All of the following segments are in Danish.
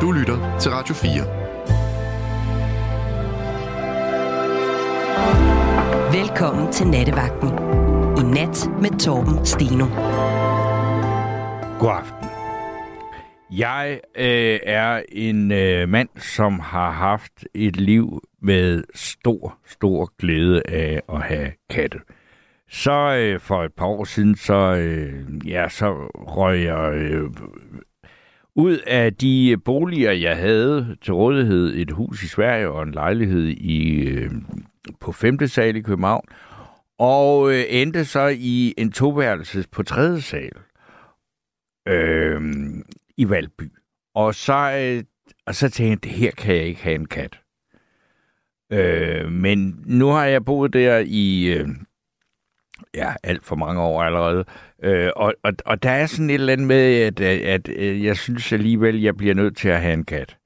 Du lytter til Radio 4. Velkommen til Nattevagten. I nat med Torben Steno. God aften. Jeg øh, er en øh, mand, som har haft et liv med stor, stor glæde af at have katte. Så øh, for et par år siden, så, øh, ja, så røg jeg øh, ud af de boliger, jeg havde til rådighed, et hus i Sverige og en lejlighed i, øh, på 5. sal i København, og øh, endte så i en toværelses på 3. sal øh, i Valby. Og så, øh, og så tænkte jeg, det her kan jeg ikke have en kat. Øh, men nu har jeg boet der i øh, ja, alt for mange år allerede. Øh, og, og, og der er sådan et eller andet med, at, at, at øh, jeg synes alligevel, jeg bliver nødt til at have en kat.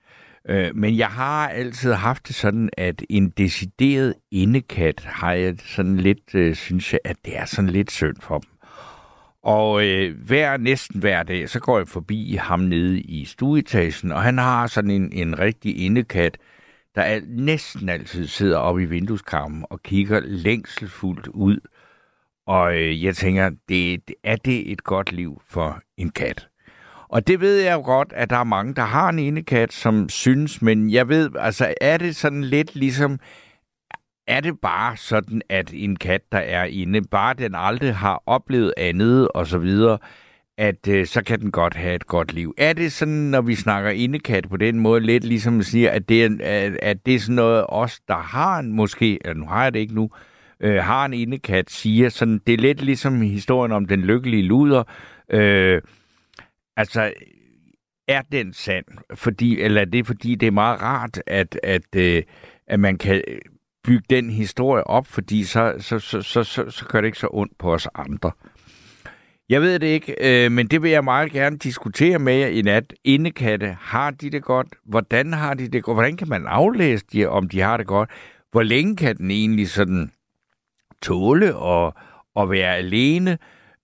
Øh, men jeg har altid haft det sådan, at en decideret indekat har jeg sådan lidt, øh, synes jeg, at det er sådan lidt synd for dem. Og øh, hver, næsten hver dag, så går jeg forbi ham nede i stueetagen, og han har sådan en, en rigtig indekat, der er, næsten altid sidder oppe i vindueskarmen og kigger længselsfuldt ud. Og øh, jeg tænker, det, er det et godt liv for en kat? Og det ved jeg jo godt, at der er mange, der har en indekat, som synes, men jeg ved, altså er det sådan lidt ligesom, er det bare sådan, at en kat, der er inde, bare den aldrig har oplevet andet og så videre, at øh, så kan den godt have et godt liv. Er det sådan, når vi snakker indekat på den måde, lidt ligesom at sige, at det er, at, at det er sådan noget, os, der har en, måske, eller nu har jeg det ikke nu, øh, Øh, har en indekat, siger sådan, det er lidt ligesom historien om den lykkelige luder, øh, altså, er den sand? Fordi, eller er det fordi, det er meget rart, at, at, øh, at man kan bygge den historie op, fordi så, så, så, så, så, så gør det ikke så ondt på os andre. Jeg ved det ikke, øh, men det vil jeg meget gerne diskutere med jer i nat. Indekatte, har de det godt? Hvordan har de det godt? Hvordan kan man aflæse de, om de har det godt? Hvor længe kan den egentlig sådan tåle at, at være alene?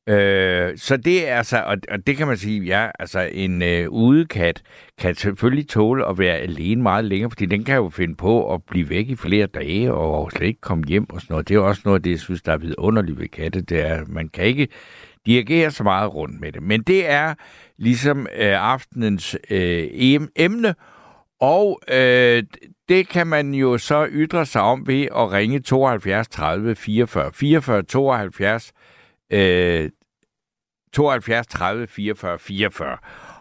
Øh, så det er altså, og, og det kan man sige, ja, altså en øh, udekat kan selvfølgelig tåle at være alene meget længere, fordi den kan jo finde på at blive væk i flere dage og slet ikke komme hjem og sådan noget. Det er også noget af det, jeg synes, der er vidunderligt ved katte, det er, man kan ikke dirigere så meget rundt med det. Men det er ligesom øh, aftenens øh, emne, og øh, det kan man jo så ytre sig om ved at ringe 72 30 44 44 72 øh, 72 30 44 44.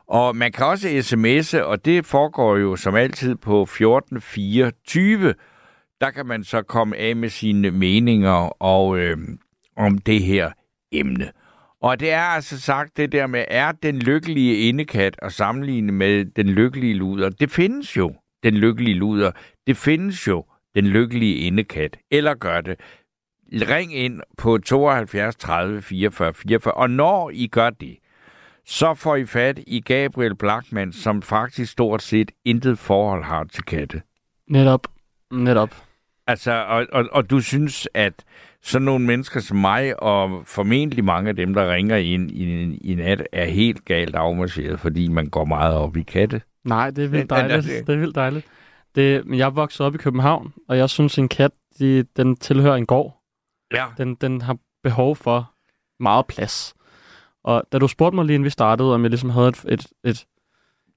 Og man kan også sms'e, og det foregår jo som altid på 1424. Der kan man så komme af med sine meninger og øh, om det her emne. Og det er altså sagt det der med, er den lykkelige indekat at sammenligne med den lykkelige luder? Det findes jo, den lykkelige luder. Det findes jo, den lykkelige indekat. Eller gør det. Ring ind på 72 30 44 44, og når I gør det, så får I fat i Gabriel Blackman, som faktisk stort set intet forhold har til katte. Netop. Netop. Altså, og, og, og du synes, at sådan nogle mennesker som mig, og formentlig mange af dem, der ringer ind i, i, i nat, er helt galt afmarcheret, fordi man går meget op i katte? Nej, det er vildt dejligt. Det er vildt dejligt. Det, men jeg vokset op i København, og jeg synes, en kat, de, den tilhører en gård. Ja. Den, den har behov for meget plads. Og da du spurgte mig lige inden vi startede, om jeg ligesom havde et, et, et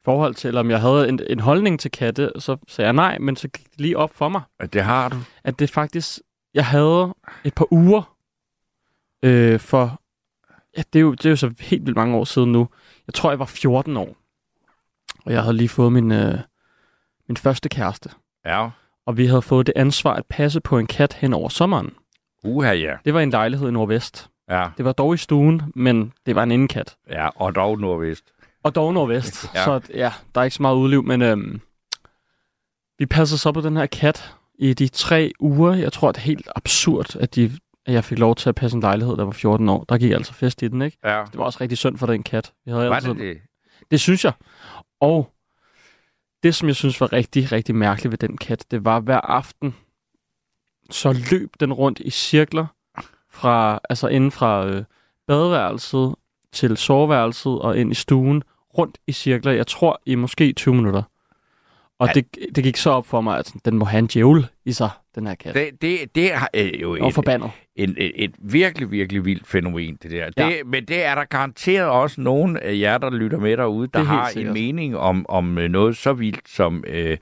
forhold til, eller om jeg havde en, en holdning til katte, så sagde jeg nej, men så gik det lige op for mig. At det har du? At det faktisk, jeg havde et par uger øh, for, ja, det er, jo, det er jo så helt vildt mange år siden nu. Jeg tror, jeg var 14 år. Og jeg havde lige fået min, øh, min første kæreste. Ja. Og vi havde fået det ansvar at passe på en kat hen over sommeren. Uha, ja. Det var en lejlighed i Nordvest. Ja. Det var dog i stuen, men det var en indenkat. Ja, og dog Nordvest. Og dog Nordvest. ja. Så ja, der er ikke så meget udliv, men øhm, vi passede så på den her kat i de tre uger. Jeg tror, det er helt absurd, at, de, at jeg fik lov til at passe en lejlighed, der var 14 år. Der gik altså fest i den, ikke? Ja. Det var også rigtig synd for den kat. Vi havde var altid... det det? Det synes jeg. Og det, som jeg synes var rigtig, rigtig mærkeligt ved den kat, det var hver aften, så løb den rundt i cirkler, fra, altså inden fra øh, badeværelset til soveværelset og ind i stuen, rundt i cirkler, jeg tror i måske 20 minutter. Og Ja. det, det gik så op for mig, at den må have en djævel i sig, den her kat. Det, det, det er øh, jo Og et, forbandet. et, et, et virkelig, virkelig vildt fænomen, det der. Ja. Det, men det er der garanteret også nogen af jer, der lytter med derude, der er har en sikkert. mening om, om øh, noget så vildt som øh,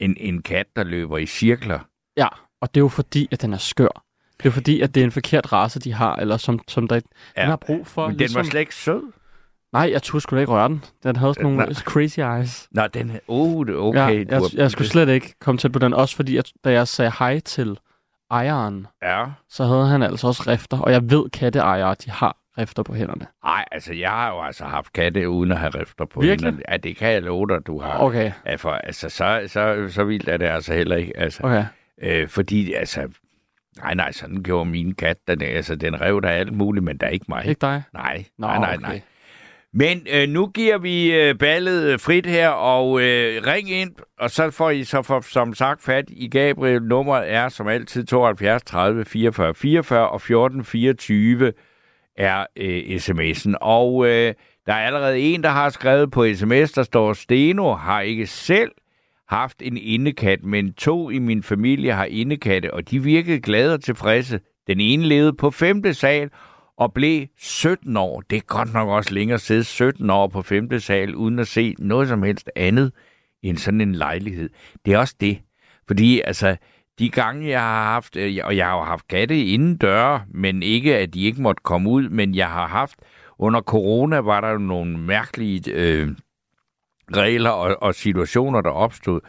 en, en kat, der løber i cirkler. Ja, og det er jo fordi, at den er skør. Det er fordi, at det er en forkert race, de har, eller som, som der, ja. den har brug for. Men den var slet ikke sød. Nej, jeg turde sgu da ikke røre den. Den havde sådan nogle Nej. crazy eyes. Nå, den oh, det er okay. ja, jeg, har- jeg skulle slet ikke komme tæt på den, også fordi, at, da jeg sagde hej til ejeren, Ja. så havde han altså også rifter, og jeg ved, katteejere, de har rifter på hænderne. Nej, altså, jeg har jo altså haft katte uden at have rifter på Virkelig? hænderne. Ja, det kan jeg love dig, du har. Okay, Ja, for, altså, så, så, så vildt er det altså heller ikke. Altså, okay. øh, fordi, altså, nej, nej, sådan gjorde min kat. Den, altså, den rev der alt muligt, men der er ikke mig. Ikke dig? Nej, Nå, nej, nej, okay. nej. Men øh, nu giver vi øh, ballet øh, frit her, og øh, ring ind, og så får I så for, som sagt fat i Gabriel. Nummeret er som altid 72 30 44 44 og 14 24 er øh, sms'en. Og øh, der er allerede en, der har skrevet på sms, der står, Steno har ikke selv haft en indekat, men to i min familie har indekatte, og de virkede glade og tilfredse. Den ene levede på femte sal og blev 17 år. Det er godt nok også længere at sidde 17 år på femte sal, uden at se noget som helst andet end sådan en lejlighed. Det er også det. Fordi altså, de gange, jeg har haft, øh, og jeg har jo haft katte inden døre, men ikke, at de ikke måtte komme ud, men jeg har haft, under corona var der nogle mærkelige øh, regler og, og situationer, der opstod.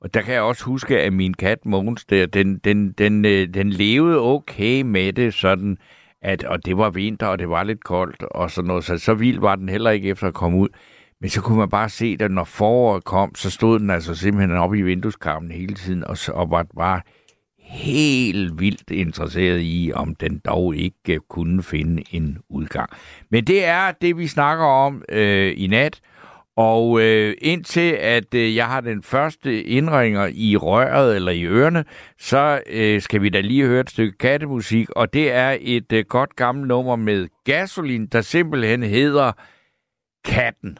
Og der kan jeg også huske, at min kat Mogens der, den, den, den, øh, den levede okay med det, sådan at, og det var vinter, og det var lidt koldt, og sådan noget, så, så vild var den heller ikke efter at komme ud. Men så kunne man bare se, at når foråret kom, så stod den altså simpelthen oppe i vindueskarmen hele tiden, og, så, og var bare helt vildt interesseret i, om den dog ikke kunne finde en udgang. Men det er det, vi snakker om øh, i nat, og øh, indtil at øh, jeg har den første indringer i røret eller i ørerne, så øh, skal vi da lige høre et stykke kattemusik, og det er et øh, godt gammelt nummer med gasolin, der simpelthen hedder Katten.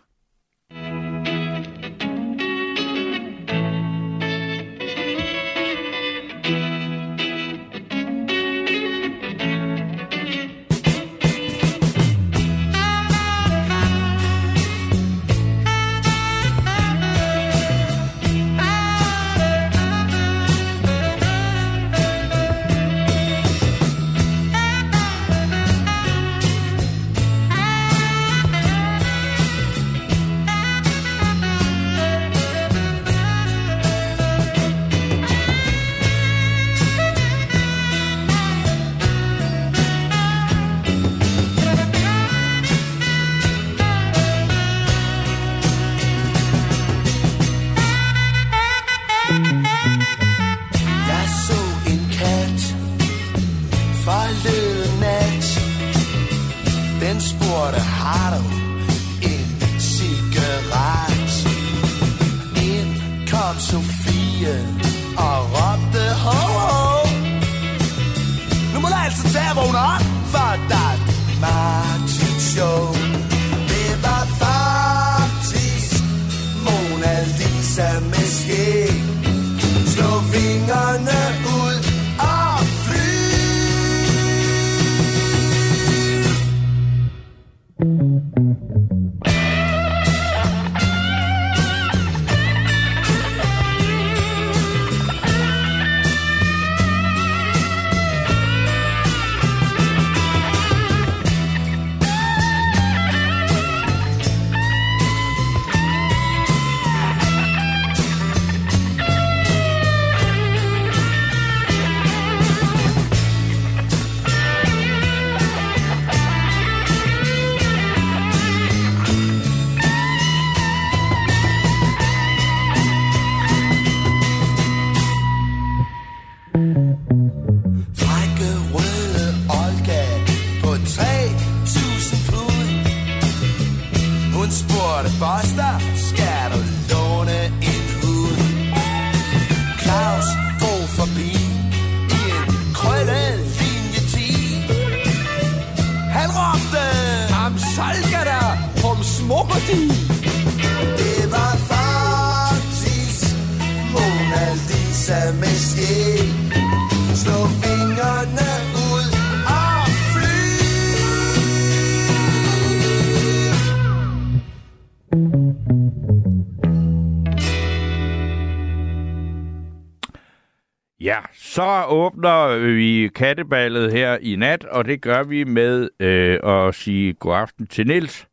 Åbner vi katteballet her i nat, og det gør vi med øh, at sige god aften til Nils.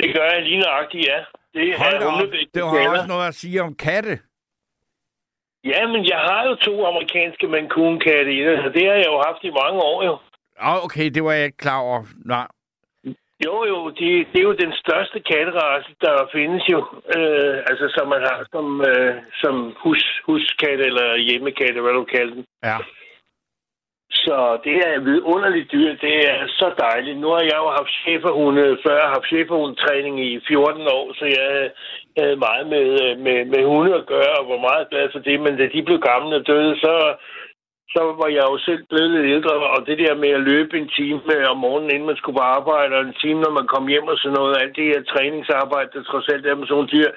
Det gør jeg lige nøjagtigt, ja. Det Hold er da op, det har også noget at sige om katte. Ja, men jeg har jo to amerikanske Mancun-katte i det, og det har jeg jo haft i mange år jo. Oh, okay, det var jeg ikke klar over. Nej. Jo, jo, det, det er jo den største katterace, der findes jo. Øh, altså, som man har som, øh, som hus, huskat eller hjemmekatte, hvad du kalder den. Ja. Så det er vidunderligt dyr. Det er så dejligt. Nu har jeg jo haft cheferhunde før. Jeg har haft cheferhundetræning i 14 år, så jeg havde meget med, med, med hunde at gøre, og var meget glad for det. Men da de blev gamle og døde, så, så var jeg jo selv blevet lidt ældre. Og det der med at løbe en time om morgenen, inden man skulle på arbejde, og en time, når man kom hjem og sådan noget, alt det her træningsarbejde, der trods alt er med sådan dyr,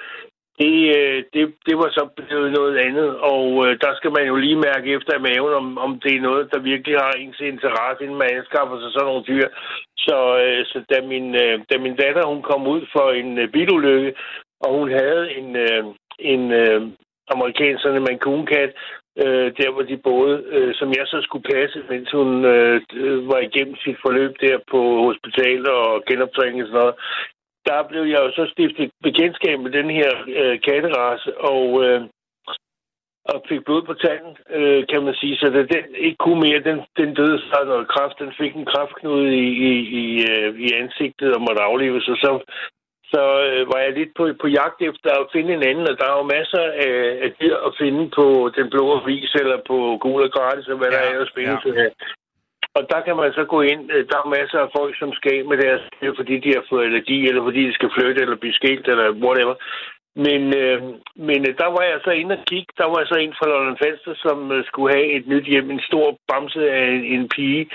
det, øh, det, det var så blevet noget andet, og øh, der skal man jo lige mærke efter i maven, om, om det er noget, der virkelig har ens interesse, inden man anskaffer sig sådan nogle dyr. Så, øh, så da, min, øh, da min datter hun kom ud for en øh, bilulykke, og hun havde en, øh, en øh, amerikansk sådan en mancoon-kat, øh, der hvor de boede, øh, som jeg så skulle passe, mens hun øh, var igennem sit forløb der på hospitalet og genoptræning og sådan noget der blev jeg jo så stiftet bekendtskab med den her øh, katterace, og, øh, og fik blod på tanden, øh, kan man sige. Så da den ikke kunne mere, den, den døde så af noget kraft. Den fik en kraftknude i, i, i, øh, i ansigtet og måtte aflives. Og så, så øh, var jeg lidt på, på jagt efter at finde en anden, og der er jo masser af, af dyr at finde på den blå avis, eller på gul og gratis, og hvad ja, der er at spille ja. ja. Og der kan man så gå ind. øh, Der er masser af folk, som skal med deres dyr, fordi de har fået allergi, eller fordi de skal flytte, eller blive skilt, eller whatever. Men, øh, men øh, der var jeg så inde og kigge. Der var jeg så en fra Lolland Falster, som øh, skulle have et nyt hjem. En stor bamse af en, en pige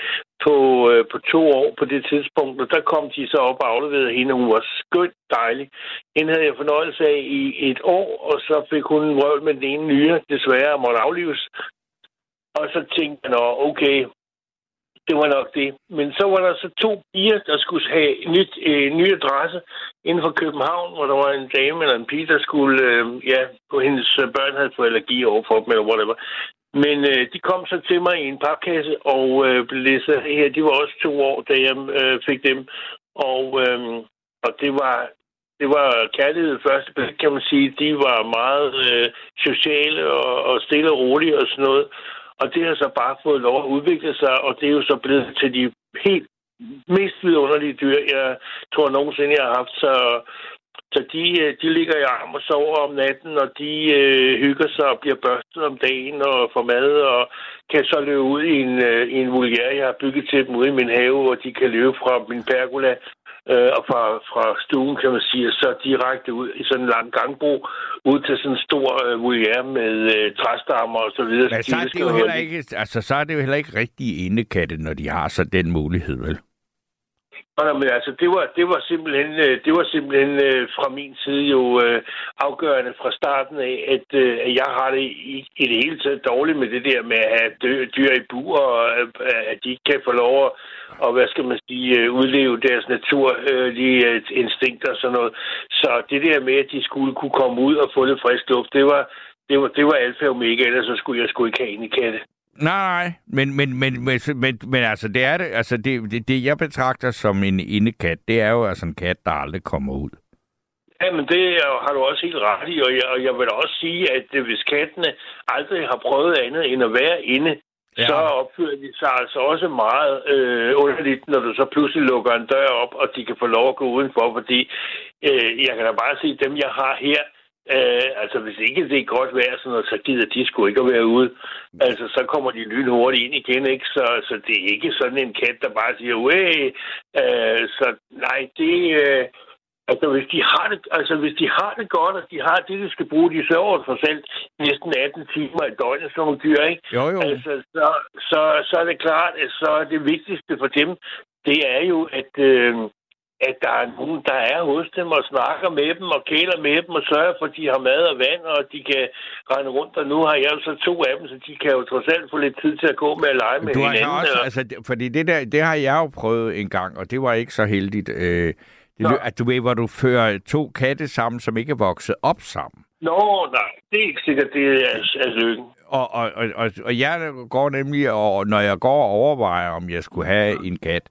på, øh, på to år på det tidspunkt. Og der kom de så op og afleverede hende. Hun var skønt dejlig. Hende havde jeg fornøjelse af i et år, og så fik hun en med den ene nyere, desværre, og måtte aflives. Og så tænkte jeg, nå, okay, det var nok det. Men så var der så to piger, der skulle have en nyt, øh, ny adresse inden for København, hvor der var en dame eller en pige, der skulle, øh, ja, på hendes øh, børn havde fået allergi overfor dem, eller whatever. Men øh, de kom så til mig i en papkasse og øh, blev læst her. De var også to år, da jeg øh, fik dem. Og, øh, og det var det var kærlighed første kan man sige. De var meget øh, sociale og, og stille og rolige og sådan noget. Og det har så bare fået lov at udvikle sig, og det er jo så blevet til de helt mest vidunderlige dyr, jeg tror nogensinde, jeg har haft. Så, så de, øh, de ligger i arm og sover om natten, og de øh, hygger sig og bliver børstet om dagen og får mad, og kan så løbe ud i en, øh, i en vulgær, jeg har bygget til dem ude i min have, hvor de kan løbe fra min pergola øh, og fra, fra stuen, kan man sige, så direkte ud i sådan en lang gangbro, ud til sådan en stor øh, vulgær med øh, træstammer og så videre. Men Så så de er, det jo heller ikke, altså, så er det jo heller ikke rigtig indekatte, når de har så den mulighed, vel? Nå, men altså, det var, det var simpelthen, øh, det var simpelthen øh, fra min side jo øh, afgørende fra starten af, at, øh, at jeg har det i, i det hele taget dårligt med det der med at have dø, dyr i bur, og øh, at de ikke kan få lov at, og, hvad skal man sige, øh, udleve deres naturlige øh, øh instinkter og sådan noget. Så det der med, at de skulle kunne komme ud og få lidt frisk luft, det var, det var, det var alfa og omega, ellers så skulle jeg skulle ikke have en i katte. Nej, nej, men, men, men, men, men, men altså, det er det, altså, det, det, det, jeg betragter som en indekat, det er jo altså en kat, der aldrig kommer ud. Ja, men det har du også helt ret i, og jeg, og jeg vil også sige, at øh, hvis kattene aldrig har prøvet andet end at være inde, Ja. så opfører de sig altså også meget øh, underligt, når du så pludselig lukker en dør op, og de kan få lov at gå udenfor, fordi øh, jeg kan da bare se, dem jeg har her, øh, altså hvis ikke det er godt vejr, sådan noget, så gider de sgu ikke at være ude. Altså, så kommer de lynhurtigt ind igen, ikke? Så, så det er ikke sådan en kat, der bare siger, Way! Øh, så nej, det... Øh, Altså, hvis de har det, altså, hvis de har det godt, og de har det, de skal bruge, de sover for selv næsten 18 timer i døgnet, sådan nogle dyr, ikke? Jo, jo. Altså, så, så, så er det klart, at så er det vigtigste for dem, det er jo, at, øh, at der er nogen, der er hos dem og snakker med dem og kæler med dem og sørger for, at de har mad og vand, og de kan rende rundt. Og nu har jeg altså to af dem, så de kan jo trods alt få lidt tid til at gå med at lege med Du har hinanden. også, og- altså, fordi det der, det har jeg jo prøvet en gang, og det var ikke så heldigt. Øh, det, Nå. at du ved, hvor du fører to katte sammen, som ikke er vokset op sammen. Nå, nej, det er ikke sikkert, det er, er lykken. Og, og, og, og, og jeg går nemlig, og når jeg går og overvejer, om jeg skulle have en kat,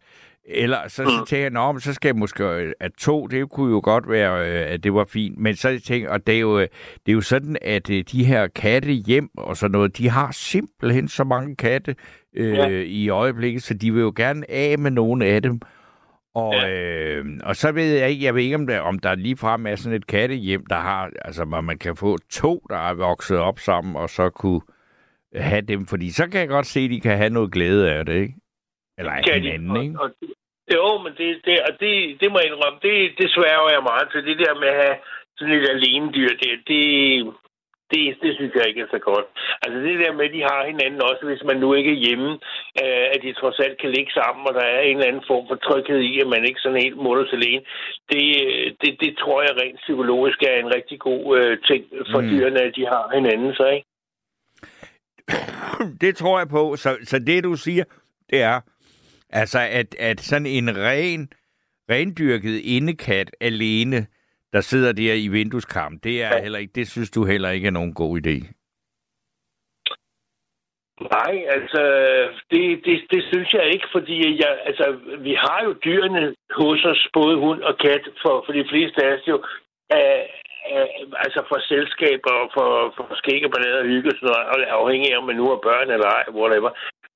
eller så, så tænker jeg, Nå, men så skal jeg måske, øh, at to, det kunne jo godt være, øh, at det var fint. Men så tænker jeg, og det er jo, øh, det er jo sådan, at de her katte hjem og sådan noget, de har simpelthen så mange katte øh, Ja. i øjeblikket, så de vil jo gerne af med nogle af dem. Og, Ja. øh, og så ved jeg ikke, jeg ved ikke, om der, om der ligefrem er sådan et kattehjem, der har, altså hvor man kan få to, der er vokset op sammen, og så kunne have dem, fordi så kan jeg godt se, at de kan have noget glæde af det, ikke? Eller af Kan de? hinanden, ikke? Og, og, jo, men det, det, og det, det må jeg indrømme, det, det sværger jeg meget til. Det der med at have sådan et alene dyr, det, det, det, det synes jeg ikke er så godt. Altså det der med, at de har hinanden også, hvis man nu ikke er hjemme, øh, at de trods alt kan ligge sammen, og der er en eller anden form for tryghed i, at man ikke sådan helt mutters alene. Det, det, det tror jeg rent psykologisk er en rigtig god øh, ting for mm. dyrene, at de har hinanden, så ikke? det tror jeg på. Så, så det, du siger, det er, altså, at, at sådan en ren, rendyrket indekat alene, der sidder der i vindueskarmen, det er Ja. heller ikke, det synes du heller ikke er nogen god idé. Nej, altså, det, det, det synes jeg ikke, fordi jeg, altså, vi har jo dyrene hos os, både hund og kat, for, for de fleste af os jo, af, af, altså for selskaber og for, for skæg og ballade og hygge og sådan noget, og afhængig af, om man nu har børn eller ej, whatever.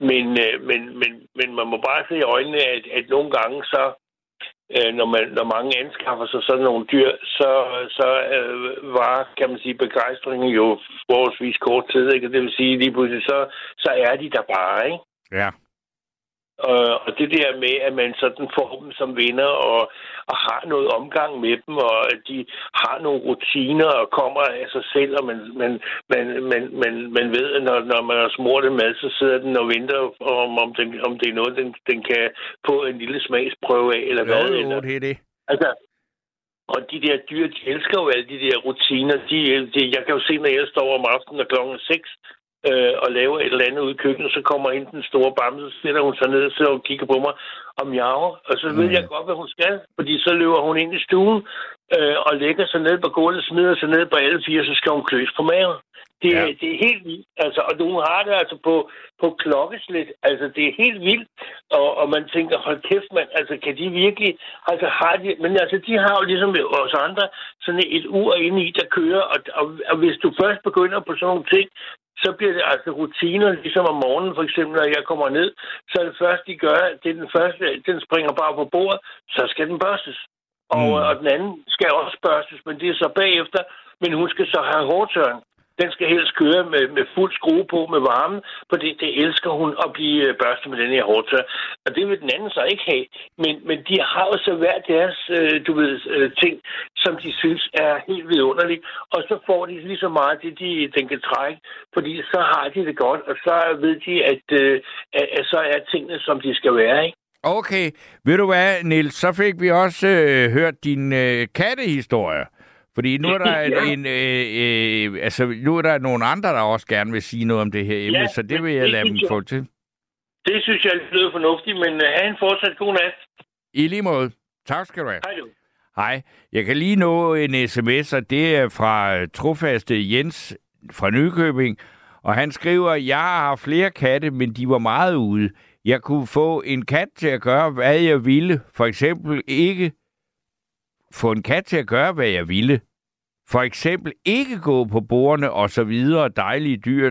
Men, øh, men, men, men man må bare se i øjnene, at, at nogle gange så, øh, når, man, når mange anskaffer sig sådan nogle dyr, så, så øh, var, kan man sige, begejstringen jo forholdsvis kort tid. Ikke? Det vil sige, lige pludselig, så, så er de der bare, ikke? Ja. Og, og det der med, at man sådan får dem som venner og, og har noget omgang med dem, og at de har nogle rutiner og kommer af sig selv, og man, man, man, man, man, man ved, at når, når man har smurt det mad, så sidder den og venter om, om, den, om det er noget, den, den kan få en lille smagsprøve af, eller hvad. Jo, Eller, det er det. Altså, og de der dyr, de elsker jo alle de der rutiner. De, de, jeg kan jo se, når jeg står om aftenen og klokken 6 øh, og laver et eller andet ude i køkkenet, så kommer ind den store bamse, så sætter hun sig ned og sidder og kigger på mig og miaver. Og så ved Mm. jeg godt, hvad hun skal, fordi så løber hun ind i stuen øh, og lægger sig ned på gulvet, smider sig ned på alle fire, så skal hun kløs på maven. Det, Ja. det er helt vildt. Altså, og hun har det altså på, på klokkeslæt. Altså, det er helt vildt. Og, og man tænker, hold kæft, mand, altså, kan de virkelig... Altså, har de... Men altså, de har jo ligesom os andre sådan et ur inde i, der kører. Og, og, og hvis du først begynder på sådan nogle ting, så bliver det altså rutiner, ligesom om morgenen for eksempel, når jeg kommer ned, så er det første, de gør, det er den første, den springer bare på bordet, så skal den børstes. Og, Mm. og den anden skal også børstes, men det er så bagefter, men hun skal så have hårdtørn. Den skal helst køre med, med fuld skrue på med varme, fordi det elsker hun at blive øh, børstet med den her hårdtør. Og det vil den anden så ikke have. Men, men de har jo så hver deres, øh, du ved, øh, ting, som de synes er helt vidunderligt. Og så får de lige så meget det, de, den kan trække, fordi så har de det godt, og så ved de, at, øh, at, at så er tingene, som de skal være, ikke? Okay, ved du hvad, Nils, så fik vi også øh, hørt din øh, kattehistorie. Fordi nu er der Ja. en øh, øh, altså nu er der nogle andre, der også gerne vil sige noget om det her emne, Ja, så det vil jeg det lade dem jeg- få til. Det synes jeg lyder fornuftigt, men øh, have en fortsat god nat. I lige måde. Tak skal du have. Hej du. Hej. Jeg kan lige nå en sms, og det er fra øh, trofaste Jens fra Nykøbing. Og han skriver, jeg har flere katte, men de var meget ude. Jeg kunne få en kat til at gøre, hvad jeg ville. For eksempel ikke få en kat til at gøre, hvad jeg ville. For eksempel ikke gå på bordene og så videre, dejlige dyr.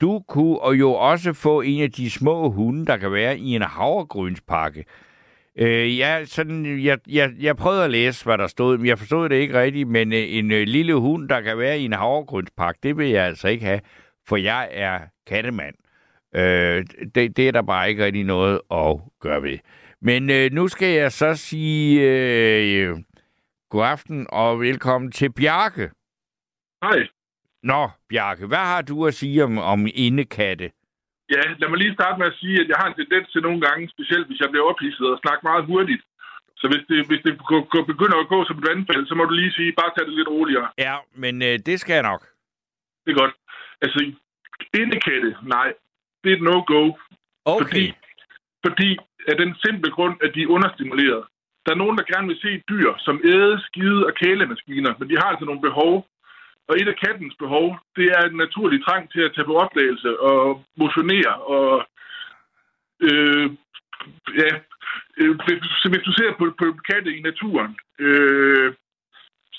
Du kunne og jo også få en af de små hunde, der kan være i en havregrynspakke. Øh, ja, sådan, jeg, jeg, jeg prøvede at læse, hvad der stod, men jeg forstod det ikke rigtigt, men øh, en øh, lille hund, der kan være i en havregrynspakke, det vil jeg altså ikke have, for jeg er kattemand. Øh, det, det er der bare ikke rigtig noget at gøre ved. Men øh, nu skal jeg så sige øh, god aften og velkommen til Bjarke. Hej. Nå, Bjarke, hvad har du at sige om, om indekatte? Ja, lad mig lige starte med at sige, at jeg har en tendens til nogle gange, specielt hvis jeg bliver ophidset og snakker meget hurtigt, Så hvis det, hvis det begynder at gå som et vandfald, så må du lige sige, bare tag det lidt roligere. Ja, men øh, det skal jeg nok. Det er godt. Altså, indekatte, nej. Det er et no-go. Okay. Fordi, fordi af den simple grund, at de er understimuleret. Der er nogen, der gerne vil se dyr, som æde, skide og kælemaskiner, men de har altså nogle behov. Og et af kattens behov, det er en naturlig trang til at tage på opdagelse og motionere. Og, øh, ja, øh, hvis, du ser på, på katte i naturen, øh,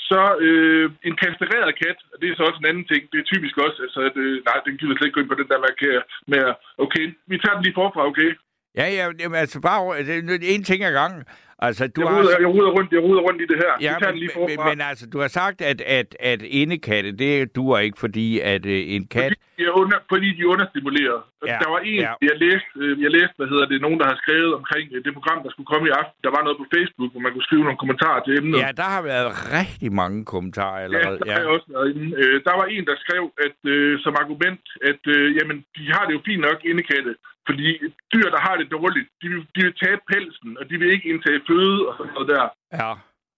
så øh, en kastreret kat, og det er så også en anden ting, det er typisk også, altså, at, øh, nej, den gider slet ikke gå ind på den der med, med, okay, vi tager den lige forfra, okay? Ja, ja, altså bare det er en ting ad gangen. Altså, du Jeg har... ruder, jeg, ruder rundt, jeg ruder rundt i det her. Ja, den men, lige men, forfra. men altså, du har sagt, at, at, at indekatte, det duer ikke, fordi at øh, en kat... Fordi er, under, fordi de er understimuleret. Ja, Ja, der var en, ja. ja. jeg læste, øh, jeg læste, hvad hedder det, nogen, der har skrevet omkring øh, det program, der skulle komme i aften. Der var noget på Facebook, hvor man kunne skrive nogle kommentarer til emnet. Ja, der har været rigtig mange kommentarer Ja, allerede. der har jeg også været inde. Øh, der var en, der skrev at øh, som argument, at øh, jamen, de har det jo fint nok indekatte, fordi dyr, der har det dårligt, de, vil- de vil tabe pelsen, og de vil ikke indtage føde og sådan noget der. ja.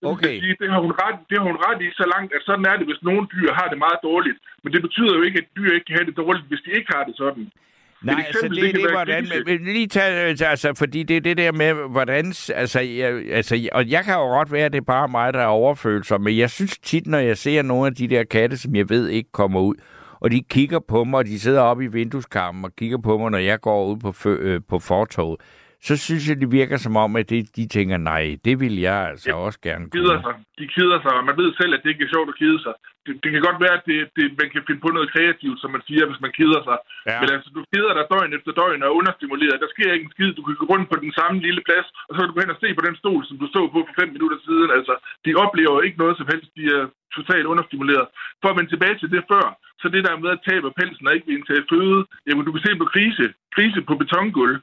Det Okay. Sige, det, har hun ret, det har hun ret i så langt, at sådan er det, hvis nogle dyr har det meget dårligt. Men det betyder jo ikke, at dyr ikke kan have det dårligt, hvis de ikke har det sådan. Nej, Et altså eksempel, det, det det er hvordan... Men, lige tage, altså, fordi det er det der med, hvordan... Altså, jeg, altså, og jeg kan jo godt være, at det er bare mig, der er overfølsom, men jeg synes tit, når jeg ser nogle af de der katte, som jeg ved ikke kommer ud, og de kigger på mig, og de sidder oppe i vindueskarmen og kigger på mig, når jeg går ud på, øh, på fortoget, så synes jeg, det virker som om, at det, de tænker, nej, det vil jeg altså Ja, også gerne Kider kunne. sig. De kider sig, og man ved selv, at det ikke er sjovt at kide sig. Det, det kan godt være, at det, det, man kan finde på noget kreativt, som man siger, hvis man kider sig. Ja. Men altså, du kider dig døgn efter døgn og er understimuleret. Der sker ikke en skid. Du kan gå rundt på den samme lille plads, og så kan du gå hen og se på den stol, som du så på for fem minutter siden. Altså, de oplever ikke noget som helst. De er totalt understimuleret. For at vende tilbage til det før, så det der med at tabe pelsen og ikke vil indtage føde, jamen du kan se på krise, krise på betongulv.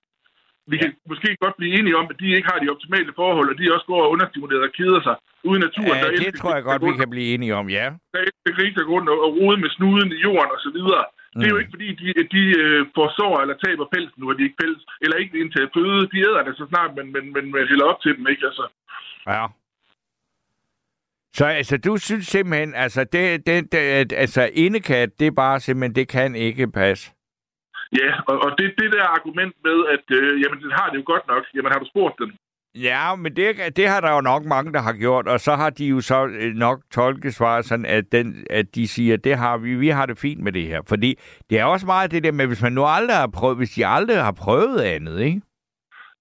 Vi kan måske godt blive enige om, at de ikke har de optimale forhold, og de også går og understimuleret og keder sig ude i naturen. Ja, der det tror jeg godt, vi kan blive enige om, ja. der elsker grise, der går rundt og, og rode med snuden i jorden og så videre. Mm. Det er jo Mm. ikke fordi, de, de øh, får sår eller taber pelsen, nu har de ikke pels, eller ikke vil indtage føde. De æder det så snart, men, men, men, men hælder op til dem, ikke? Altså, Ja. Så altså, du synes simpelthen, altså, det, det, det, altså, indekat, det er bare simpelthen, det kan ikke passe. Ja, og, og det, det der argument med, at øh, jamen, den har det jo godt nok. Jamen, har du spurgt den? Ja, men det, det har der jo nok mange, der har gjort, og så har de jo så øh, nok tolket svaret sådan, at, den, at de siger, det har vi, vi har det fint med det her. Fordi det er også meget det der med, hvis man nu aldrig har prøvet, hvis de aldrig har prøvet andet, ikke?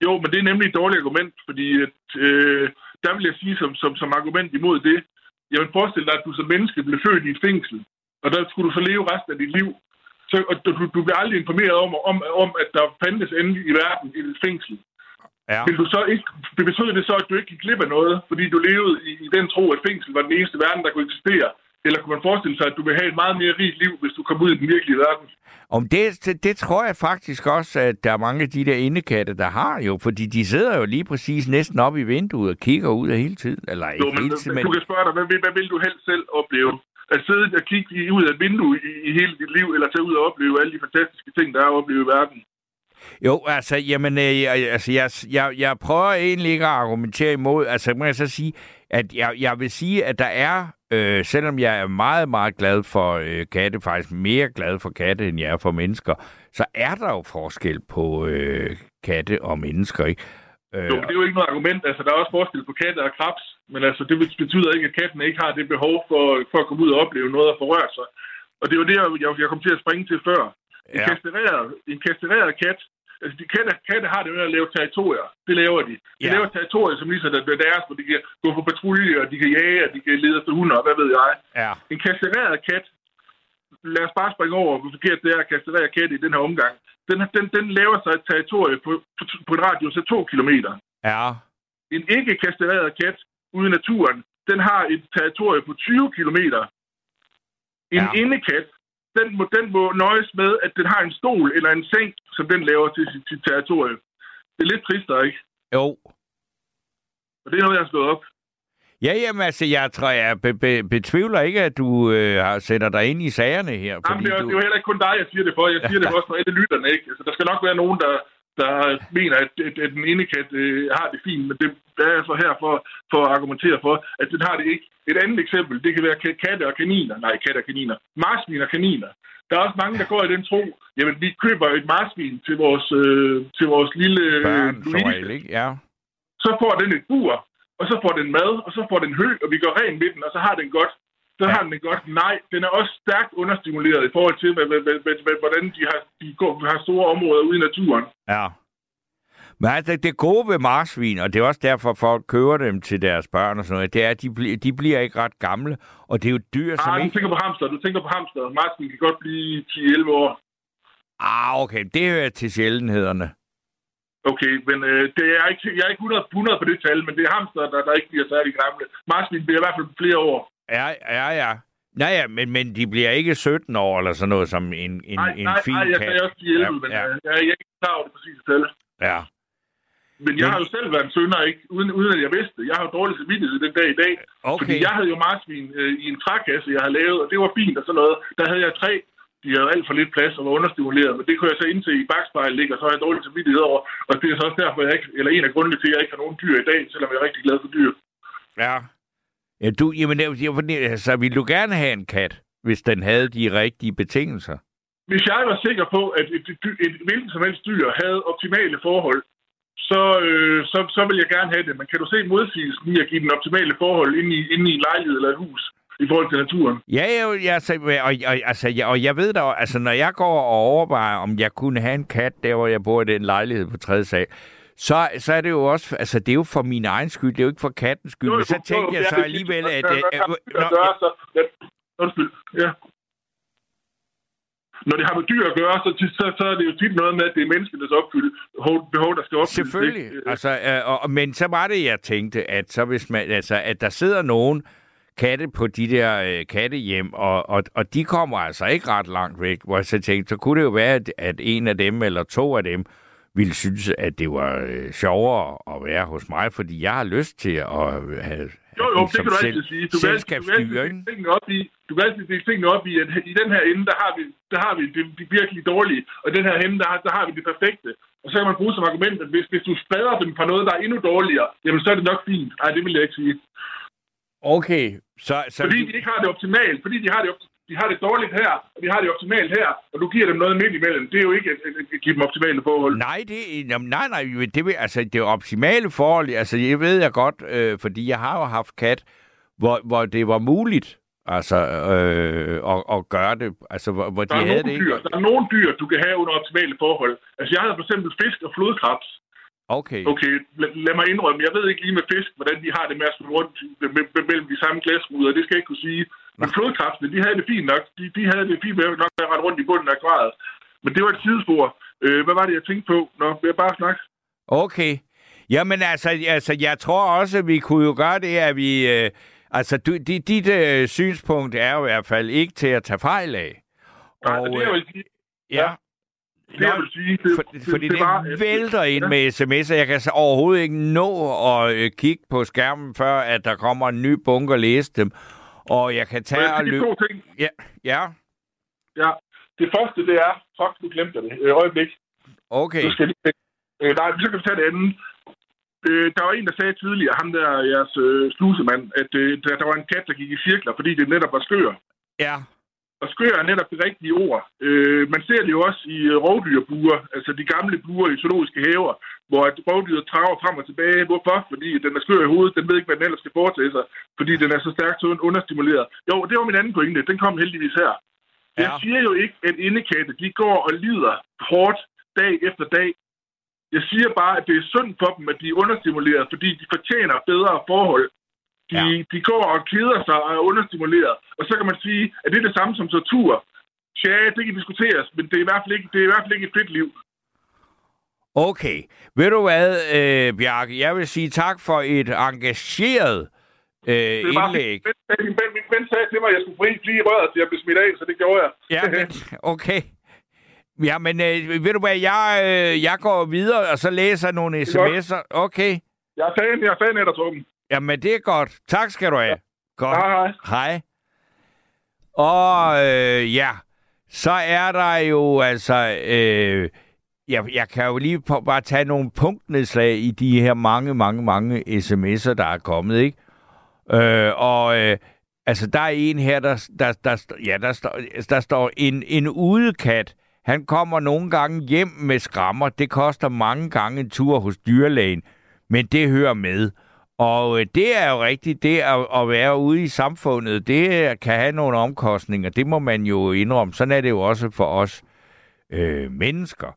Jo, men det er nemlig et dårligt argument, fordi at, øh, der vil jeg sige som, som, som argument imod det, jamen forestil dig, at du som menneske blev født i et fængsel, og der skulle du så leve resten af dit liv. Så, og du, du, bliver aldrig informeret om, om, om, at der fandtes endelig i verden et fængsel. Ja. Vil du så ikke, det betyder det så, at du ikke gik glip af noget, fordi du levede i, i den tro, at fængsel var den eneste verden, der kunne eksistere? Eller kunne man forestille sig, at du vil have et meget mere rigt liv, hvis du kom ud i den virkelige verden? Om det, det, det tror jeg faktisk også, at der er mange af de der indekatte, der har jo, fordi de sidder jo lige præcis næsten op i vinduet og kigger ud af hele tiden. Eller ikke Jo, men, hele tiden, men du kan spørge dig, hvad, vil- hvad vil du helst selv opleve? At sidde og kigge ud af et vindue i, i hele dit liv, eller tage ud og opleve alle de fantastiske ting, der er at opleve i verden? Jo, altså, jamen, øh, altså, jeg, jeg, jeg prøver egentlig ikke at argumentere imod. Altså, må jeg så sige, at jeg, jeg vil sige, at der er, øh, selvom jeg er meget, meget glad for øh, katte, faktisk mere glad for katte, end jeg er for mennesker, så er der jo forskel på øh, katte og mennesker, ikke? Øh, Jo, det er jo ikke noget argument. Altså, der er også forskel på katte og krebs, men altså, det betyder ikke, at katten ikke har det behov for, for at komme ud og opleve noget og forrøre sig. Og det var det, jeg, jeg kom til at springe til før. En, Ja. kastreret, en kastreret kat, altså de katte, katte har det med at lave territorier. Det laver de. De Ja. laver territorier, som ligesom er deres, hvor de kan gå på patrulje, og de kan jage, og de kan lede efter hunder, og hvad ved jeg. ja. En kastreret kat, lad os bare springe over, hvor forkert det er at kastrere kat i den her omgang. Den, den, den laver sig et territorie på, på, på en radius af to kilometer. Ja. En ikke kastreret kat ude i naturen, den har et territorie på 20 kilometer. En Ja. indekat, den må, den må nøjes med, at den har en stol eller en seng, som den laver til sit, sit territorie. Det er lidt trist, ikke? Jo. Og det er noget, jeg har slået op. Ja, jamen altså, jeg tror, jeg be, be, betvivler ikke, at du øh, har sætter dig ind i sagerne her. Jamen, det, er, du... det er jo heller ikke kun dig, jeg siger det for. Jeg siger det også for alle lytterne, ikke? Altså, der skal nok være nogen, der, der mener, at, at, at den ene kat øh, har det fint, men det er jeg så her for, for at argumentere for, at den har det ikke. Et andet eksempel, det kan være ka- katte og kaniner. Nej, katte og kaniner. Marsvin og kaniner. Der er også mange, der går i den tro, jamen vi køber et marsvin til vores, øh, til vores lille øh, Børn, Louise. ikke? Ja. Så får den et bur, og så får den mad, og så får den hø, og vi går ren med den, og så har den godt. Så Ja. har den det godt. Nej, den er også stærkt understimuleret i forhold til, hvad, hvad, hvad, hvad, hvad, hvordan de har, de går, har store områder ude i naturen. Ja. Men altså, det gode ved marsvin, og det er også derfor, folk køber dem til deres børn og sådan noget, det er, at de, bl- de bliver ikke ret gamle, og det er jo dyr, som Ah, du ikke... tænker på hamster, du tænker på hamster. Marsvin kan godt blive 10-11 år. Ah, okay, det hører til sjældenhederne. Okay, men øh, det er ikke, jeg er ikke 100, 100 på det tal, men det er hamster, der, der ikke bliver særlig gamle. Marsvin bliver i hvert fald flere år. Ja, ja, ja. Nej, ja, men, men de bliver ikke 17 år eller sådan noget som en, en, Nej, en nej, fin nej, jeg kat. sagde også 10-11, Ja, men ja. øh, jeg, jeg er ikke klar over det præcise tal. Ja. Men jeg Men- har jo selv været en sønder, ikke? Uden, uden at jeg vidste det. Jeg har jo dårlig samvittighed den dag i dag. Okay. Fordi jeg havde jo marsvin øh, i en trækasse, jeg havde lavet, og det var fint og sådan noget. Der havde jeg tre. De havde alt for lidt plads og var understimuleret, men det kunne jeg så indse i bagspejlet ligge, og så har jeg dårlig samvittighed over. Og det er så også derfor, jeg ikke, eller en af grundene til, at jeg ikke har nogen dyr i dag, selvom jeg er rigtig glad for dyr. Ja. ja du, jamen, fordi, altså, ville du gerne have en kat, hvis den havde de rigtige betingelser? Hvis jeg var sikker på, at et, et, et, et hvilket som helst dyr havde optimale forhold, så, øh, så, så vil jeg gerne have det. Men kan du se modsigelsen i at give den optimale forhold inde i, inde i en lejlighed eller et hus i forhold til naturen? Ja, ja, ja altså, og, og, altså, jeg, og jeg ved da, altså, når jeg går og overvejer, om jeg kunne have en kat, der hvor jeg bor i den lejlighed på tredje sal, så, så er det jo også, altså det er jo for min egen skyld, det er jo ikke for kattens skyld. Men så tænkte jeg så alligevel, at... At, så, ja, undskyld, ja. Når det har med dyr at gøre, så, så, så er det jo tit noget med, at det er menneskenes opfylde, behov, der skal opfyldes. Selvfølgelig. ikke? Altså, øh, og, men så var det, jeg tænkte, at så hvis man, altså, at der sidder nogen katte på de der øh, kattehjem, og, og, og de kommer altså ikke ret langt væk, hvor jeg så tænkte, så kunne det jo være, at, at en af dem eller to af dem ville synes, at det var øh, sjovere at være hos mig, fordi jeg har lyst til at have, have Jo, jo, det kan du altid sige. Du kan altid, du kan altid tingene op i, du kan altid dele tingene op i, at i den her ende, der har vi, der har vi det, de virkelig dårlige, og den her ende, der, har- der har vi det perfekte. Og så kan man bruge som argument, at hvis, hvis du spreder dem fra noget, der er endnu dårligere, jamen så er det nok fint. Nej, det vil jeg ikke sige. Okay, så... så Fordi de ikke har det optimalt, fordi de har det, de har det dårligt her, og de har det optimalt her, og du giver dem noget midt imellem. Det er jo ikke at, at, at give dem optimale forhold. Nej, det, jamen, nej, nej, det, vil, altså, det er optimale forhold. Altså, jeg ved jeg godt, øh, fordi jeg har jo haft kat, hvor, hvor det var muligt altså, øh, at, at gøre det. Altså, hvor, hvor Der de er, havde nogle det ikke. dyr, der er nogle dyr, du kan have under optimale forhold. Altså, jeg havde for eksempel fisk og flodkrebs. Okay. Okay, lad, lad mig indrømme, jeg ved ikke lige med fisk, hvordan de har det med at spille rundt me- me- mellem de samme glasruder. Det skal jeg ikke kunne sige. Men flodkrebsene, de havde det fint nok. De, de havde det fint med nok at rette rundt i bunden af akvariet. Men det var et sidespor. Øh, hvad var det, jeg tænkte på? Nå, vil jeg bare snakke? Okay. Jamen altså, altså, jeg tror også, at vi kunne jo gøre det, at vi... Øh, altså, du, dit, dit øh, synspunkt er jo i hvert fald ikke til at tage fejl af. Nej, og, det jeg øh, vil sige, ja, det jeg vil sige, det, for, det, fordi det, var, det at- vælter ind Ja. med sms'er. Jeg kan så overhovedet ikke nå at øh, kigge på skærmen, før at der kommer en ny bunke og læse dem. Og jeg kan tage jeg og løbe... to ting. Ja, ja, Ja. Det første, det er... Fuck, nu glemte det. Øh, øjeblik. okay. Nu skal lige... Øh, nej, så kan vi tage det andet. Øh, der var en, der sagde tidligere, ham der, jeres øh, slusemand, at øh, der, der var en kat, der gik i cirkler, fordi det netop var skør. Ja, Og skør er netop det rigtige ord. Øh, man ser det jo også i øh, rovdyrbuer, altså de gamle buer i zoologiske haver, hvor at rovdyret traver frem og tilbage. Hvorfor? Fordi den er skør i hovedet, den ved ikke, hvad den ellers skal foretage sig, fordi den er så stærkt understimuleret. Jo, det var min anden pointe, den kom heldigvis her. Jeg Ja. siger jo ikke, at indekatte, de går og lider hårdt dag efter dag. Jeg siger bare, at det er synd for dem, at de er understimuleret, fordi de fortjener bedre forhold. De, Ja. ja. de går og keder sig og er understimuleret. Og så kan man sige, at det er det samme som tortur. Tja, det kan diskuteres, men det er i hvert fald ikke, det er i hvert fald ikke et fedt liv. okay. Ved du hvad, øh, Bjarke? Jeg vil sige tak for et engageret øh, Det var, indlæg. min, ven, min, ven, min ven sagde til mig, at jeg skulle fri lige i røret, så jeg blev smidt af, så det gjorde jeg. Ja, men, okay. Ja, men øh, ved du hvad, jeg, øh, jeg går videre, og så læser nogle er sms'er. Okay. jeg er fan, jeg er fan af dig, Torben. Jamen, det er godt. Tak skal du have. Godt. Hej, hej. Hej. Og øh, ja, så er der jo altså... Øh, jeg, jeg kan jo lige på, bare tage nogle punktnedslag i de her mange, mange, mange sms'er, der er kommet, ikke? Øh, og øh, altså, der er en her, der, der, der, ja, der, står, der står en, en udekat. Han kommer nogle gange hjem med skrammer. Det koster mange gange en tur hos dyrlægen, men det hører med. Og øh, det er jo rigtigt, det at, at være ude i samfundet, det kan have nogle omkostninger. Det må man jo indrømme. Sådan er det jo også for os øh, mennesker.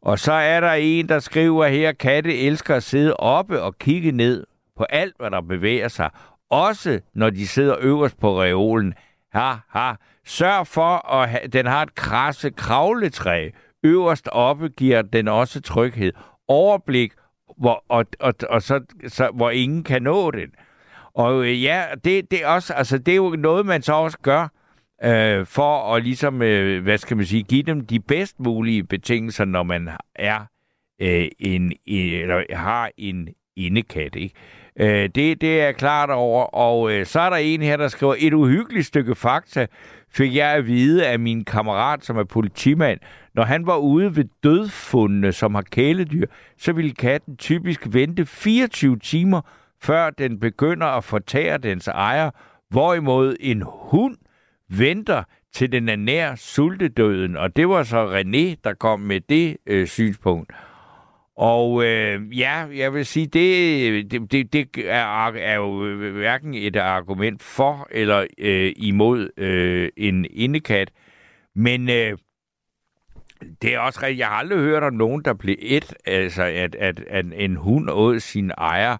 Og så er der en, der skriver her, katte elsker at sidde oppe og kigge ned på alt, hvad der bevæger sig. Også når de sidder øverst på reolen. Ha, ha. Sørg for, at ha- den har et krasse kravletræ. Øverst oppe giver den også tryghed. Overblik, hvor, og, og, og så, så, hvor ingen kan nå den. Og øh, ja, det, det, er også, altså, det er jo noget, man så også gør, øh, for at ligesom, øh, hvad skal man sige, give dem de bedst mulige betingelser, når man er øh, en, eller har en indekat, ikke? Øh, det, det er jeg klart over, og øh, så er der en her, der skriver, et uhyggeligt stykke fakta fik jeg at vide af min kammerat, som er politimand. Når han var ude ved dødfundene, som har kæledyr, så ville katten typisk vente 24 timer, før den begynder at fortære dens ejer, hvorimod en hund venter til den er nær sultedøden. Og det var så René, der kom med det øh, synspunkt. Og øh, ja, jeg vil sige, det, det, det, det er, er jo hverken et argument for eller øh, imod øh, en indekat. Men øh, det er også rigtigt. Jeg har aldrig hørt om nogen, der blev et, altså at, at, at en hund åd sin ejer.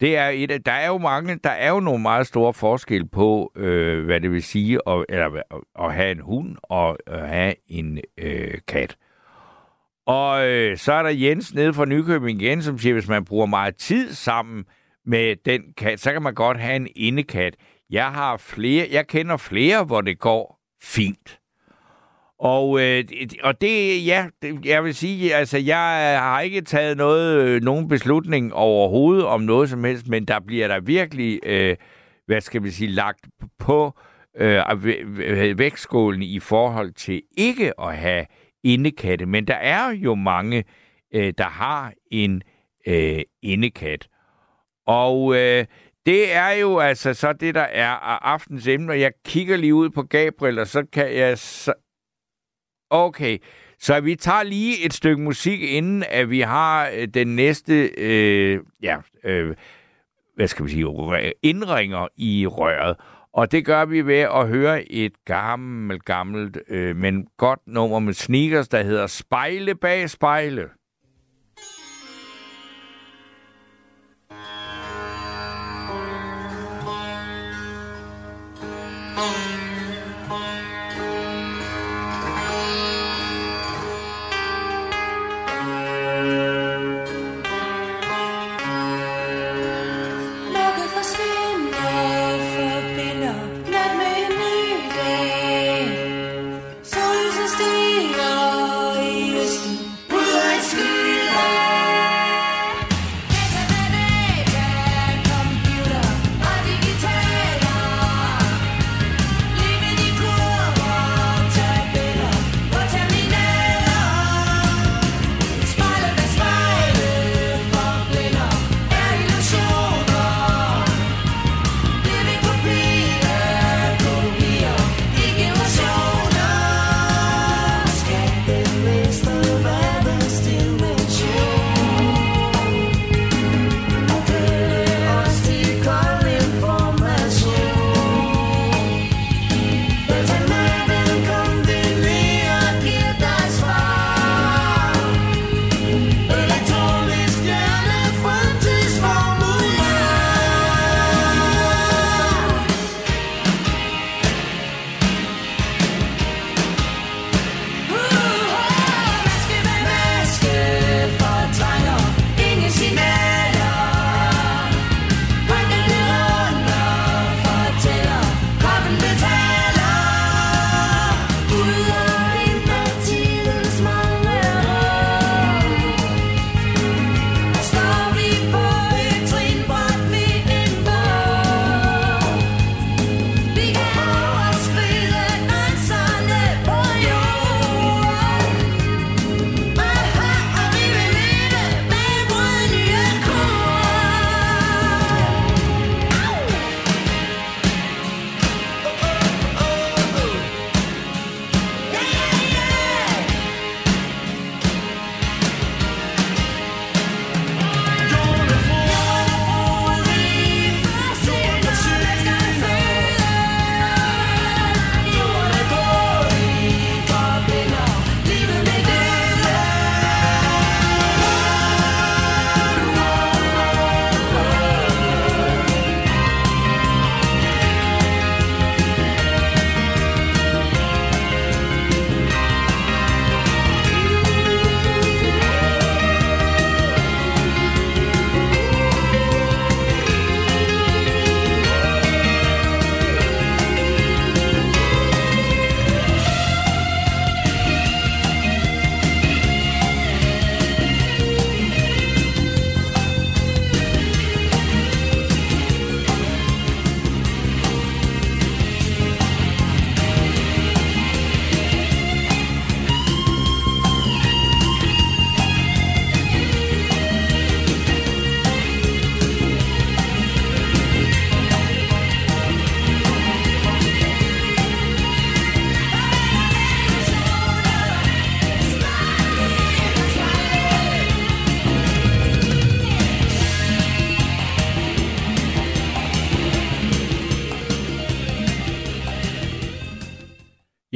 Det er et, der er jo mange, der er jo nogle meget store forskel på, øh, hvad det vil sige at, eller, at, at have en hund og at have en øh, kat. Og øh, så er der Jens nede fra Nykøbing igen, som siger, hvis man bruger meget tid sammen med den kat, så kan man godt have en indekat. Jeg har flere, jeg kender flere, hvor det går fint. Og, øh, og det, ja, det, jeg vil sige, altså, jeg øh, har ikke taget noget, øh, nogen beslutning overhovedet om noget som helst, men der bliver der virkelig, øh, hvad skal vi sige, lagt på øh, vægtskålen i forhold til ikke at have indekatte. Men der er jo mange, øh, der har en øh, indekat. Og øh, det er jo altså så det, der er af aftens emne. Jeg kigger lige ud på Gabriel, og så kan jeg... Så... Okay, så vi tager lige et stykke musik, inden at vi har øh, den næste, øh, ja, øh, hvad skal vi sige, indringer i røret. Og det gør vi ved at høre et gammelt, gammelt, øh, men godt nummer med sneakers, der hedder Spejle bag spejle.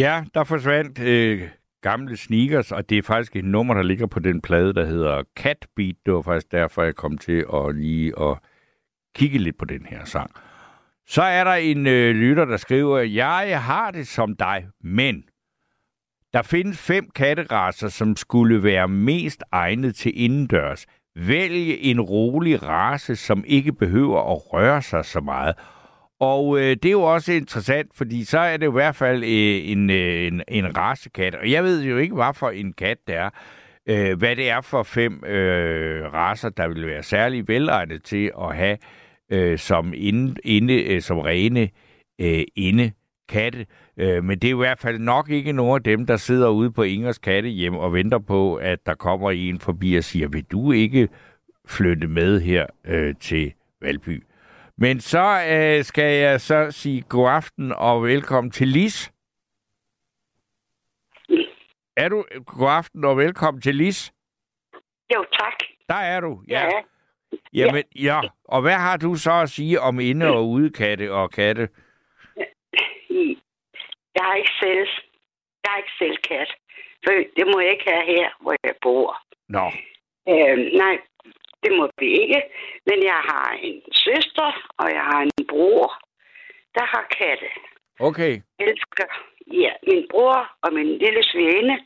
Ja, der forsvandt øh, gamle sneakers, og det er faktisk et nummer, der ligger på den plade, der hedder Cat Beat. Det var faktisk derfor, jeg kom til at lige at kigge lidt på den her sang. Så er der en øh, lytter, der skriver, jeg har det som dig, men der findes fem katteraser, som skulle være mest egnet til indendørs. Vælg en rolig race, som ikke behøver at røre sig så meget. Og øh, det er jo også interessant, fordi så er det i hvert fald øh, en, øh, en, en racekat. Og jeg ved jo ikke, hvad for en kat det er. Øh, hvad det er for fem øh, raser, der vil være særlig velegnet til at have øh, som, inde, inde, øh, som rene øh, inde katte. Øh, men det er i hvert fald nok ikke nogen af dem, der sidder ude på Ingers kattehjem og venter på, at der kommer en forbi og siger, vil du ikke flytte med her øh, til Valby? Men så øh, skal jeg så sige god aften og velkommen til Lis. Er du god aften og velkommen til Lis? Jo, tak. Der er du, ja. Ja. Jamen, ja. Og hvad har du så at sige om inde- og udekatte og katte? Jeg har ikke selv, jeg har ikke selv kat. For det må jeg ikke have her, hvor jeg bor. Nå, Øh, nej, det må vi ikke. Men jeg har en søster, og jeg har en bror, der har katte. okay. Jeg elsker ja, min bror og min lille svigerinde.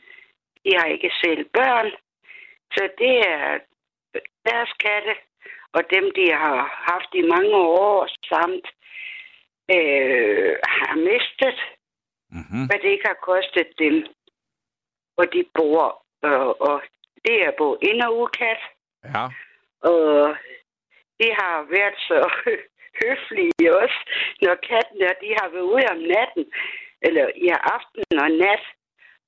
De har ikke selv børn. Så det er deres katte, og dem, de har haft i mange år, samt øh, har mistet, Mm-hmm. hvad det ikke har kostet dem. Og de bor, øh, og det er både ind- og udkat, Ja. Og de har været så høflige også, når kattene de har været ude om natten, eller i aften og nat,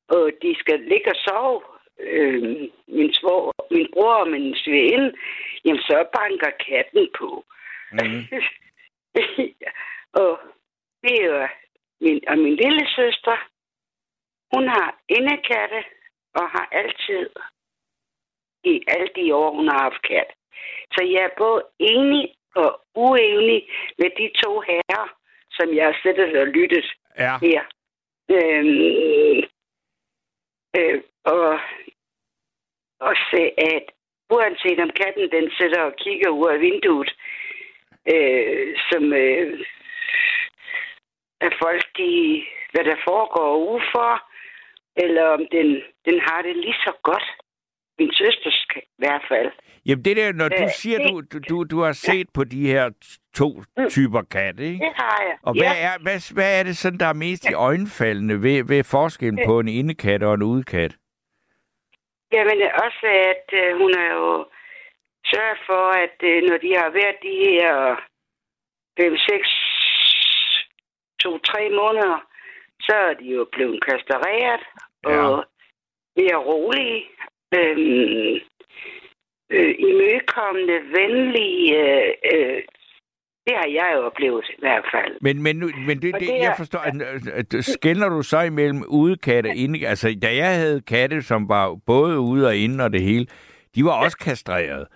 og de skal ligge og sove. Øh, min, svor, min bror og min svigerinde, jamen så banker katten på. Mm. og det er jo min, og min lille søster, hun har indekatte og har altid i alle de år, hun har haft kat. Så jeg er både enig og uenig med de to herrer, som jeg har siddet og lyttet Ja. her. Øhm, øh, og, og se, at uanset om katten den sidder og kigger ud af vinduet, øh, som øh, at folk, de, hvad der foregår udenfor, eller om den, den har det lige så godt. Min søster skal, i hvert fald. Jamen det der, når du Øh, siger, det- du, du, du, du har set på de her to typer katte, ikke? Det har jeg. Og hvad er, hvad, hvad er det sådan, der er mest i øjenfaldende ved, ved forskellen på en indekat og en udekat? Jamen også, at øh, hun har jo sørget for, at øh, når de har været de her 5, 6, 2, 3 måneder, så er de jo blevet kastreret Ja. og mere rolige, øhm, øh, imødekommende, venlige. Øh, øh, det har jeg jo oplevet i hvert fald. Men, men, nu, men det, Og det, det jeg forstår, at, at skældner du så imellem udekatte og inde? Altså, da jeg havde katte, som var både ude og inde og det hele, de var også kastreret.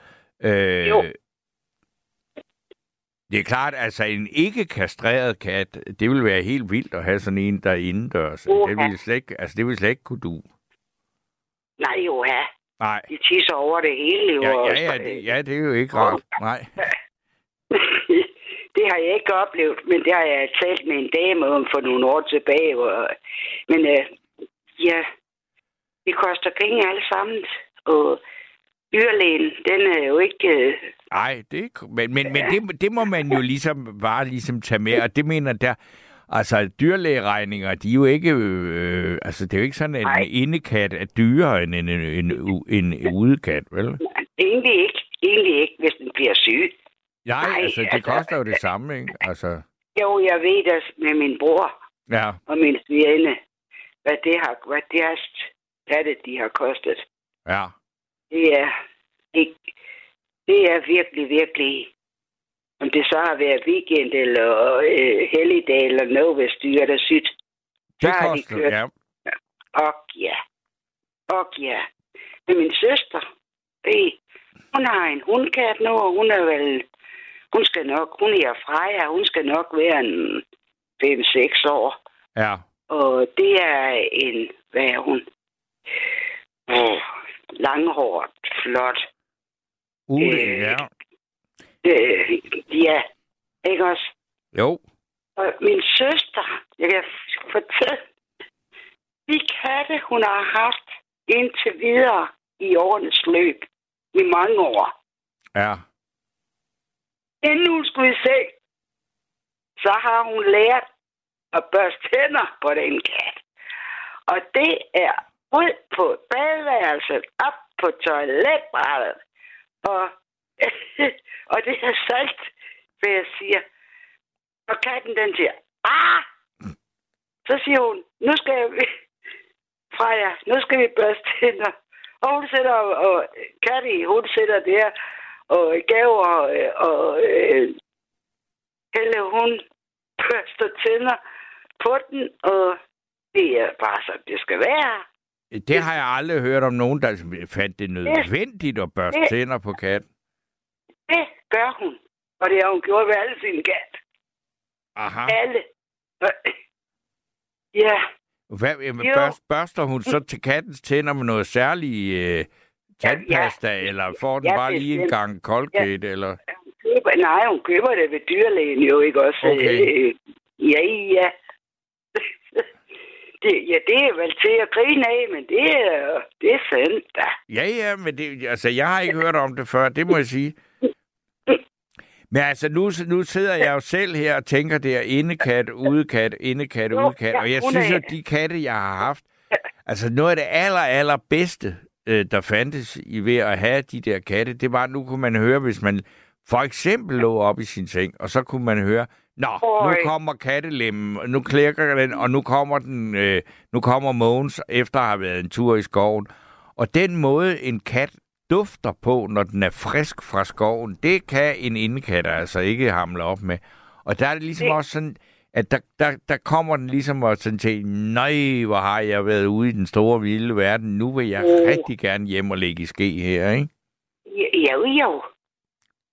Øh, Jo. Det er klart, altså en ikke kastreret kat, det vil være helt vildt at have sådan en, der er indendørs. Det vil slet ikke, altså det vil slet ikke kunne du. Nej, jo, ja. Nej. De tisser over det hele. Jo, Ja, ja, ja, det, ja, det er jo ikke rart. Nej. det har jeg ikke oplevet, men det har jeg talt med en dame om for nogle år tilbage. Og, men øh, ja, det koster penge alle sammen. Og dyrlægen, den er jo ikke... Øh, Nej, det er, men, men, men det, det må man jo ligesom bare ligesom tage med, og det mener der, altså dyrlægeregninger, de er jo ikke, øh, altså det er jo ikke sådan, at Nej. en indekat er dyrere end en, en, en, en, udekat, vel? egentlig ikke. Egentlig ikke, hvis den bliver syg. Nej, Nej, altså det altså- koster jo det samme, ikke? Altså, Jo, jeg ved det med min bror ja, og min svigerinde, hvad det har, hvad deres katte, de har kostet. ja. Det er, ikke, det er virkelig, virkelig, om det så har været weekend eller øh, helligdag eller noget, hvis dyret er sygt. Det Der har de kørt. ja. Og ja, og ja. Men min søster, det, hun har en hundkat nu, og hun er vel, hun skal nok, hun er Freja, hun skal nok være en 5-6 år. Ja, Og det er en, hvad er hun? Oh, langhåret, flot. Ule, Øh, ja. Øh, ja, ikke også? Jo. Og min søster, jeg kan fortælle, de katte, hun har haft indtil videre i årenes løb, i mange år. Ja. Inden hun skulle i seng, så har hun lært at børste tænder på den kat. Og det er ud på badeværelset, op på toiletbrættet. Og, og det er salt, hvad jeg siger. Og katten den siger, ah! Så siger hun, nu skal vi, Freja, nu skal vi børste tænder. Og hun sætter, og Katte, hun sætter der, og gaver, og, og øh, Helle, hun børster tænder på den, og det er bare så, det skal være. Det har jeg aldrig hørt om nogen, der fandt det nødvendigt at børste Det- tænder på katten. Det gør hun. Og det har hun gjort ved alle sine kat. Aha. Alle. Ja, Hvad, børst, børster hun så til kattens tænder med noget særlig øh, tandpasta, Ja, ja. eller får den Ja, bare lige en gang Colgate, eller? hun køber, nej, hun køber det ved dyrlægen jo, ikke også? Okay. Øh, ja, ja. Det, ja, det er vel til at grine af, men det er, det er sandt, da. Ja, ja, men det, altså, jeg har ikke hørt om det før, det må jeg sige. Men altså, nu, nu sidder jeg jo selv her og tænker, det er indekat, udekat, indekat, udekat. Og jeg synes jo, at de katte, jeg har haft, altså noget af det aller, aller bedste, øh, der fandtes i ved at have de der katte, det var, nu kunne man høre, hvis man for eksempel lå op i sin seng, og så kunne man høre, Nå, nu kommer kattelemmen, og nu klækker den, og nu kommer den, øh, nu kommer Mogens efter at have været en tur i skoven. Og den måde, en kat dufter på, når den er frisk fra skoven, det kan en indekat altså ikke hamle op med. Og der er det ligesom Det- også sådan, at der, der, der kommer den ligesom og sådan til, nej, hvor har jeg været ude i den store vilde verden, nu vil jeg Mm. rigtig gerne hjem og ligge i ske her, ikke? Jo, jo.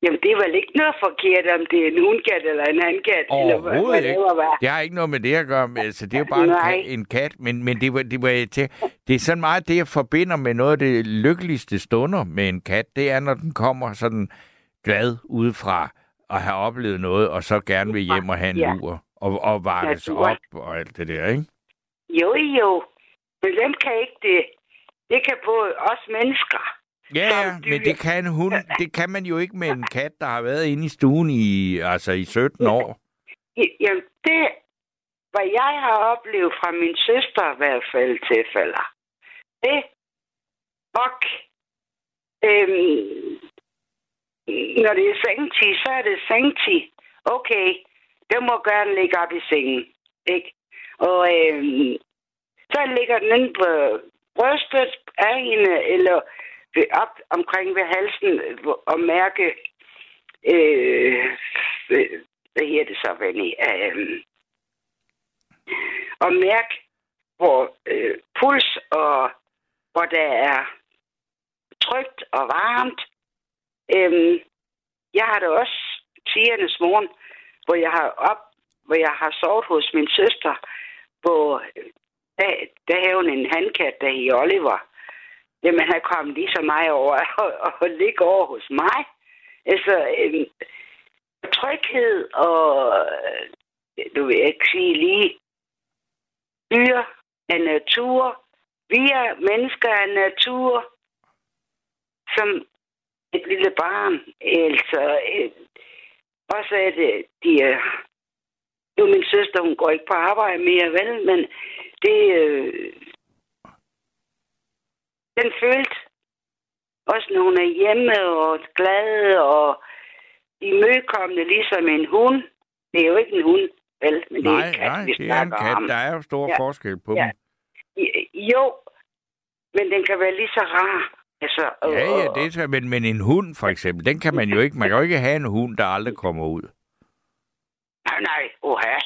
Jamen, det er vel ikke noget forkert, om det er en hundkat eller en handkat. eller hvad- Overhovedet ikke. Det har ikke noget med det at gøre. Men, altså, det er jo bare en kat, en kat men, men det, var, det, var til, det er sådan meget det, jeg forbinder med noget af det lykkeligste stunder med en kat. Det er, når den kommer sådan glad udefra og har oplevet noget, og så gerne vil hjem og have en Ja. lur og, og varmes Ja, op og alt det der, ikke? Jo, jo. Men hvem kan ikke det? Det kan både os mennesker. Ja, ja, men det kan en hund, det kan man jo ikke med en kat, der har været inde i stuen i, altså i 17 år. Ja- Jamen, det, hvad jeg har oplevet fra min søster i hvert fald tilfælder, det og øhm, når det er sengtid, så er det sengtid. Okay, den må gerne ligge op i sengen, ikke? Og øhm, så ligger den inde på brystet af hende, eller op omkring ved halsen og mærke, øh, hvad hedder det så, Vanny? Øh, og mærke, hvor øh, puls og hvor der er trygt og varmt. Øh, jeg har det også tigernes morgen, hvor jeg har op, hvor jeg har sovet hos min søster, hvor der, der havde hun en handkat, der i Oliver. Jamen, han kom lige så meget over og, og, ligge over hos mig. Altså, øhm, tryghed og, øh, du vil ikke sige lige, dyr af natur. Vi er mennesker af natur, som et lille barn. Altså, øh, også er det, de er, jo min søster, hun går ikke på arbejde mere, vel, men det, øh, den følte også, når hun er hjemme og glad og imødekommende, ligesom en hund. Det er jo ikke en hund, vel, men det er Nej, en kat, nej, vi det er en kat. om. Der er jo stor Ja. forskel på Ja. dem. Jo, men den kan være lige så rar. Altså, og, Ja, ja, det er, men, men en hund for eksempel, den kan man jo ikke, man kan jo ikke have en hund, der aldrig kommer ud. Nej, nej, oha.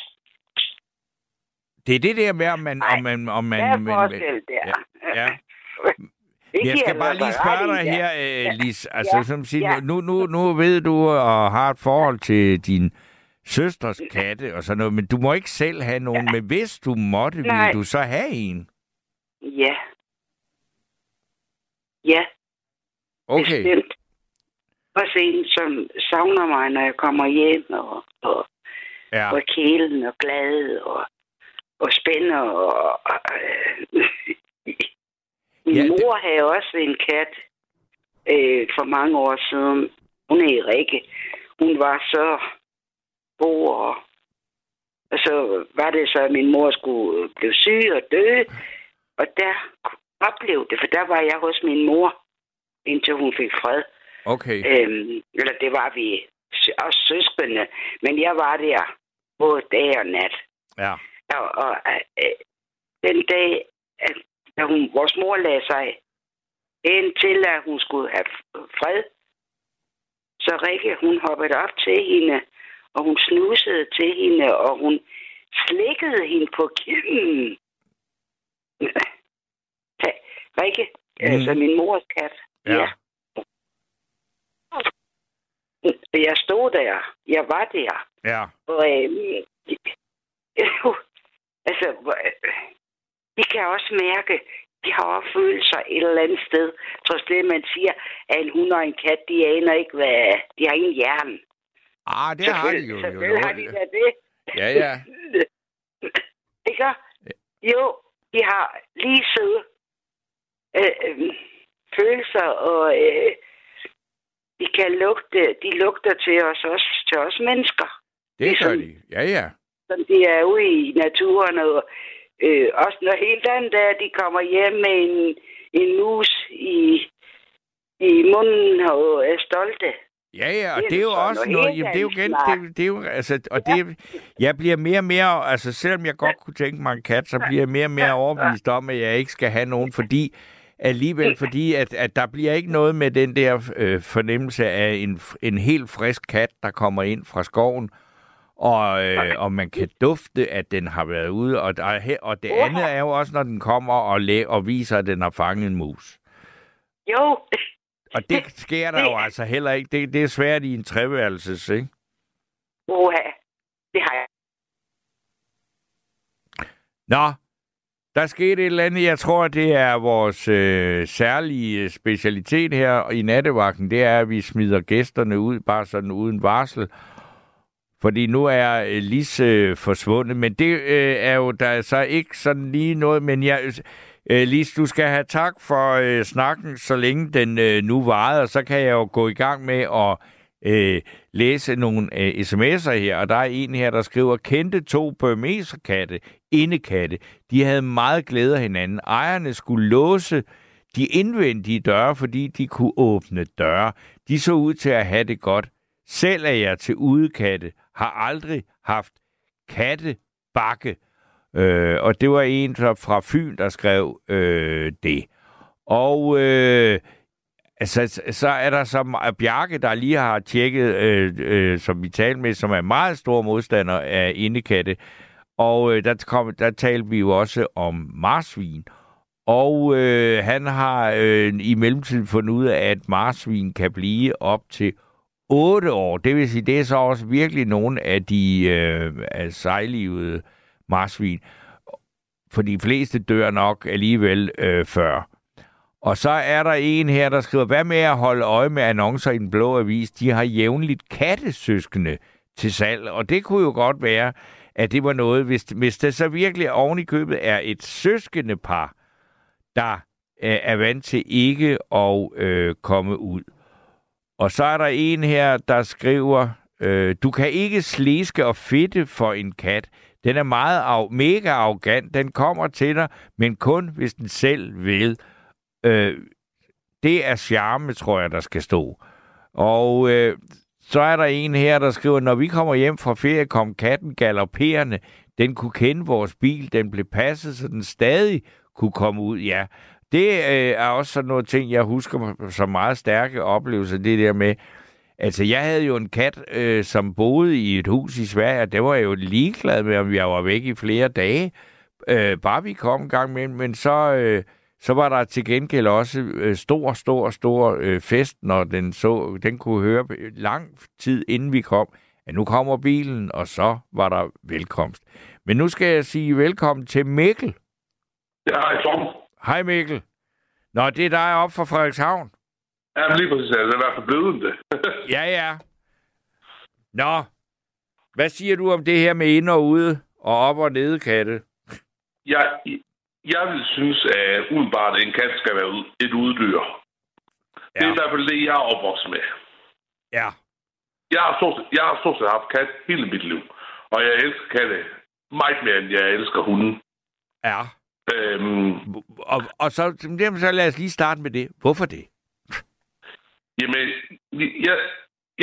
Det er det der med, om man... Nej, Om man, om man Der er forskel der. Ja, ja. Det Jeg skal bare lige spørge dig ja. her, øh, Lis. Altså, Ja, som siger, ja. nu, nu, nu ved du og har et forhold til din søsters katte og sådan noget, men du må ikke selv have nogen. Men hvis du måtte, Nej. ville du så have en? Ja. Ja, Okay. bestemt. Også en, som savner mig, når jeg kommer hjem, og, og, Ja. og kælen og glad, og, og spænder. Og, og, øh, Min Ja, ja, det- mor havde også en kat øh, for mange år siden. Hun er Rikke. Hun var så god, og, og så var det så, at min mor skulle blive syg og dø. Og der oplevede det, for der var jeg hos min mor, indtil hun fik fred. Okay. Øhm, eller det var vi også søskende, men jeg var der både dag og nat. Ja. Og, og øh, den dag, at da hun, vores mor lagde sig ind til, at hun skulle have fred, så Rikke, hun hoppede op til hende, og hun snusede til hende, og hun slikkede hende på kinden. Rikke, Mm. altså min mors kat. Ja. Jeg stod der. Jeg var der. Ja. Og øh, altså, de kan også mærke, de har også følelser et eller andet sted. Trods det, man siger, at en hund og en kat, de aner ikke, hvad... De har ingen hjerne. Ah, det har de jo. jo, Selvfølgelig har de jo. da det. Ja, ja. Ikke? Jo, de har lige så øh, øh, følelser, og øh, de kan lugte, de lugter til os også, til os mennesker. Det gør Ligesom- de. Ja, ja. som de er ude i naturen, og øh, også når helt andet er, de kommer hjem med en, en mus i, i munden og er stolte. Ja, ja, og Det er det er jo så også noget noget, jamen, det er jo igen, det, det er jo, altså, og det, jeg bliver mere og mere, altså selvom jeg godt kunne tænke mig en kat, så bliver jeg mere og mere overbevist om, at jeg ikke skal have nogen, fordi alligevel, fordi at, at der bliver ikke noget med den der øh, fornemmelse af en, en helt frisk kat, der kommer ind fra skoven, og, øh, og man kan dufte, at den har været ude, og, der er, he- og det andet er jo også, når den kommer og, læ- og viser, at den har fanget en mus. Jo, Og det sker der jo altså heller ikke. Det, det er svært i en treværelses, ikke? oha, det har jeg. Nå, der skete et eller andet. Jeg tror, det er vores øh, særlige specialitet her i nattevagten. Det er, at vi smider gæsterne ud, bare sådan uden varsel. Fordi nu er øh, Lis øh, forsvundet. Men det øh, er jo der er så ikke sådan lige noget. Men jeg, øh, øh Lis, du skal have tak for øh, snakken, så længe den øh, nu varede. Og så kan jeg jo gå i gang med at øh, læse nogle øh, sms'er her. Og der er en her, der skriver, kendte to burmeserkatte, indekatte. De havde meget glæde af hinanden. Ejerne skulle låse de indvendige døre, fordi de kunne åbne døre. De så ud til at have det godt. Selv er jeg til udekatte, har aldrig haft kattebakke. Øh, og det var en der fra Fyn, der skrev øh, det. Og øh, altså, så er der så Bjarke, der lige har tjekket, øh, øh, som vi talte med, som er meget stor modstander af indekatte. Og øh, der, kom, der talte vi jo også om marsvin. Og øh, han har øh, i mellemtiden fundet ud af, at marsvin kan blive op til 8 år. Det vil sige, det er så også virkelig nogle af de øh, af sejlivede marsvin. For de fleste dør nok alligevel øh, før. Og så er der en her, der skriver, hvad med at holde øje med annoncer i den blå avis? De har jævnligt kattesøskende til salg, og det kunne jo godt være, at det var noget, hvis, hvis det så virkelig oven i købet er et søskende par, der øh, er vant til ikke at øh, komme ud. Og så er der en her, der skriver, øh, du kan ikke sliske og fitte for en kat. Den er meget af, mega arrogant. Den kommer til dig, men kun hvis den selv vil. Øh, det er charme, tror jeg, der skal stå. Og øh, så er der en her, der skriver, når vi kommer hjem fra ferie, kom katten galopperende. Den kunne kende vores bil. Den blev passet, så den stadig kunne komme ud. Ja, det øh, er også sådan noget ting, jeg husker som meget stærke oplevelser. Det der med, altså jeg havde jo en kat, øh, som boede i et hus i Sverige, og det var jeg jo ligeglad med, om jeg var væk i flere dage. Øh, bare vi kom en gang med, men så... Øh, så var der til gengæld også øh, stor, stor, stor øh, fest, når den så, den kunne høre lang tid inden vi kom, at nu kommer bilen, og så var der velkomst. Men nu skal jeg sige velkommen til Mikkel. Ja, hej Tom. Hej Mikkel. Nå, det er dig op fra Frederikshavn. Ja, men lige præcis. Altså, det er i hvert fald blevet det. Ja, ja. Nå, hvad siger du om det her med ind og ude og op og nede katte? jeg, jeg vil synes, at udenbart en kat skal være et uddyr. Ja. Det er i hvert fald det, jeg er opvokset med. Ja. Jeg har stort, jeg har stort set haft kat hele mit liv. Og jeg elsker katte meget mere, end jeg elsker hunden. Ja. Øhm, Og, og så, jamen, så lad os lige starte med det. Hvorfor det? jamen, jeg,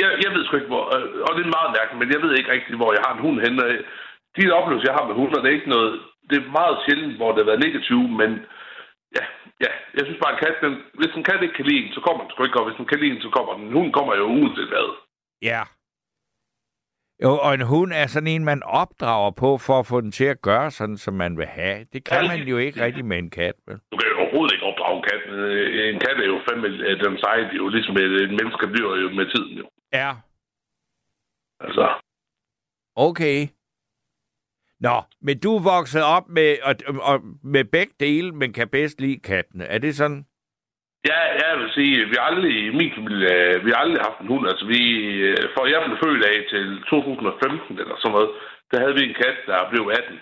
jeg, jeg ved sgu ikke, hvor... øh, Og det er meget mærkeligt, men jeg ved ikke rigtig, hvor jeg har en hund henne. De oplevelser, jeg har med hunder, det er ikke noget... Det er meget sjældent, hvor det har været negativt, men ja, ja, jeg synes bare, en kat, den, hvis en kat ikke kan lide en, så kommer den sgu ikke, og hvis den kan lide en, så kommer den. Hunden kommer jo uanset hvad. Ja. Jo, og en hund er sådan en, man opdrager på for at få den til at gøre sådan, som man vil have. Det kan man jo ikke rigtig med en kat, vel? Du kan jo overhovedet ikke opdrage en kat. Øh, En kat er jo fandme øh, den seje, det er jo ligesom et, et menneske bliver jo med tiden jo. Ja. Altså, Okay. Nå, men du er vokset op med, og, og, med begge dele, men kan bedst lide kattene. Er det sådan? Ja, jeg vil sige, vi har aldrig i min familie, vi har aldrig haft en hund. Altså, vi, øh, for jeg blev født af til 2015 eller sådan noget, der havde vi en kat, der blev 18.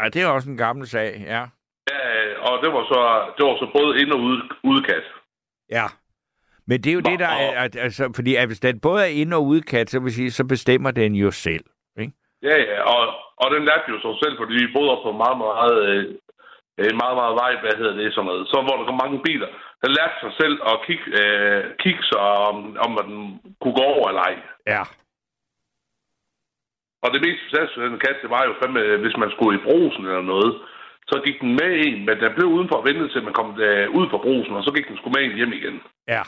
Ja, det er også en gammel sag, ja. Ja, og det var så, det var så både ind- og ude, udekat. Ja. Men det er jo Nå, det, der er, at, altså, fordi at hvis den både er ind- og udkat, så vil sige, så bestemmer den jo selv. Ikke? Ja, ja, og, og den lærte jo sig selv, fordi vi boede op på meget, meget, øh, en meget, meget vej, hvad hedder det, sådan noget. Så hvor der kom mange biler, den lærte sig selv at kigge, øh, kigge sig, om, om at den kunne gå over eller ej. Ja. Og det mest fantastiske ved den kat, det var jo fandme, hvis man skulle i brosen eller noget, så gik den med en, men den blev udenfor og ventede til, man kom øh, ud fra brosen, og så gik den sgu med en hjem igen. Ja.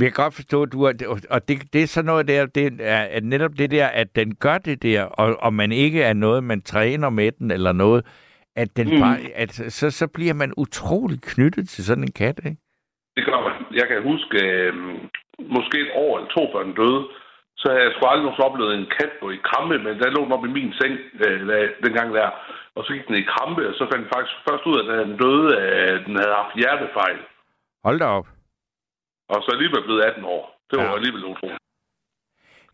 Jeg kan godt forstå, at du er, og det, det er sådan noget der, det er at netop det der, at den gør det der, og, og man ikke er noget, man træner med den eller noget, at den Mm. bare, at så, så bliver man utrolig knyttet til sådan en kat, ikke? Det gør man. Jeg kan huske, øh, måske et år eller to før den døde, så havde jeg sgu aldrig nogensinde oplevet en kat gå i krampe, men der lå den op i min seng øh, dengang der. Og så gik den i krampe, og så fandt jeg faktisk først ud af, at den døde, at den havde haft hjertefejl. Hold da op. Og så alligevel blevet 18 år. Det var Ja. alligevel utroligt.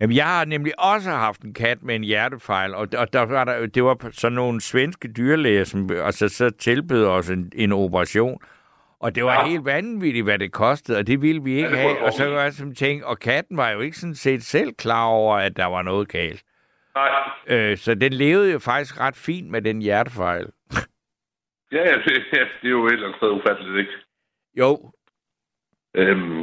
Jamen, jeg har nemlig også haft en kat med en hjertefejl, og, og der var der, det var sådan nogle svenske dyrlæger, som altså, så tilbød os en, en operation. Og det var ja. Helt vanvittigt, hvad det kostede, og det ville vi ikke ja, have. Og så var jeg sådan tænkt, og katten var jo ikke sådan set selv klar over, at der var noget galt. Nej. Øh, så den levede jo faktisk ret fint med den hjertefejl. Ja, ja, det, ja, det er jo et eller andet sted ufatteligt, ikke? Jo, Øhm,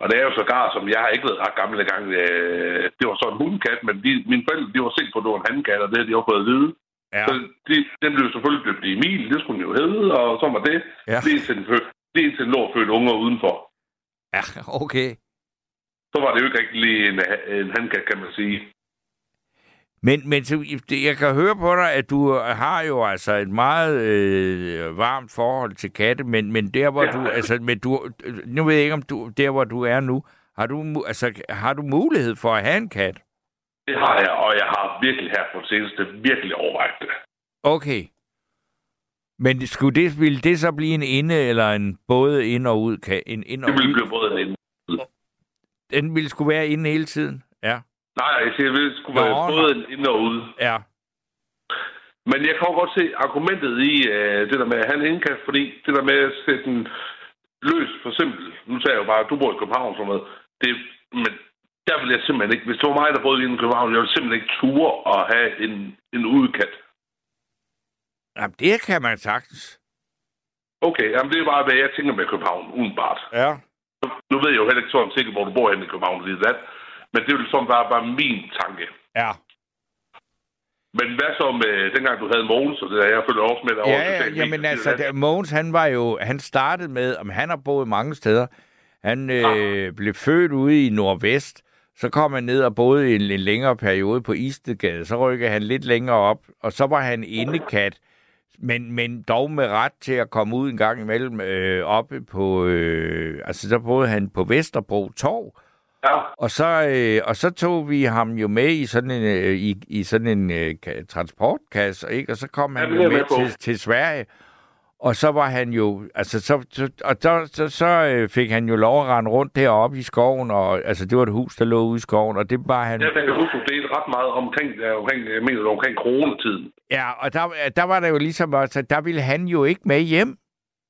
og det er jo sågar, som jeg har ikke været ret gammel gang, øh, det var så en hundkat, men de, mine forældre, de var set på, at det var en handkat, og det havde de også fået at vide. ja. Så de, den blev selvfølgelig døbt Emil, det skulle den jo hedde, og så var det. Ja. Det er indtil den, fød, det er indtil den lå og fødte unger udenfor. ja, okay. Så var det jo ikke rigtig lige en, en handkat, kan man sige. Men, men jeg kan høre på dig, at du har jo altså et meget øh, varmt forhold til katte, men, men der hvor Ja. du, altså, men du, nu ved jeg ikke om du, der hvor du er nu, har du, altså, har du mulighed for at have en kat? Det har jeg, og jeg har virkelig her på det seneste virkelig overvejet det. Okay. Men skulle det, ville det så blive en inde eller en både ind og ud? ka- En ind og Det ville ud? blive både en Den ville skulle være inde hele tiden? Ja. Nej, jeg siger, det skulle være Nå, både en ind og ude. Ja. Men jeg kan jo godt se argumentet i øh, det der med at have en indkast, fordi det der med at sætte den løs, for eksempel, nu tager jeg jo bare, du bor i København og sådan noget, det, men der vil jeg simpelthen ikke, hvis det var mig, der boede i København, jeg ville simpelthen ikke ture at have en, en udkat. Jamen, det kan man sagtens. Okay, jamen det er bare, hvad jeg tænker med København, udenbart. Ja. Nu, nu ved jeg jo heller ikke sådan sikkert, hvor du bor henne i København, lige det, men det er jo sådan bare, bare min tanke. Ja. Men hvad så med dengang, du havde Mogens, og det der, jeg følger også med derovre. Ja, ja, jamen altså, der, Mogens, han var jo, han startede med, om han har boet mange steder. Han øh, blev født ude i Nordvest, så kom han ned og boede en, en længere periode på Istedgade. Så rykkede han lidt længere op, og så var han indekat, men, men dog med ret til at komme ud en gang imellem øh, oppe på, øh, altså så boede han på Vesterbro Torv, Ja, Og så, øh, og så tog vi ham jo med i sådan en, øh, i, i sådan en øh, ka- transportkasse, ikke? og så kom han det er jo med til, til Sverige. Og så var han jo, altså så, så og der, så, så øh, fik han jo lov at rende rundt deroppe i skoven, og altså det var et hus, der lå ude i skoven, og det var han... jeg kan huske, delte ret meget omkring, ja, omkring, jeg mener, det omkring coronatiden. Ja, og der, der var der jo ligesom også, der ville han jo ikke med hjem,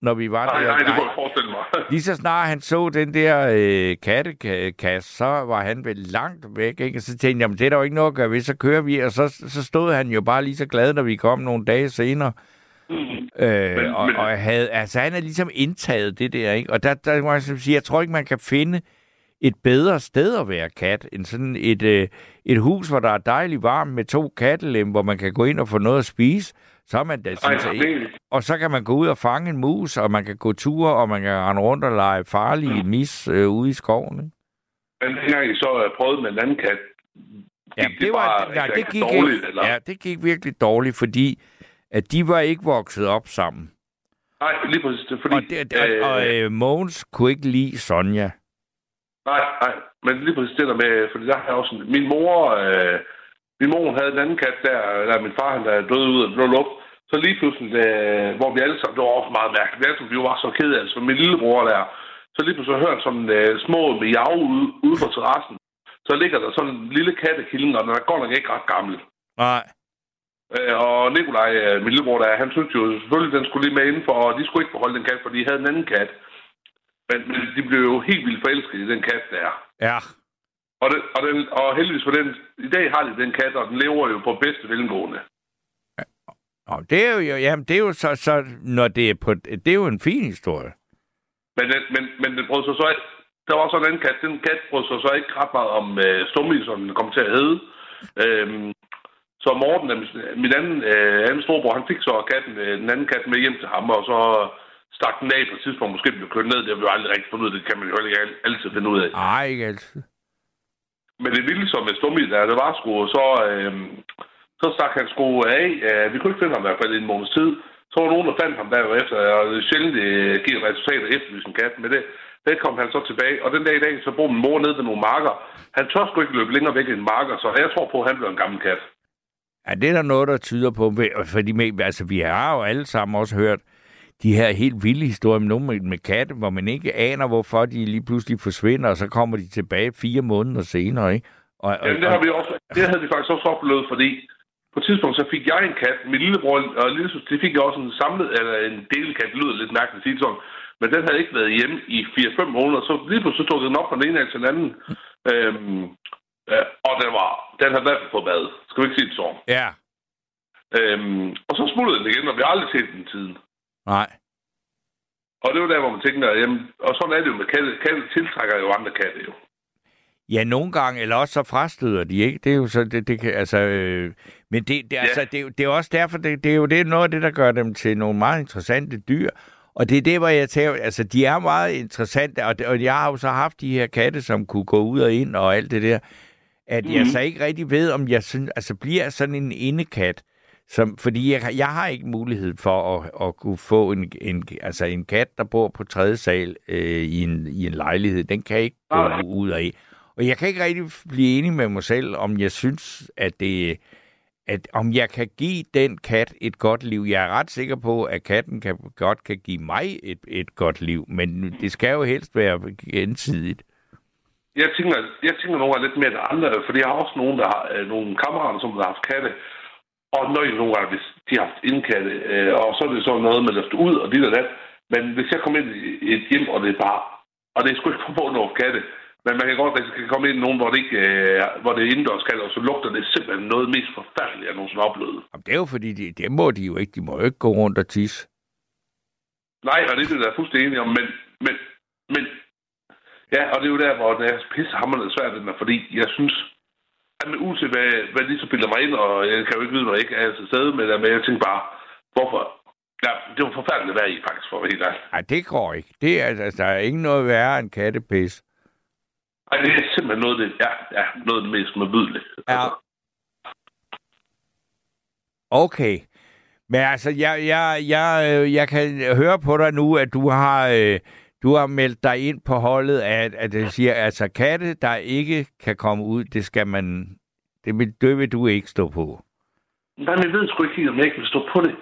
når vi var Nej, der. nej, det jeg forestille mig. Lige så snart han så den der øh, kattekasse, så var han vel langt væk, ikke? Og så tænkte jeg, jamen, det er der jo ikke noget at gøre ved, så kører vi. Og så, så stod han jo bare lige så glad, når vi kom nogle dage senere. Mm. Øh, Men- og, men- og havde, altså, han er ligesom indtaget det der, ikke? Og der, der må jeg sige, jeg tror ikke, man kan finde et bedre sted at være kat, end sådan et, øh, et hus, hvor der er dejligt varmt med to kattelem, hvor man kan gå ind og få noget at spise. Så er man da, ikke. det, Og så kan man gå ud og fange en mus, og man kan gå ture, og man kan rende rundt og lege farlige mis øh, ude i skoven. Ikke? men dengang I så prøvede med en anden kat, Ja, gik det, var, bare nej, det gik dårligt, ikke, eller? ja, det gik virkelig dårligt, fordi at de var ikke vokset op sammen. Nej, lige præcis. Det er fordi, og det, øh, og øh, Mogens kunne ikke lide Sonja. Nej, nej, men lige præcis det der med, fordi der har jeg også min mor, øh, min mor havde en anden kat der, der min far han der døde ud af blå luft, så lige pludselig, øh, hvor vi alle sammen, det var også meget mærkeligt, vi, alle sammen, vi var så kede af, altså min lillebror der, så lige pludselig hørte sådan øh, små miau ude, ude på terrassen, så ligger der sådan en lille kattekilling, og den er godt nok ikke ret gammel. Nej. Øh, og Nikolaj, øh, min lillebror der, han syntes jo selvfølgelig, den skulle lige med indenfor, og de skulle ikke beholde den kat, for de havde en anden kat. Men, men de blev jo helt vildt forelskede i den kat der. Ja. Og, den, og, den, og heldigvis for den, i dag har de den kat, og den lever jo på bedste velgående. Og det er jo, jamen, det er jo så, så, når det er på, det er jo en fin historie. Men, den, men, men den brød sig så ikke, der var så en anden kat, den kat brød sig så ikke ret meget om øh, Stummi, som den kom til at hedde. Øhm, så Morten, øh, min anden, øh, anden storebror, han fik så katten, øh, den anden kat med hjem til ham, og så stak den af på et tidspunkt, måske blev kørt ned, det har vi jo aldrig rigtig fundet ud af, det kan man jo ikke al- altid finde ud af. Nej, ikke altid. Men det vilde så med stummet, der det var sgu, så, øh, så stak han sgu af. Øh, vi kunne ikke finde ham i hvert fald i en måneds tid. Så var nogen, der fandt ham derefter, og det er sjældent øh, giver resultater efter en kat. Men det, det kom han så tilbage, og den dag i dag, så bor min mor nede ved nogle marker. Han tør sgu ikke løbe længere væk end marker, så jeg tror på, at han bliver en gammel kat. Ja, det er der noget, der tyder på. Fordi med, altså, vi har jo alle sammen også hørt de her helt vilde historier med nogle med, med katte, hvor man ikke aner, hvorfor de lige pludselig forsvinder, og så kommer de tilbage fire måneder senere, ikke? Og, og, Jamen, det, har vi også, det havde vi faktisk også oplevet, fordi på et tidspunkt, så fik jeg en kat. Min lillebror og lille søster, de fik også en samlet, eller en delkat. Det lyder lidt mærkeligt at sige det sådan. Men den havde ikke været hjemme i 4-5 måneder. Så lige pludselig tog den op fra den ene af til den anden. Øhm, ja, og den, var, den havde fald fået bad. Skal vi ikke sige det sådan? Ja, Øhm, og så smuttede den igen, og vi har aldrig set den siden. Nej. Og det var der, hvor man tænker, jamen, og sådan er det jo med katte. Katte tiltrækker jo andre katte jo. Ja, nogle gange, eller også så frastøder de, ikke? Det er jo så, det, det kan, altså, øh, men det, det, Ja. altså, det, er jo- det er også derfor, det, det er jo det, noget af det, der gør dem til nogle meget interessante dyr. Og det er det, hvor jeg tænker, altså, de er meget interessante, og, det, og jeg har jo så haft de her katte, som kunne gå ud og ind og alt det der, at jeg Mhm. så ikke rigtig ved, om jeg synes, altså, bliver sådan en indekat, som, fordi jeg, jeg har ikke mulighed for at, at kunne få en, en, altså en kat, der bor på tredje sal øh, i, en, i en lejlighed. Den kan ikke gå ud af. Og jeg kan ikke rigtig blive enig med mig selv, om jeg synes, at det at om jeg kan give den kat et godt liv. Jeg er ret sikker på, at katten kan, godt kan give mig et, et godt liv, men det skal jo helst være gensidigt. Jeg tænker, jeg tænker nogle gange lidt mere end andre, fordi jeg har også nogen, der har, øh, nogle kammerater, som har haft katte, og nøje nogle gange, hvis de har haft indkatte, øh, og så er det sådan noget med at løfte ud og dit og dat. Men hvis jeg kommer ind i et hjem, og det er bare, og det er sgu ikke på noget katte, men man kan godt, jeg kan komme ind i nogen, hvor det, ikke, øh, hvor det er indendørs katte, og så lugter det simpelthen noget mest forfærdeligt, jeg nogensinde har oplevet. Og det er jo fordi, det, det må de jo ikke. De må jo ikke gå rundt og tisse. Nej, og det er det, der er fuldstændig enig om, men, men, men ja, og det er jo der, hvor det er pissehammerende svært, fordi jeg synes, at med uanset hvad, hvad de så bilder mig ind, og jeg kan jo ikke vide, når jeg ikke er til stede med det, men jeg tænker bare, hvorfor? Ja, det var forfærdeligt at være i, faktisk, for at helt ærlig. Nej, det går ikke. Det er, altså, der er ikke noget værre end kattepis. Ej, det er simpelthen noget, af det, ja, ja, noget af det mest modbydelige. Ja. Okay. Men altså, jeg, jeg, jeg, øh, jeg kan høre på dig nu, at du har, øh, du har meldt dig ind på holdet, at, at det siger, altså katte, der ikke kan komme ud, det skal man, det vil, det vil du ikke stå på. Nej, men jeg ved sgu ikke helt, om jeg ikke vil stå på det.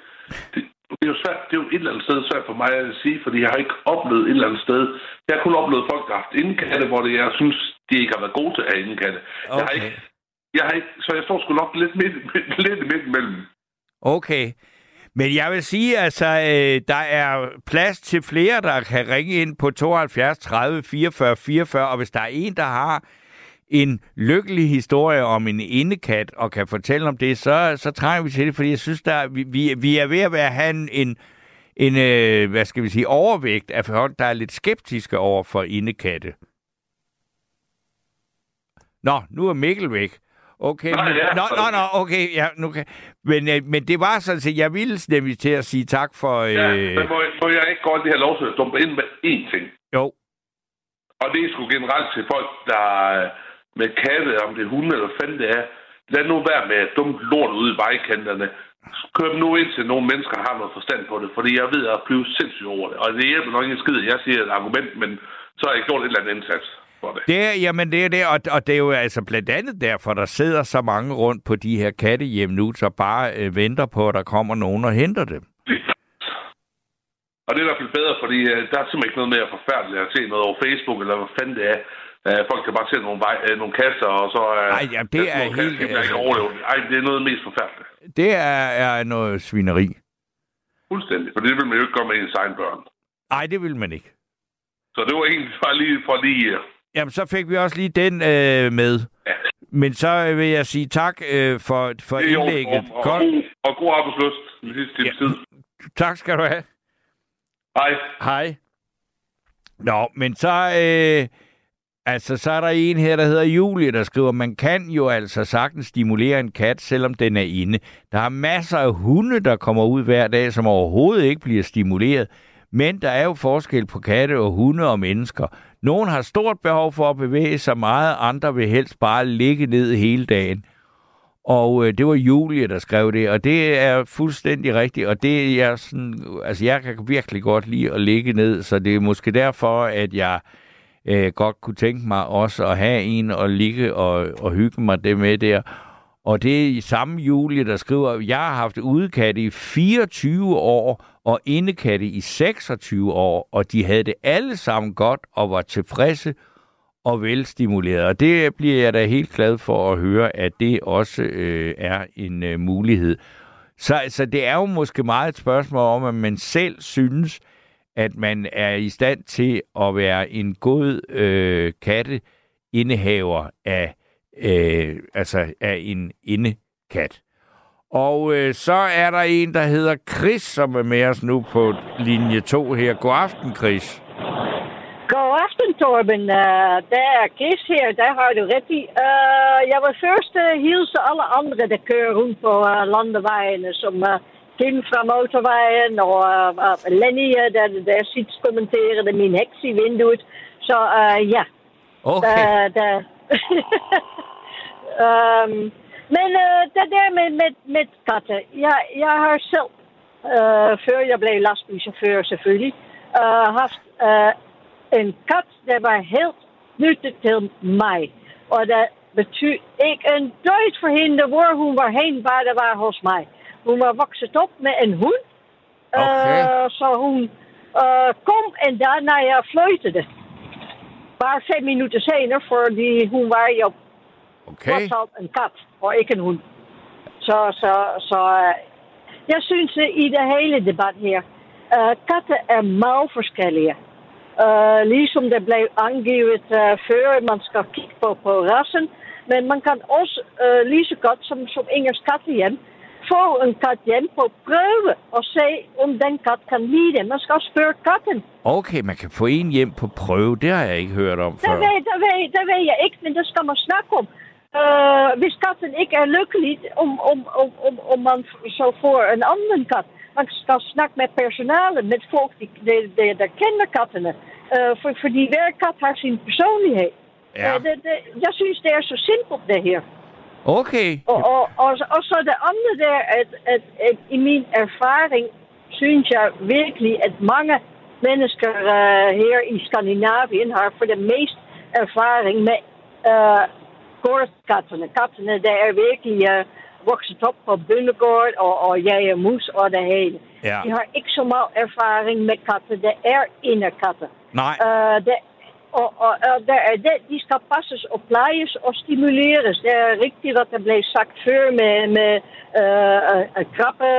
det. Det er jo svært, det er jo et eller andet sted svært for mig at sige, fordi jeg har ikke oplevet et eller andet sted. Jeg har kun oplevet folk, der har haft indkatte, hvor det, jeg synes, de ikke har været gode til at have indkatte. Okay. Jeg har ikke, jeg har ikke, så jeg står sgu nok lidt midt, lidt midt imellem. Okay. Men jeg vil sige, altså, øh, der er plads til flere, der kan ringe ind på 72 30 44 44, og hvis der er en, der har en lykkelig historie om en indekat og kan fortælle om det, så, så trænger vi til det, fordi jeg synes, der, vi, vi, vi er ved at være, have en, en, en øh, hvad skal vi sige, overvægt af folk, der er lidt skeptiske over for indekatte. Nå, nu er Mikkel væk. Okay, Nå, men, ja. nå, nå, nå, okay, ja, nu kan, men, øh, men det var sådan set, jeg ville nemlig til at sige tak for, øh, Ja, men må, må jeg ikke godt lige have lov til at dumpe ind med én ting? jo, Og det er sgu generelt til folk, der er med katte, om det er hunde eller fanden det er. Lad nu være med dumpe lort ude i vejkanterne. Kør dem nu ind til nogle mennesker, der har noget forstand på det, fordi jeg ved at blive sindssygt over det. Og det hjælper nok ikke skid, jeg siger et argument, men så har jeg gjort et eller andet indsats for det. Det er, jamen det er det, og, og det er jo altså blandt andet derfor, der sidder så mange rundt på de her kattehjem nu, så bare øh, venter på, at der kommer nogen og henter dem. Og det er i hvert fald bedre, fordi øh, der er simpelthen ikke noget mere forfærdeligt at se noget over Facebook, eller hvad fanden det er. Uh, folk kan bare se nogle, vej, uh, nogle kasser, og så... Uh, Ej, jamen, det er helt- Altså, altså- overleve. Ej, det er noget af det mest forfærdeligt. Det er, er noget svineri. Fuldstændig. For det vil man jo ikke gøre med ens egen børn. Nej, det vil man ikke. Så det var egentlig bare lige for lige... Jamen, så fik vi også lige den øh, med. Ja. Men så vil jeg sige tak øh, for, for jo, indlægget. og, og, Godt. god, og god arbejdsløst den sidste Ja. tid. Tak skal du have. Hej. Hej. Nå, men så, øh, altså, så er der en her, der hedder Julie, der skriver, man kan jo altså sagtens stimulere en kat, selvom den er inde. Der er masser af hunde, der kommer ud hver dag, som overhovedet ikke bliver stimuleret. Men der er jo forskel på katte og hunde og mennesker. Nogle har stort behov for at bevæge sig meget, andre vil helst bare ligge ned hele dagen. Og øh, det var Julie, der skrev det, og det er fuldstændig rigtigt, og det er jeg sådan, altså jeg kan virkelig godt lide at ligge ned, så det er måske derfor, at jeg øh, godt kunne tænke mig også at have en og ligge og, og hygge mig det med der. Og det er i samme Julie, der skriver, jeg har haft udekatte i 24 år og indekatte i 26 år, og de havde det alle sammen godt og var tilfredse og velstimuleret. Og det bliver jeg da helt glad for at høre, at det også øh, er en øh, mulighed. Så, så det er jo måske meget et spørgsmål om, at man selv synes, at man er i stand til at være en god øh, katteindehaver af, øh, altså af en indekat. Og øh, så er der en, der hedder Chris, som er med os nu på linje 2 her. God aften, Chris. God aften, Torben. Uh, der er Chris her, der har du ret i. Uh, jeg vil først uh, hilse alle andre, der kører rundt på uh, landevejene, som uh, Kim fra motorvejen og uh, uh, Lenny, uh, der, der zit commenteren in mijn heks i vinduet. Så uh, ja, Okay. der, der. um, men uh, det der med, med, med katten, jeg, jeg har selv, uh, før jeg blev lastbilchauffeur selvfølgelig, uh, haft uh, en kat, der var helt nyttig til mig. Og dat betyder ikke een voor hende waar hun var heen waar de var hos mij. Hun var vokset op met een hond. Okay. Uh, zo hun uh, kom en daarna ja, fluiterde. Maar vijf minuten senere, voor die hoe waar je op Okay. was al een kat, og ikke en hund. Så, så, så øh, jeg synes øh, i det hele debat her, øh, katten er meget forskellige. Uh, ligesom det blev angivet uh, før, man skal kigge på, på rassen. Men man kan også uh, lige så godt som, som Ingers kattehjem få en kat hjem på prøve og se, om den kat kan lide det. Man skal spørge katten. Okay, man kan få en hjem på prøve. Det har jeg ikke hørt om Det før. ved, det, ved, det ved jeg ikke, men det skal man snakke om. Uh, hvis katten ikke er lykkelig, om, om, om, om, om man så får en anden kat. Man skal snakke med personale, met folk die, die, die, die kender kattene. Uh, for, fordi hver kat har sin personlighed. Ja. Uh, det, det, jeg synes, det er så simpelt, det her. Okay. Og, og, og, og så det andet der, at, at, at i min ervaring synes jeg virkelig, at mange mennesker uh, her i Scandinavië har voor de meest ervaring met uh, koortskattene. Kattene die er virkelig uh, vokset op op Bunnegård og, og jager mus og det hele. Ja. De har ikke så meget erfaring med katten. Det er inderkatten. Nej. Uh, det, og, og, og der er det, de skal passes og plejes og stimuleres. Det er rigtigt, wat er blev sagt før med, med uh, uh, krabbe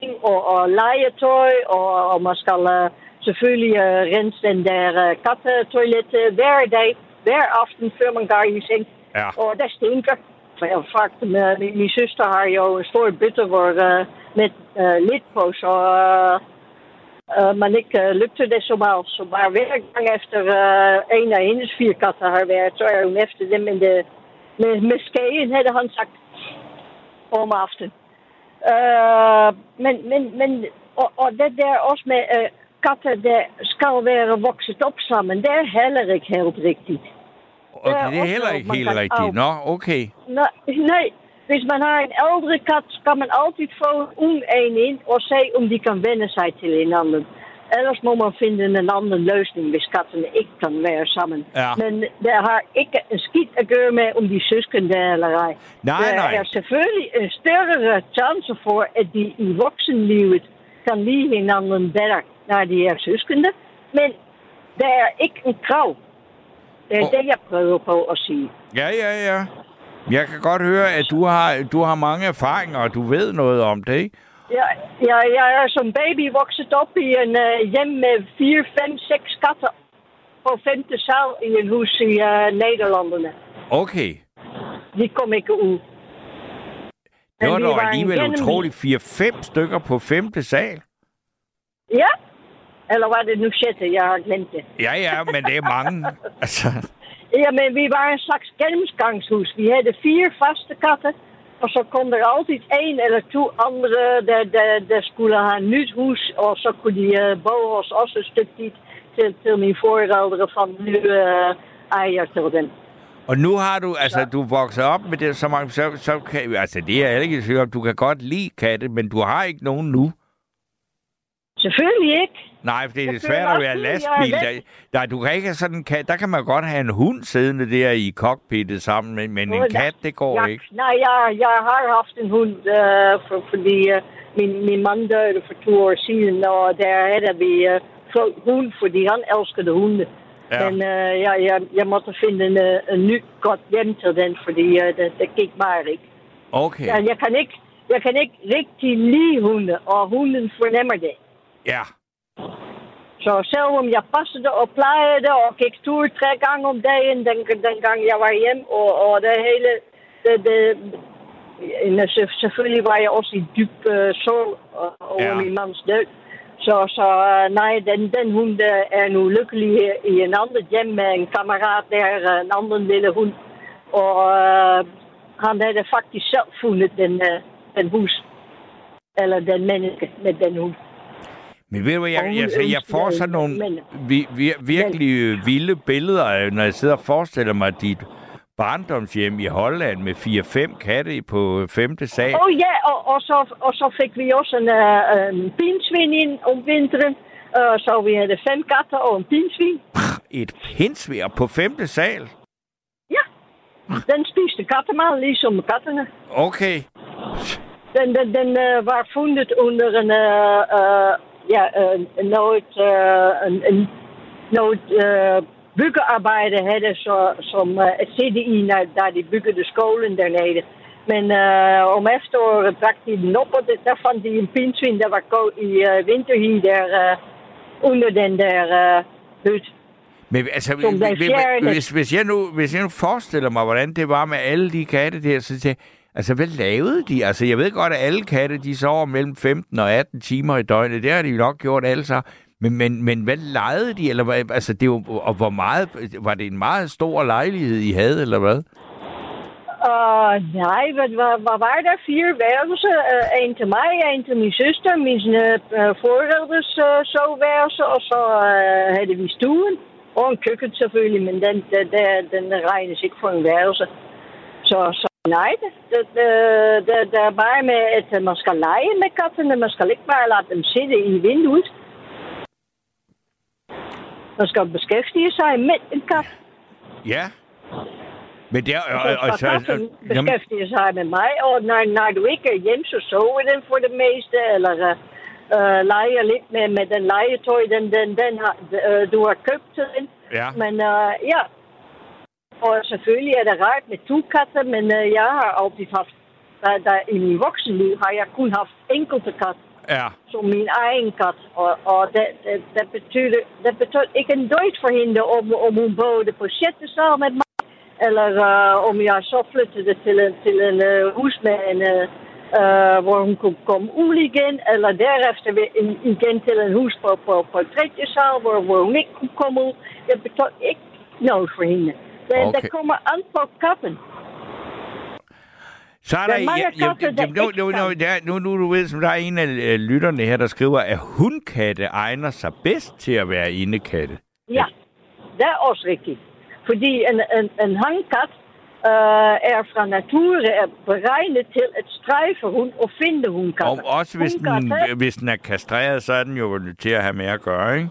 ting og, og legetøj. Og, og man skal uh, selvfølgelig uh, rense den der uh, kattetoilet uh, hver dag, hver aften, før man går i seng. Ja. Og det stinker. For jeg fragte med, min, min søster har jo en stor bytte hvor, uh, med uh, lid på, så... Uh, uh, maar ik uh, lukte det så mal. Så maar hver gang efter uh, en af hendes fire katter har været, så er hun efter dem med, det, med, med skægen, havde han sagt, om aftenen. Uh, men, men, men og, og det der også med uh, katter, der skal være vokset op sammen, det er heller ikke helt rigtigt. Okay, det er heller ikke man helt kan rigtigt. af- Nå, okay. Nej, nej. Hvis man har en ældre kat, skal man altid få en ung en ind og se, om de kan vende sig til hinanden. Ellers må man finde en anden løsning, hvis kattene ikke kan være sammen. Ja. Men det har ikke en skidt at gøre med, om de er søskende eller ej. Nej, der nej. er selvfølgelig en større chance for, at de i voksenlivet kan lide hinanden bedre, når de er søskende. Men der er ikke en krav. Det er Åh. det, jeg prøver på at sige. Ja, ja, ja. Jeg kan godt høre, at du har, du har mange erfaringer, og du ved noget om det, ikke? Ja, ja, jeg er som baby vokset op i en uh, hjem med 4, 5, 6 katter på femte sal i en hus i uh, Nederlandene. Okay. De kom ikke ud. Det var dog alligevel gennem- utroligt 4-5 stykker på femte sal. Ja? Eller var det nu sjette? Jeg har glemt det. Ja, ja, men det er mange. Altså, Ja, men vi var en slags gennemgangshus. Vi havde fire faste katten. Og så kom er altid en eller to andere, der, der, der skulle have een nyt hus. Og så kunne de uh, bouwen ons også een stuk dit til, til mijn voorouderen van nu uh, eier til dem. og nu har du, altså, du vokset op med det så mange, så, så kan, altså, det er jeg ikke i tvivl om. Du kan godt lide katte, men du har ikke nogen nu. Selvfølgelig ikke. Nej, for det er Jeg svært at være jeg lastbil. Der, der, du kan ikke have sådan en kat. Der kan man godt have en hund siddende der i cockpittet sammen, men, men en kat, det går ja, ikke. Nej, jeg, jeg har haft en hund, uh, for, fordi uh, min, min mand døde for to år siden, og der havde vi fået hund, fordi han elskede hunde. Ja. Men uh, jeg, jeg, jeg måtte finde en, uh, en nyt godt hjem til den, fordi uh, det, det gik bare ikke. Okay. Ja, jeg, kan ikke. Jeg kan ikke rigtig lide hunde, og hunden fornemmer det. Ja. Så selvom jeg passede og plejede og gik tur tre gange om dagen, den, dengang jeg var hjem, og, og det hele, det, det, selvfølgelig var jeg også i dyb uh, sorg over Ja. min mands død. Så, så uh, nej, den, den hund er nu lykkelig i en andet hjem med en kammerat der, en anden lille hund. Og uh, han havde faktisk selv fundet den, uh, den hus, eller den menneske med den hund. Men ved du hvad, jeg, jeg, jeg ønsker får sådan nogle men- vi, vi, virkelig øh, vilde billeder, øh, når jeg sidder og forestiller mig dit barndomshjem i Holland med 4-5 katte i på øh, femte sal. Oh ja, og, og, så, og så fik vi også en, uh, en pinsvin ind om vinteren. Uh, så vi havde fem katter og en pinsvin. Et pinsvær på femte sal? Ja, den spiste kattemad, ligesom kattene. Okay. Den, den, den uh, var fundet under en, uh, uh, ja, uh, noget, en, noget uh, byggearbejde havde, så, som et CDI, når, da de byggede skolen dernede. Men uh, om efteråret brak de den op, og der fandt de en pinsvin, der var gået i uh, vinterhi der uh, under den der uh, hut. Men altså, hvis, hvis, jeg nu, hvis jeg nu forestiller mig, hvordan det var med alle de katte der, så tænker jeg, altså, hvad lavede de? Altså, jeg ved godt, at alle katte, de sover mellem 15 og 18 timer i døgnet. Det har de jo nok gjort alle sammen. Men, men, men hvad lejede de? Eller, hvad- altså, det var, og hvor meget, var det en meget stor lejlighed, I havde, eller hvad? Uh, nej, hvad, hvad, hvad var der? Fire værelser. Uh, en til mig, en til min søster, mine uh, øh, øh, forældres uh, soveværelse, og så uh, havde vi stuen. Og en køkken selvfølgelig, men den, den, den, den regnes ikke for en værelse. Så, så nej, det, det, det, det, er bare med, at man skal lege med kattene. Man skal ikke bare lade dem sidde i vinduet. Man skal beskæftige sig med en kat. Ja. Men det er... Og, Og, og, så, katten beskæftiger sig med mig, og når, når du ikke er hjemme, så sover den for det meste, eller uh, uh, leger lidt med, med den legetøj, den, den, den har, uh, du har købt til den. ja. Men uh, ja, og selvfølgelig er det rart med to katte, men uh, jeg har altid haft, der, der, i min voksenliv har jeg kun haft enkelte kat, Ja. som min egen kat. Og, og det, det, det, betyder, det betyder ikke en død for hende, om, om hun boede på sjette sal med mig, eller uh, om jeg så flyttede til en, til en uh, hus med en, uh, hvor hun kunne komme ud igen, eller derefter igen til en hus på, på, på tredje sal, hvor, hvor hun ikke kunne komme ud. Det betyder ikke noget for hende. Det, Okay. det kommer an på katten. Så er Der der... er ja, der jamen, nu, nu, nu, der, nu, nu, du ved, som der er en af øh, lytterne her, der skriver, at hundkatte egner sig bedst til at være indekatte. Ja, det er også rigtigt. Fordi en, en, en hangkat uh, er fra nature er beregnet til at strejfe hund og finde Og hundkatten. også hvis den, hvis den er kastreret, så er den jo til at have med at gøre, ikke?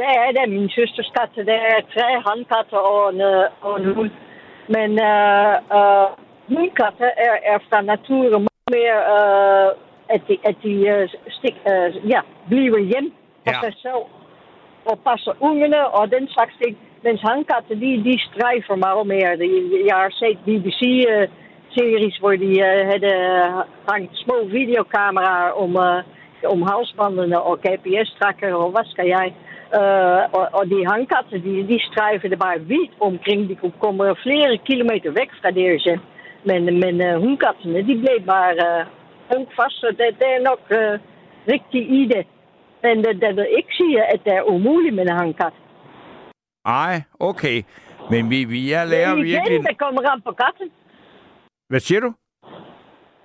Der er det min søsters katte. Der er tre handkatter og en, øh, og en hund. Men uh, uh, hundkatte er, er fra nature meget mere, uh, at de, at de uh, stik, uh, ja, bliver hjem for Ja. sig selv og passer ungerne og den slags ting. Mens handkatten, die, die strijver meget mere. Die, jeg har set BBC-series hvor de uh, hadden hangt små videocamera's om, uh, om halsbandene og GPS-tracker og wat skal jij. Uh, og, hangkatten, die, die strijven er bare wiet omkring. Die komen flere kilometer weg fra deze. Men, men uh, hundkatten, die bleef maar uh, ook vast. Så det, det er nok uh, rigtig i det. Men det, det vil ikke sige, at det er umuligt med en hangkat. Ej, okay. Men vi, vi jeg lærer Igen, virkelig... det kommer an på katten. Hvad siger du?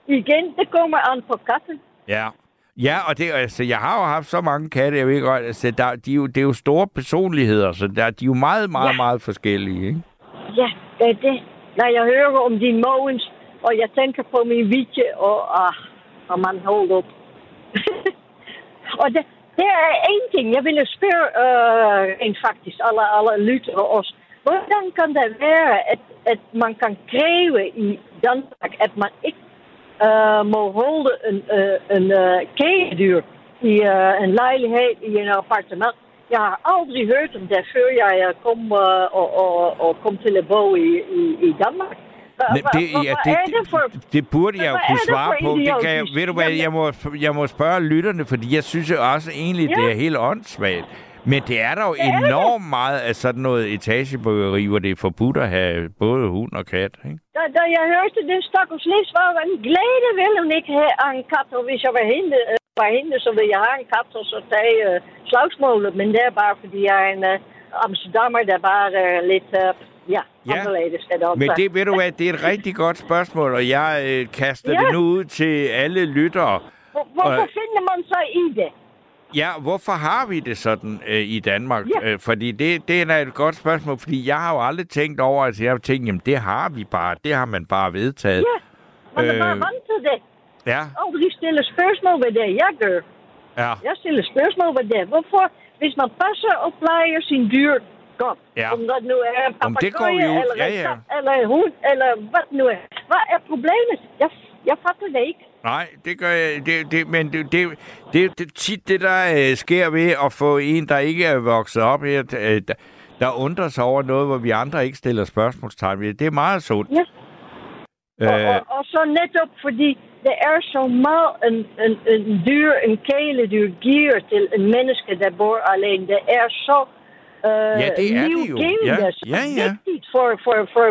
Igen, det kommer an på katten. Ja. Ja, og det, altså, jeg har jo haft så mange katte, jeg ved godt, altså, der, de er jo, det er jo store personligheder, så der, de er jo meget, meget, Ja. meget forskellige, ikke? Ja, det er det. Når jeg hører om din Mogens, og jeg tænker på min Vitje, og ah, og man hold op. og det, det er en ting, jeg ville spørge øh, en faktisk alle, alle lyttere også. Hvordan kan det være, at, at man kan kræve i Danmark, at man ikke øh, een, øh, een øh, kæledyr i øh, en lejlighed i een appartement? Jeg har aldrig hørt om før jeg øh, kom, øh, kom til at bo i, i, i Danmark. Men det, ja, det, det for... det, burde jeg jo kunne svare på. Det kan jeg, ved du hvad, jeg må, jeg må spørge lytterne, fordi jeg synes jo også egentlig, Ja. det er helt åndssvagt. Men det er der jo det. enormt meget af sådan noget etagebyggeri, hvor det er forbudt at have både hund og kat. Ikke? Da, da jeg hørte den stakkels Lis, var en glæde ville hun ikke have en kat. Og hvis jeg var hende, øh, var hende så ville jeg have en kat og så tage øh, slagsmålet. Men det er bare fordi jeg er en øh, Amsterdammer, der er bare øh, lidt øh, ja, Ja. anderledes. Er det også. Men det, ved du hvad, det er et rigtig godt spørgsmål, og jeg øh, kaster Ja. det nu ud til alle lyttere. Hvor, hvorfor og- finder man sig i det? Ja, hvorfor har vi det sådan øh, i Danmark? Ja. Øh, fordi det, det er et godt spørgsmål, fordi jeg har jo aldrig tænkt over, at jeg har tænkt, jamen det har vi bare, det har man bare vedtaget. Ja, man er bare Øh. vant til det. Ja, Aldrig stille spørgsmål ved det, jeg gør. ja, Jeg stiller spørgsmål ved det. Hvorfor, hvis man passer og plejer sin dyr godt, Ja. om det nu er en ud- eller ja, en ja. kat, eller en hund, eller hvad nu er. Hvad er problemet? Jeg, jeg fatter det ikke. Nej, det gør jeg, det, det, men det, det, det, det tit det, der øh, sker ved at få en, der ikke er vokset op her, øh, der, der undrer sig over noget, hvor vi andre ikke stiller spørgsmålstegn ved. Det er meget sundt. Ja. Og, Øh, og, og så netop fordi det er så meget en, en, en dyr, en kæledyr giver til en menneske, der bor alene. Det er så uh, Ja, det er det jo. Ja, ja, ja. vigtigt for, for, for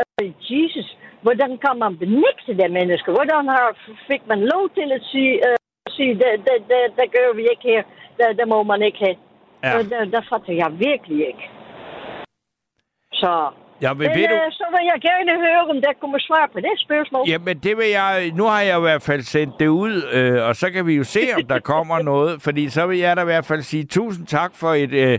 uh, Jesus. Hvordan kan man benægte det menneske? Hvordan har, fik man lov til at sige, uh, sige det, det, det, det gør vi ikke her, det, det må man ikke have. Ja. Det, det fatter jeg virkelig ikke. Så, ja, men men, ved du, øh, så vil jeg gerne høre, om der kommer svar på det spørgsmål. Jamen, det vil jeg... Nu har jeg i hvert fald sendt det ud, øh, og så kan vi jo se, om der kommer noget. Fordi så vil jeg da i hvert fald sige tusind tak for et, øh,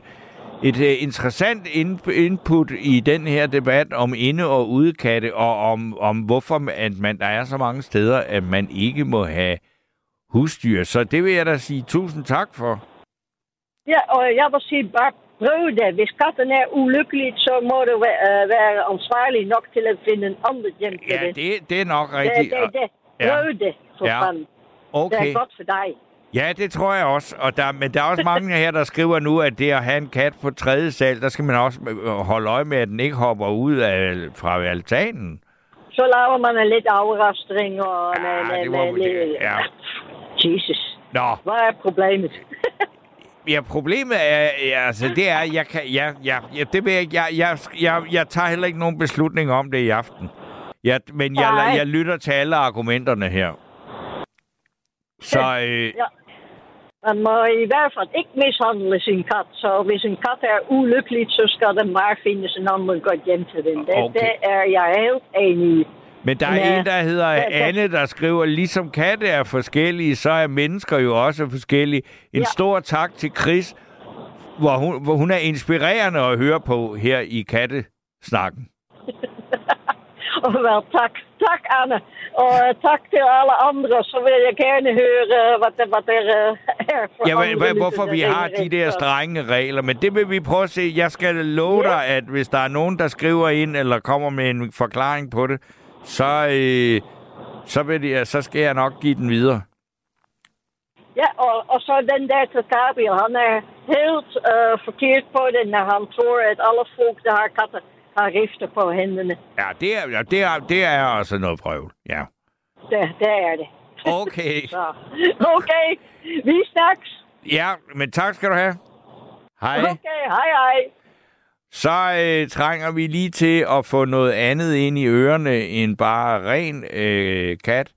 et øh, interessant in- input i den her debat om inde- og udekatte, og om, om hvorfor at man, der er så mange steder, at man ikke må have husdyr. Så det vil jeg da sige tusind tak for. Ja, og jeg vil sige, bare prøv det. Hvis katten er ulykkelig, så må du være, øh, være ansvarlig nok til at finde en anden hjem til Ja, det. det, det er nok det, rigtigt. det, det. Ja. Prøv det, for Ja. fanden. Det Okay. er godt for dig. Ja, det tror jeg også. Og der, men der er også mange her, der skriver nu, at det at have en kat på tredje sal, der skal man også øh, holde øje med, at den ikke hopper ud af, fra altanen. Så laver man en lidt afrastring og... Ja, en, en, det var- en, det- ja. Jesus. Nå, Hvad er problemet? ja, problemet er, ja, altså, det er, jeg kan, ja, ja, ja, det vil jeg, jeg, jeg, jeg, jeg tager heller ikke nogen beslutning om det i aften. Ja, men jeg, Nej. jeg lytter til alle argumenterne her. Så, øh, Ja. Man må i hvert fald ikke mishandle sin kat. Så hvis en kat er ulykkelig, så skal den bare findes en anden godt hjem til den. Det, Okay. det er jeg helt enig i. Men der er Ja. en, der hedder Ja, ja. Anne, der skriver, ligesom katte er forskellige, så er mennesker jo også forskellige. En Ja. stor tak til Chris, hvor hun, hvor hun er inspirerende at høre på her i kattesnakken. Og vel, tak. Tak, Anne. Og øh, tak til alle andre. Så vil jeg gerne høre, øh, hvad der, hvad der øh, er for Ja, men, andre hva- hvorfor vi har de der strenge regler, men det vil vi prøve at se. Jeg skal love Ja. dig, at hvis der er nogen, der skriver ind eller kommer med en forklaring på det, så, øh, så, vil de, så skal jeg nok give den videre. Ja, og, og så den der til Gabriel, han er helt øh, forkert på det, når han tror, at alle folk, der har katter, har rifter på hænderne. Ja, det er, det er, det er altså noget prøvel. Ja. Det, det er det. Okay. Så, okay, vi snakkes. Ja, men tak skal du have. Hej. Okay, hej hej. Så øh, trænger vi lige til at få noget andet ind i ørerne end bare ren øh, kat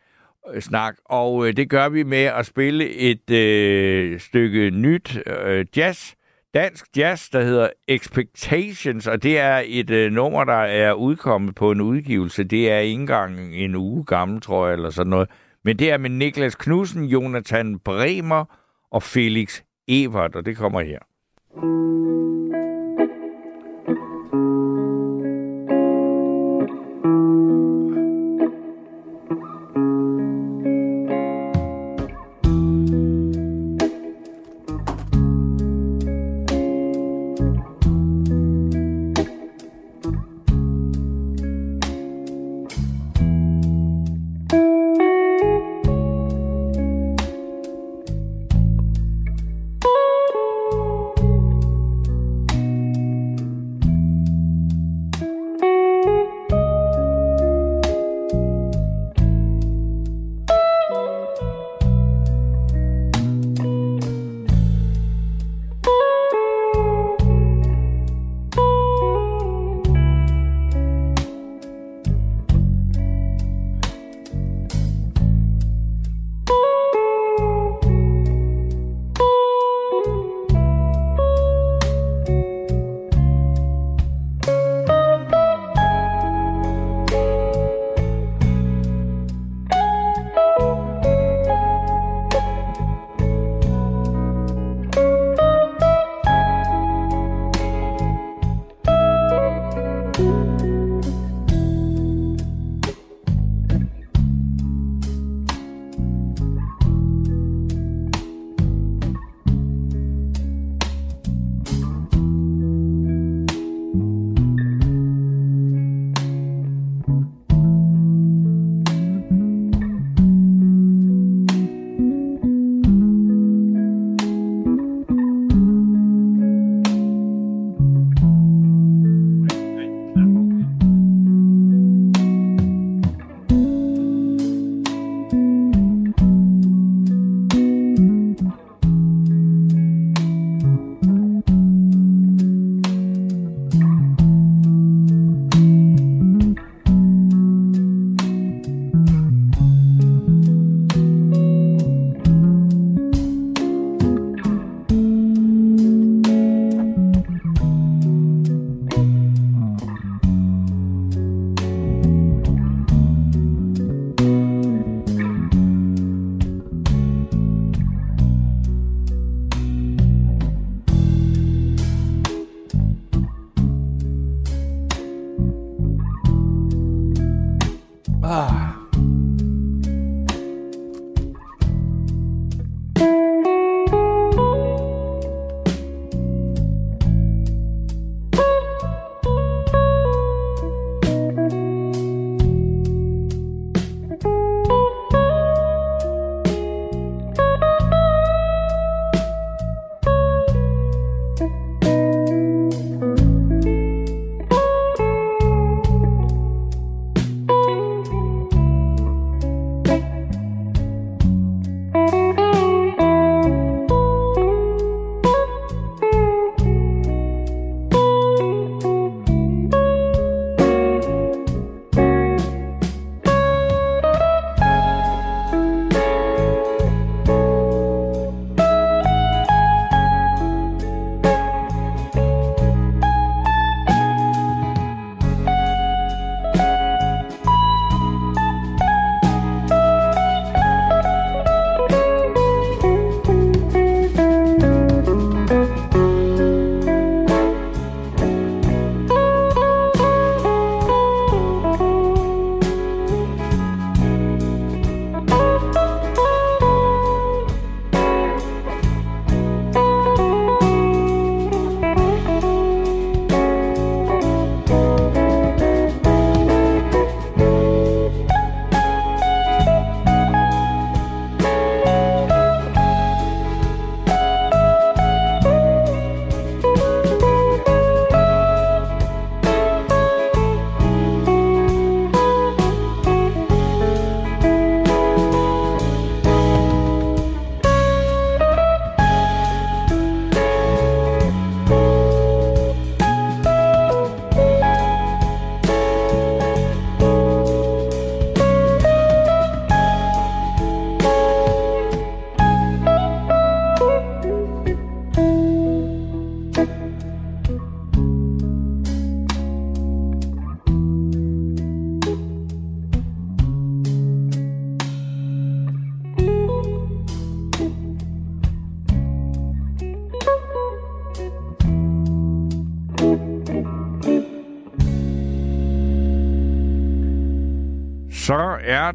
snak, og øh, det gør vi med at spille et øh, stykke nyt øh, jazz, dansk jazz, der hedder Expectations, og det er et øh, nummer, der er udkommet på en udgivelse. Det er ikke engang en uge gammel, tror jeg, eller sådan noget. Men det er med Niklas Knudsen, Jonathan Bremer og Felix Evert, og det kommer her. Thank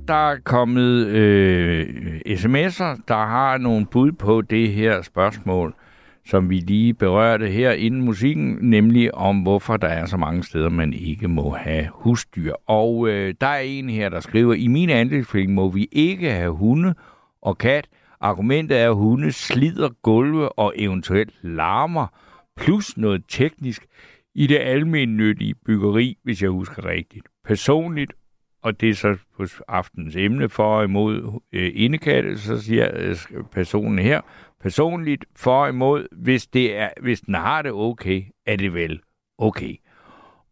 der er der kommet øh, sms'er, der har nogle bud på det her spørgsmål, som vi lige berørte her inden musikken, nemlig om hvorfor der er så mange steder, man ikke må have husdyr. Og øh, der er en her, der skriver, i min andelsforening må vi ikke have hunde og kat. Argumentet er, at hunde slider gulve og eventuelt larmer, plus noget teknisk i det almindelige byggeri, hvis jeg husker rigtigt. Personligt og det er så på aftens emne for og imod øh, indekatte, så siger øh, personen her, personligt for og imod, hvis, det er, hvis den har det okay, er det vel okay.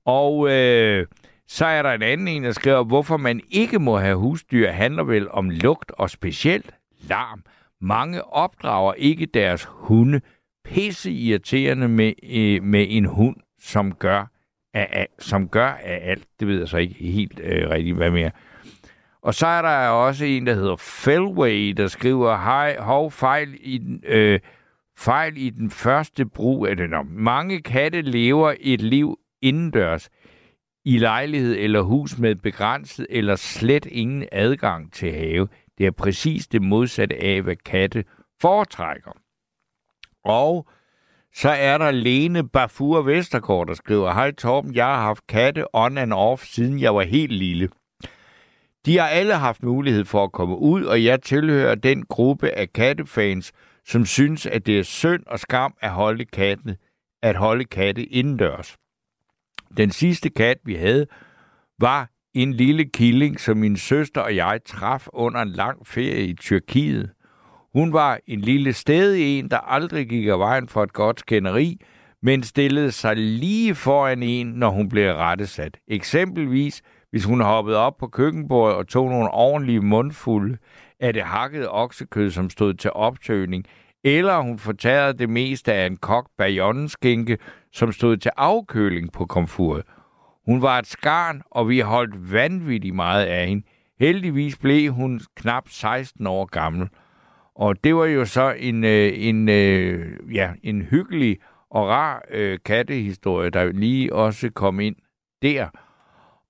Og øh, så er der en anden en, der skriver, hvorfor man ikke må have husdyr, handler vel om lugt og specielt larm. Mange opdrager ikke deres hunde pisse irriterende med, øh, med en hund, som gør af, af, som gør af alt. Det ved jeg så ikke helt øh, rigtigt, hvad mere. Og så er der også en, der hedder Fellway, der skriver, hej, hov, fejl i den, øh, fejl i den første brug af det. Nå, mange katte lever et liv indendørs i lejlighed eller hus med begrænset eller slet ingen adgang til have. Det er præcis det modsatte af, hvad katte foretrækker. Og så er der Lene Bafur Vestergaard, der skriver, Hej Torben, jeg har haft katte on and off, siden jeg var helt lille. De har alle haft mulighed for at komme ud, og jeg tilhører den gruppe af kattefans, som synes, at det er synd og skam at holde katte, at holde katte indendørs. Den sidste kat, vi havde, var en lille killing, som min søster og jeg traf under en lang ferie i Tyrkiet. Hun var en lille stedig en, der aldrig gik af vejen for et godt skænderi, men stillede sig lige foran en, når hun blev rettesat. Eksempelvis, hvis hun hoppede op på køkkenbordet og tog nogle ordentlige mundfulde af det hakkede oksekød, som stod til optøning, eller hun fortærede det meste af en kok bayonneskænke, som stod til afkøling på komfuret. Hun var et skarn, og vi holdt vanvittigt meget af hende. Heldigvis blev hun knap 16 år gammel. Og det var jo så en, øh, en, øh, ja, en hyggelig og rar øh, kattehistorie, der lige også kom ind der.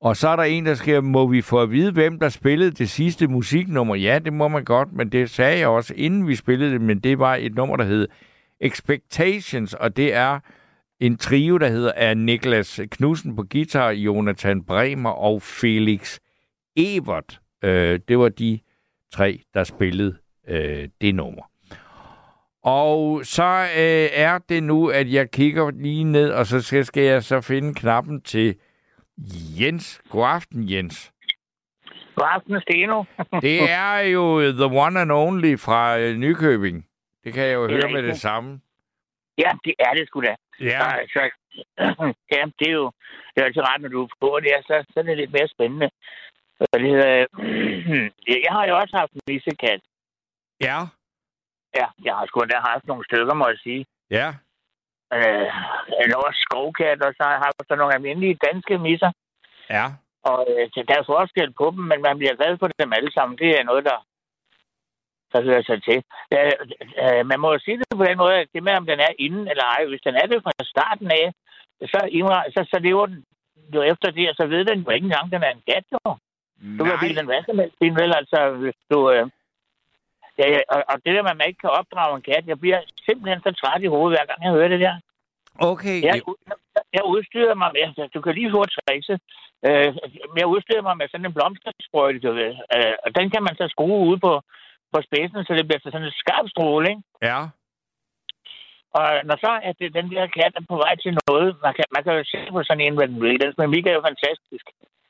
Og så er der en, der skriver, må vi få at vide, hvem der spillede det sidste musiknummer? Ja, det må man godt, men det sagde jeg også, inden vi spillede det, men det var et nummer, der hed Expectations, og det er en trio, der hedder af Niklas Knudsen på guitar, Jonathan Bremer og Felix Evert. Øh, det var de tre, der spillede øh, det nummer. Og så øh, er det nu, at jeg kigger lige ned, og så skal, skal jeg så finde knappen til Jens. God aften, Jens. God aften, Steno. Det er jo the one and only fra øh, Nykøbing. Det kan jeg jo Det høre med det samme. ja, det er det sgu da. Ja, Så, så, ja, det er jo det er altid rart, når du er på det, er, så, så er det lidt mere spændende. Og det hedder, jeg har jo også haft en missekat. Ja, Ja, jeg har sgu da haft nogle stykker, må jeg sige. ja. Øh, en også skovkat, og så har jeg sådan nogle almindelige danske misser. Ja, Og øh, så der er forskel på dem, men man bliver glad for dem alle sammen. Det er noget, der, der hører sig til. Øh, øh, man må jo sige det på den måde, at det med, om den er inden eller ej, hvis den er det fra starten af, så, så, så lever den jo efter det, og så ved den jo ikke engang, den er en kat, jo. Du kan bilde den hvad som helst vel? Altså, hvis du... Øh, ja, og, og det der med, at man ikke kan opdrage en kat, jeg bliver simpelthen så træt i hovedet, hver gang jeg hører det der. Okay. Jeg, jeg udstyrer mig med, altså, du kan lige få trikset, øh, jeg udstyrer mig med sådan en blomstersprøjte, du ved, øh, og den kan man så skrue ud på, på spidsen, så det bliver sådan en skarp stråle, ikke? Ja, Og når så er det, den der kat er på vej til noget, man kan, man kan jo se på sådan en, hvad den vil, den mimik er jo fantastisk.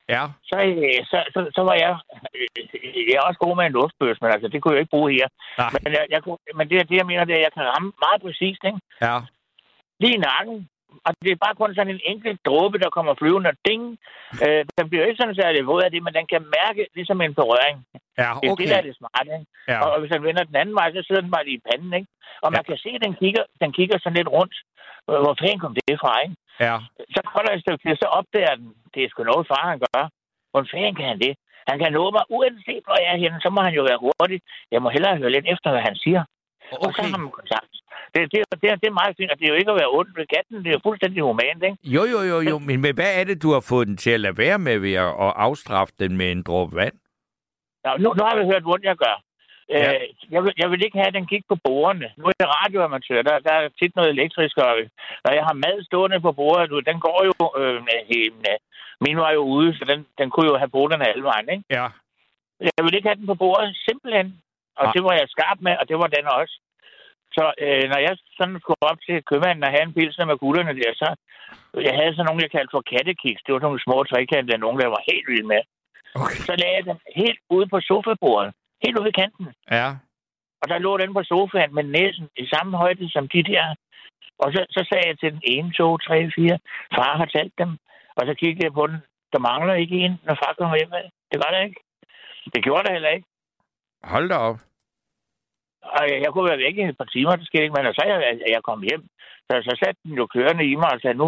Ja. Så, øh, så, så, så var jeg, øh, jeg er også god med en luftbøs, men altså, det kunne jeg ikke bruge her. Nej. Men, jeg, jeg, kunne- men det, det, jeg mener, det er, at jeg kan ramme meget præcist, ikke? Ja, lige i nakken. Og det er bare kun sådan en enkelt dråbe, der kommer flyvende og ding. Øh, den bliver ikke sådan særlig våd af det, men den kan mærke ligesom en berøring. ja, Det er okay. det, der er det smarte. Ikke? Ja, Og hvis den vender den anden vej, så sidder den bare lige i panden. Ikke? Og man Ja. kan se, at den kigger, den kigger sådan lidt rundt. Hvor fanden kom det fra, ikke? ja. Så går der et stykke tid, så opdager den, det er sgu noget far, han gør. Hvor fanden kan han det? Han kan nå mig, uanset hvor jeg er henne, så må han jo være hurtig. Jeg må hellere høre lidt efter, hvad han siger. Og så Okay. har man kontakt. Det, det, det, det er meget fint, og det er jo ikke at være ondt ved katten. Det er jo fuldstændig humant, ikke? Jo, jo, jo, jo. Men, hvad er det, du har fået den til at lade være med ved at, at afstraffe den med en dråbe vand? Nå, nu, nu har vi hørt, hvordan jeg gør. Ja. Ja. Øh, jeg, vil, jeg vil ikke have, at den kigger på bordene. Nu er jeg radioamatør, der, der er tit noget elektrisk, og når jeg har mad stående på bordet, du, den går jo... Øh, øh, min var jo ude, så den, den kunne jo have bordene alle vejen, ikke? Ja. Jeg vil ikke have den på bordet, simpelthen. Og Nej. det var jeg skarp med, og det var den også. Så øh, når jeg sådan skulle op til købmanden og have en pilsner med gutterne der, så jeg havde sådan nogle, jeg kaldte for kattekiks. Det var sådan nogle små trekantede, nogen, der var helt vilde med. Okay. Så lagde jeg dem helt ude på sofabordet. Helt ude ved kanten. Ja. Og der lå den på sofaen med næsen i samme højde som de der. Og så, så sagde jeg til den ene, to, tre, fire. Far har talt dem. Og så kiggede jeg på den. Der mangler ikke en, når far kommer hjem. Det var der ikke. Det gjorde der heller ikke. Hold da op. Og jeg, jeg kunne være væk i et par timer, det skete ikke, men så jeg, jeg kom hjem, så, så satte den jo kørende i mig og sagde, nu,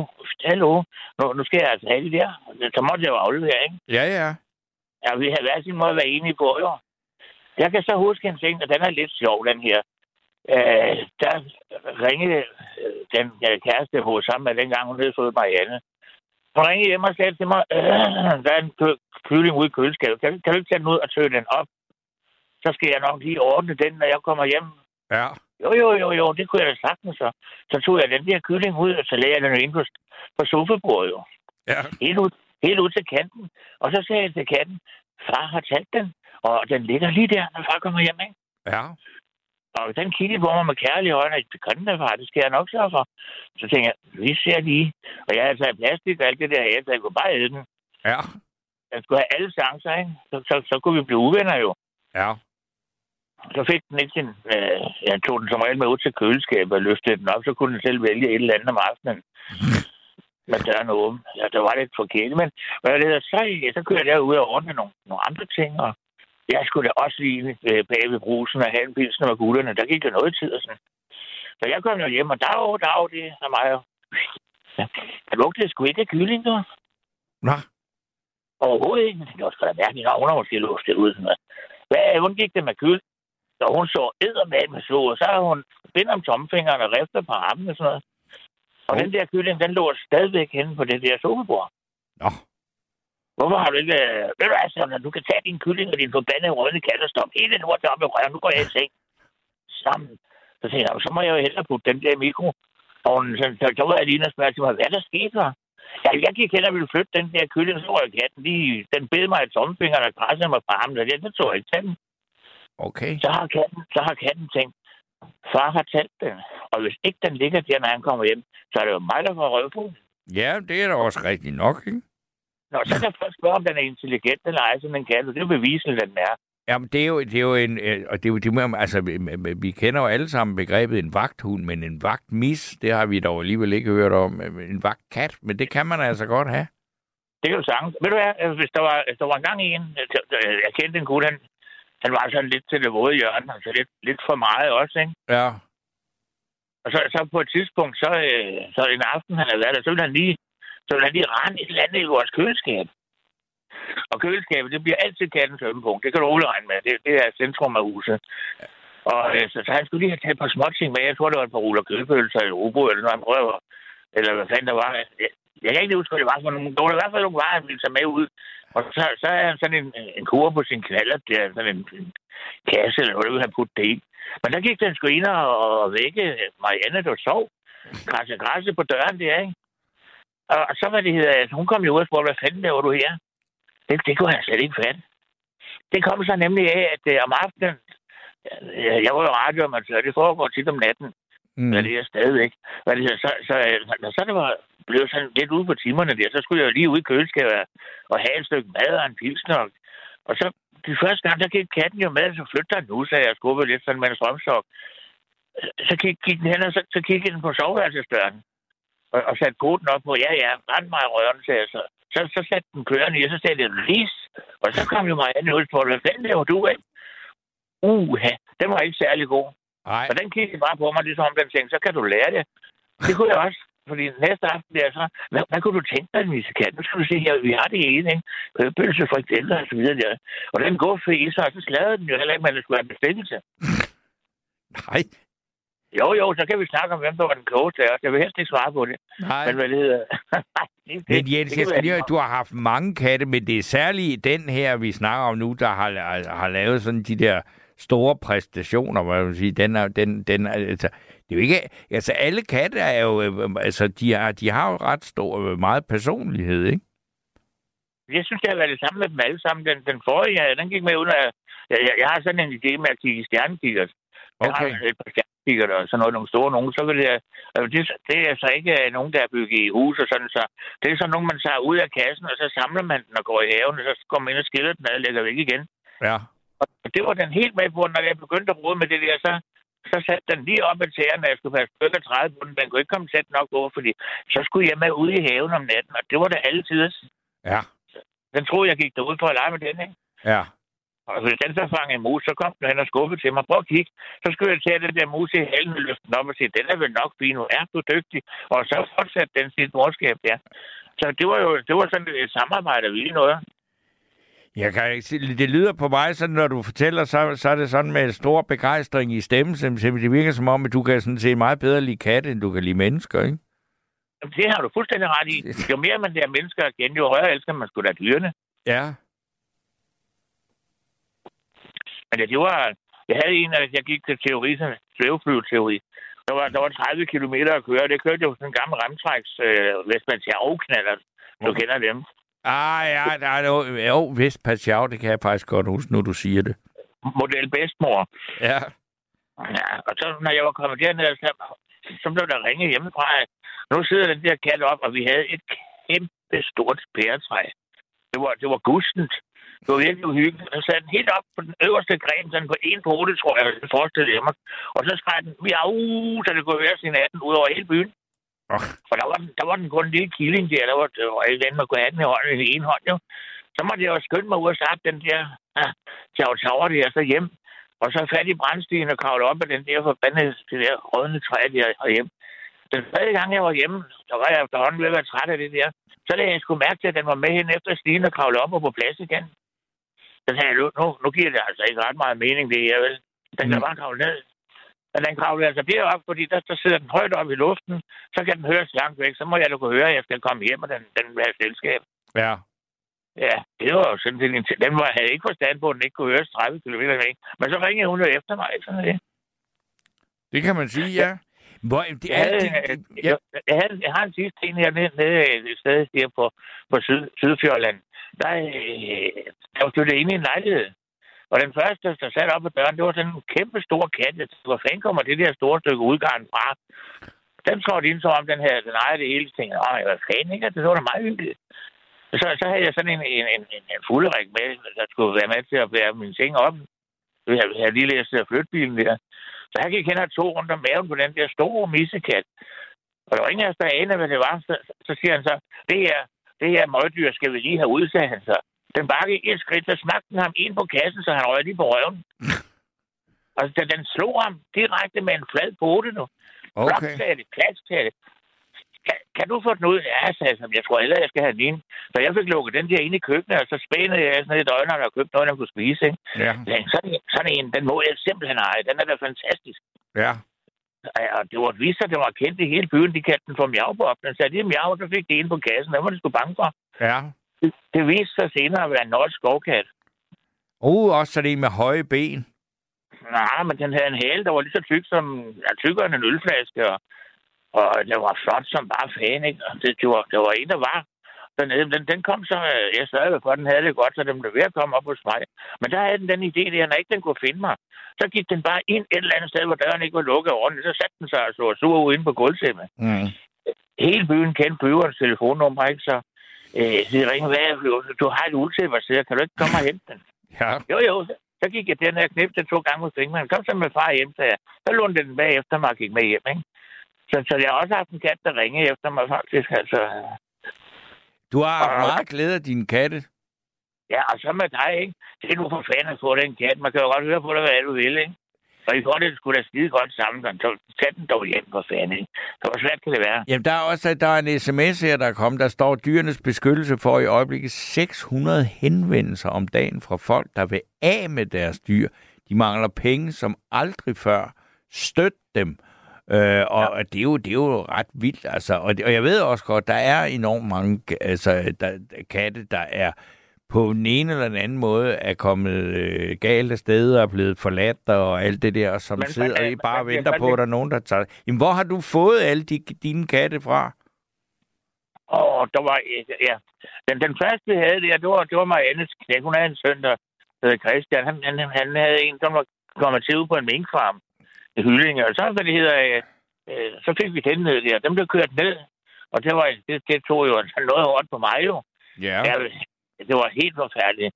hallo, nu, nu skal jeg altså have det der. Så måtte jeg jo aflevere, ikke? Ja, ja. Ja, vi har hver sin måde at være enige på, jo. Jeg kan så huske en ting, og den er lidt sjov, den her. Øh, der ringede øh, den øh, kæreste, jeg boede sammen med, dengang hun hed fået Marianne. Hun ringede hjem og sagde til mig, øh, der er en kø- kylling ude i køleskabet. Kan, kan du ikke tage den ud og tøge den op? Så skal jeg nok lige ordne den, når jeg kommer hjem. Ja. Jo, jo, jo, jo, det kunne jeg da sagtens. Så, så tog jeg den der kylling ud, og så lagde jeg den ind på, på sofabordet. Jo. Ja. Helt ud, helt ud til kanten. Og så sagde jeg til katten, far har talt den, og den ligger lige der, når far kommer hjem, ikke? Ja. Og den kiggede på mig med kærlige øjne, det kan da, far, det skal jeg nok sørge for. Så tænkte jeg, vi ser lige. Og jeg havde taget plastik og alt det der her, så jeg kunne bare æde den. Ja. Jeg skulle have alle chancer, ikke? Så, så, så kunne vi blive uvenner jo. Ja. Så fik den ikke sin... Øh, jeg tog den som regel med ud til køleskabet og løftede den op, så kunne den selv vælge et eller andet om aftenen. Men døren åben. Ja, det var lidt forkert. Men hvad det hedder, så, så kørte jeg ud og ordne nogle, nogle andre ting, og jeg skulle da også lige øh, bag ved brusen og have en pilsen med gutterne. Der gik jo noget tid og sådan. Så jeg kom jo hjem, og dag, dag, det er mig. Ja. Der lugtede sgu ikke af kylling, du. Nå. Overhovedet ikke. Det var sgu da mærkeligt, hun har måske luftet ud. Sådan noget. Hvad, hvordan gik det med kyld? Så hun så eddermad med så, og så har hun bind om tomfingeren og rifter på armen og sådan noget. Og Oh. den der kylling, den lå stadigvæk henne på det der sofabord. Nå. Hvorfor har du ikke... Øh, ved du sådan, du kan tage din kylling og din forbandede rødne kat og stoppe hele lortet op i røven. Nu går jeg i seng. Sammen. Så tænkte jeg, så må jeg jo hellere putte den der i mikro. Og så, så, så var jeg lige og spørge til mig, hvad der skete der? Ja, jeg gik hen og ville flytte den der kylling, så røg katten lige... Den bed mig i tomfingeren og krassede mig på armen, og det, det tog jeg ikke til den. Okay. Så har katten, så har katten tænkt, far har talt den. Og hvis ikke den ligger der, når han kommer hjem, så er det jo mig, der får røv på den. Ja, det er da også rigtigt nok, ikke? Nå, så kan jeg først spørge, om den er intelligent eller ej, sådan en kat, og det er jo beviseligt, at den er. Jamen, det er jo, det er jo en... øh, Og det er jo, det må, altså, vi- vi kender jo alle sammen begrebet en vagthund, men en vagtmis, det har vi dog alligevel ikke hørt om. En vagtkat, men det kan man altså godt have. Det kan du sagtens. Ved du hvad, øh, hvis der var, hvis der var en gang en, øh, jeg kendte en gut, han, han var sådan lidt til det våde hjørne, altså lidt, lidt for meget også, ikke? Ja. Og så, så på et tidspunkt, så, øh, så en aften, han havde været der, så ville han lige, så ville han lige rende et eller andet i vores køleskab. Og køleskabet, det bliver altid kattens ømmepunkt. Det kan du roligt regne med. Det, det er centrum af huset. Og øh, så, så, han skulle lige have taget et par småting med. Jeg tror, det var et par ruller kødpølser i Robo, eller noget, han prøver. Eller hvad fanden der var. Jeg, jeg kan ikke huske, hvad det var for nogle. Der var i hvert fald nogle varer, han ville tage med ud. Og så, så er han sådan en, en kur på sin knaller, der er sådan en, en kasse, eller hvad det har han putte det i. Men der gik den sgu ind og, og vække Marianne, der sov. Krasse, krasse på døren der, ikke? Og, så var det hedder, altså, hun kom jo ud og spurgte, hvad fanden laver du her? Det, det kunne han slet ikke fatte. Det kom så nemlig af, at øh, om aftenen, øh, jeg var jo radioamatør, det foregår tit om natten, Mm. men det er stadigvæk. Hvad det så, så, så, når så det var blevet sådan lidt ude på timerne der, så skulle jeg jo lige ud i køleskabet og have et stykke mad og en pilsner. Og, så de første gang, der gik katten jo med, så flytter den nu, så jeg skubbede lidt sådan med en strømstok. Så gik, gik den hen, og så, så kiggede den på soveværelsesdøren og, og satte koden op på, ja, ja, rend mig røven, sagde jeg så. Så, så satte den kørende i, og så sagde det, ris. Og så kom jo Marianne ud på, hvad fanden laver du af? Uha, den var ikke særlig god. Nej. Og den kiggede bare på mig, ligesom om den tænkte, så kan du lære det. Det kunne jeg også. Fordi næste aften der, så, hvad, hvad kunne du tænke dig, Misse Kat? Nu skal du se her, vi har det ene, ikke? Købølse, frikadeller og så videre der. Og den går for i sig, så sladede den jo heller ikke, men det skulle have bestillelse. Nej. Jo, jo, så kan vi snakke om, hvem der var den klogeste af os. Jeg vil helst ikke svare på det. Nej. Men hvad det hedder... det, Men Jens, det jeg skal lige høre, du har haft mange katte, men det er særligt den her, vi snakker om nu, der har, har lavet sådan de der store præstationer, hvad jeg vil sige. Den er, den, den er, altså, det er jo ikke, altså alle katte er jo, øh, altså de har, de har jo ret stor, øh, meget personlighed, ikke? Jeg synes, jeg har været det samme med dem alle sammen. Den, den forrige, den gik med at... Jeg, jeg, jeg har sådan en idé med at kigge i stjernekiggert. Jeg Okay. har et par stjernekiggert og sådan noget, nogle store nogen. Så vil det, altså, det, det er så ikke øh, nogen, der er bygget i hus og sådan så. Det er sådan nogen, man tager ud af kassen, og så samler man den og går i haven, og så går man ind og skiller den og lægger væk igen. Ja. Og det var den helt med på, når jeg begyndte at rode med det der, så, så satte den lige op ad tæerne, når jeg skulle passe stykker 30 på den. Den kunne ikke komme tæt nok over, fordi så skulle jeg med ud i haven om natten, og det var det altid. Ja. Den troede, jeg gik derud for at lege med den, ikke? Ja. Og hvis den så fangede mus, så kom den hen og skubbede til mig. Prøv at kigge. Så skulle jeg tage den der mus i halen og løfte den op og sige, den er vel nok fin, nu er du dygtig. Og så fortsatte den sit morskab, ja. Så det var jo det var sådan et samarbejde, vi noget. Jeg kan ikke sige, det lyder på mig sådan, når du fortæller, så, så er det sådan med stor begejstring i stemmen, som som det virker som om, at du kan sådan se meget bedre lide katte, end du kan lide mennesker, ikke? Jamen, Det har du fuldstændig ret i. Jo mere man lærer mennesker at kende, jo højere elsker man skulle da dyrene. Ja. Men det, det var... Jeg havde en, at jeg gik til teori, sådan svæveflyveteori. Der var, der var 30 km at køre. Det kørte jo sådan en gammel remtræks øh, Vestmantiao-knaller. Du Okay. kender dem. Ah, ja, der er jo, vist Pachau, det kan jeg faktisk godt huske, nu du siger det. Model bedsmor. Ja. Ja, og så når jeg var kommet derned, så, så blev der ringet hjemmefra. Nu sidder den der kat op, og vi havde et kæmpe stort pæretræ. Det var, det var gustent. Det var virkelig uhyggeligt. Og så satte den helt op på den øverste gren, sådan på en pote, tror jeg, det forestillede jeg mig. Og så skreg den, miau, så det kunne høre sin natten ud over hele byen. Oh. For der var, den, der var den kun en lille killing der, der var, der var andet, man kunne have den i hånden, i en hånd, jo. Så måtte jeg jo skynde mig ud og starte den der ja, tjav tjaver der, så hjem. Og så fat i brandstigen og kravle op af den der forbandede, det der rådne træ der og hjem. Den tredje gang, jeg var hjemme, så var jeg efterhånden ved at være træt af det der. Så da jeg skulle mærke til, at den var med hen efter stigen og kravle op og på plads igen. Så sagde jeg, nu, nu, giver det altså ikke ret meget mening, det her, vel? Den kan Mm. bare kravle ned. Men den kravler altså derop, fordi der, der sidder den højt op i luften. Så kan den høres langt væk. Så må jeg da kunne høre, at jeg skal komme hjem, og den, den vil have selskab. Ja. Ja, det var jo sådan en... Den var, havde ikke forstand på, at den ikke kunne høres 30 km væk. Men så ringede hun jo efter mig. Sådan det. Det kan man sige, ja. Hvor, det Jeg, er, havde, det, det, ja. jeg, jeg, havde, jeg har en sidste en her nede, nede et sted her på, på Syd, Sydfjordland. Der, øh, der var flyttet ind i en lejlighed. Og den første, der satte op på døren, det var sådan en kæmpe stor kat. Hvor fanden kommer det der store stykke udgarn fra? Den trådte ind, som om den her, den ejede det hele. Jeg tænkte, åh, hvad fanden, ikke? Det var da meget hyggeligt. Så, så havde jeg sådan en, en, en, en, en fulderik med, der skulle være med til at bære min seng op. Jeg havde- jeg havde lige læst at flytte bilen der. Så han gik hen og tog rundt om maven på den der store missekat. Og der var ingen af os, der anede, hvad det var. Så, så siger han så, det her, det her møgdyr skal vi lige have ud, sagde han så. Den bakkede et skridt, så smagte den ham ind på kassen, så han røg lige på røven. og da den slog ham direkte med en flad pote nu. Okay. Bloktaget, klasktale. Kan, kan du få den ud? Ja, sagde han. Jeg tror heller, jeg skal have den ind. Så jeg fik lukket den der ind i køkkenet, og så spændede jeg sådan et øjne, og købte noget, der kunne spise. Ikke? Ja. Jeg sådan, sådan en, den må jeg simpelthen eje. Den er da fantastisk. Ja. Ja, Og det var vist sig, det var kendt i hele byen. De kaldte den for miavbop. Den sagde, det er miau, så fik det ind på kassen. Den var de sgu bange for. Ja. Det, det viste sig senere at være en norsk skovkat. Uh, også sådan en med høje ben. Nej, men den havde en hale, der var lige så tyk som, ja, tykkere end en ølflaske, og, og den var flot som bare fan, ikke? Og det, det, var, det var en, der var dernede. Den, den kom så, øh, jeg sørgede for, at den havde det godt, så den blev ved at komme op hos mig. Men der havde den den idé der, når ikke den kunne finde mig, så gik den bare ind et eller andet sted, hvor døren ikke var lukket ordentligt. Så satte den sig og slog sur ud inde på gulvtæppet. Mm. Hele byen kendte bøgerens telefonnummer, ikke? Så øh, de ringede, hvad du har et uldtæppe, så kan du ikke komme og hente den? Ja. Jo, jo, så, så gik jeg den her knip til to gange hos fingeren. Kom så med far hjem, så jeg. Så lånte den bagefter mig og gik med hjem, ikke? Så, så jeg har også haft en kat, der ringede efter mig faktisk, altså. Du har haft meget glæde af dine katte. Ja, og så med dig, ikke? Det er nu for fanden at få den kat. Man kan jo godt høre på dig, hvad du vil, ikke? Og I får det sgu da skide godt sammen, så tag den dog hjem for fanden, ikke? Så hvor svært kan det være? Jamen, der er også der er en sms her, der er kommet. Der står, dyrenes beskyttelse for i øjeblikket 600 henvendelser om dagen fra folk, der vil af med deres dyr. De mangler penge som aldrig før. Støt dem. Øh, og ja. det, er jo, det er jo ret vildt, altså. Og, det, og jeg ved også godt, der er enormt mange altså, der, katte, der er på den ene eller den anden måde er kommet øh, galt af sted og er blevet forladt og alt det der, som Men- sidder men, og bare men- venter på, at der er nogen, der tager... Jamen, hvor har du fået alle de, dine katte fra? Og der var, ja, den, den første, vi havde der, det var, det var Mariannes knæk. Hun havde en søn, der hed Christian. Han, han, han havde en, som var kommet til ud på en minkfarm Og så, hvad det hedder, øh, øh, så fik vi den ned der. Den blev kørt ned. Og det, var, det, det tog jo altså noget hårdt på mig jo. Ja. Ja, det var helt forfærdeligt.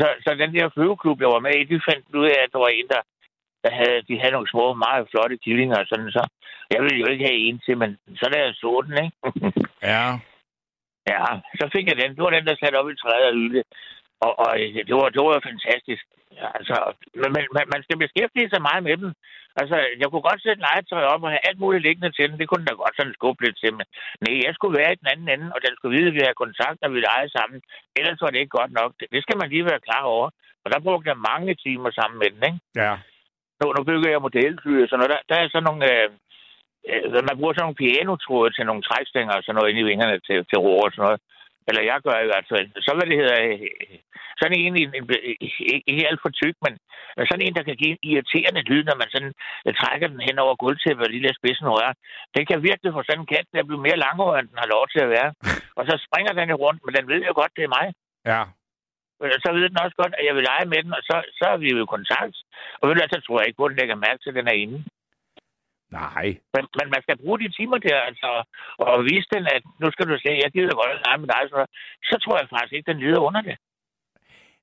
Så, så den der flyveklub, jeg var med i, de fandt ud af, at der var en, der, der havde, de havde nogle små, meget flotte killinger og sådan så. Jeg ville jo ikke have en til, men så da jeg så den, ikke? Ja. Ja, så fik jeg den. Det var den, der satte op i træet og hylde. Og, og det, var, det var fantastisk. Altså, men man, man skal beskæftige sig meget med dem. Altså, jeg kunne godt sætte legetøj op og have alt muligt liggende til den. Det kunne da godt sådan skubbe lidt til. Men nej, jeg skulle være i den anden ende, og den skulle vide, at vi havde kontakt, når vi legede sammen. Ellers var det ikke godt nok. Det, det skal man lige være klar over. Og der brugte jeg mange timer sammen med den, ikke? Ja. Nu, nu bygger jeg modelfly og sådan noget. Der, der er sådan nogle... Øh, øh, man bruger sådan nogle pianotråde til nogle trækstænger og sådan noget inde i vingerne til, til ro og sådan noget. Eller jeg gør i hvert fald. Så hvad det hedder... Sådan en, en, en ikke, alt for tyk, men sådan en, der kan give en irriterende lyd, når man sådan øh, trækker den hen over gulvtæppet og lige lader spidsen røre. Den kan virkelig få sådan en kat til at blive mere langhåret, end den har lov til at være. Og så springer den jo rundt, men den ved jo godt, det er mig. Ja. Øh, Så ved den også godt, at jeg vil lege med den, og så, så er vi jo i kontakt. Og ved du så tror jeg ikke på, at den lægger mærke til, at den er inde. Nej. Men, men man skal bruge de timer der, altså, og vise den, at nu skal du se, jeg gider godt at lege med dig, så, så tror jeg faktisk ikke, den lider under det.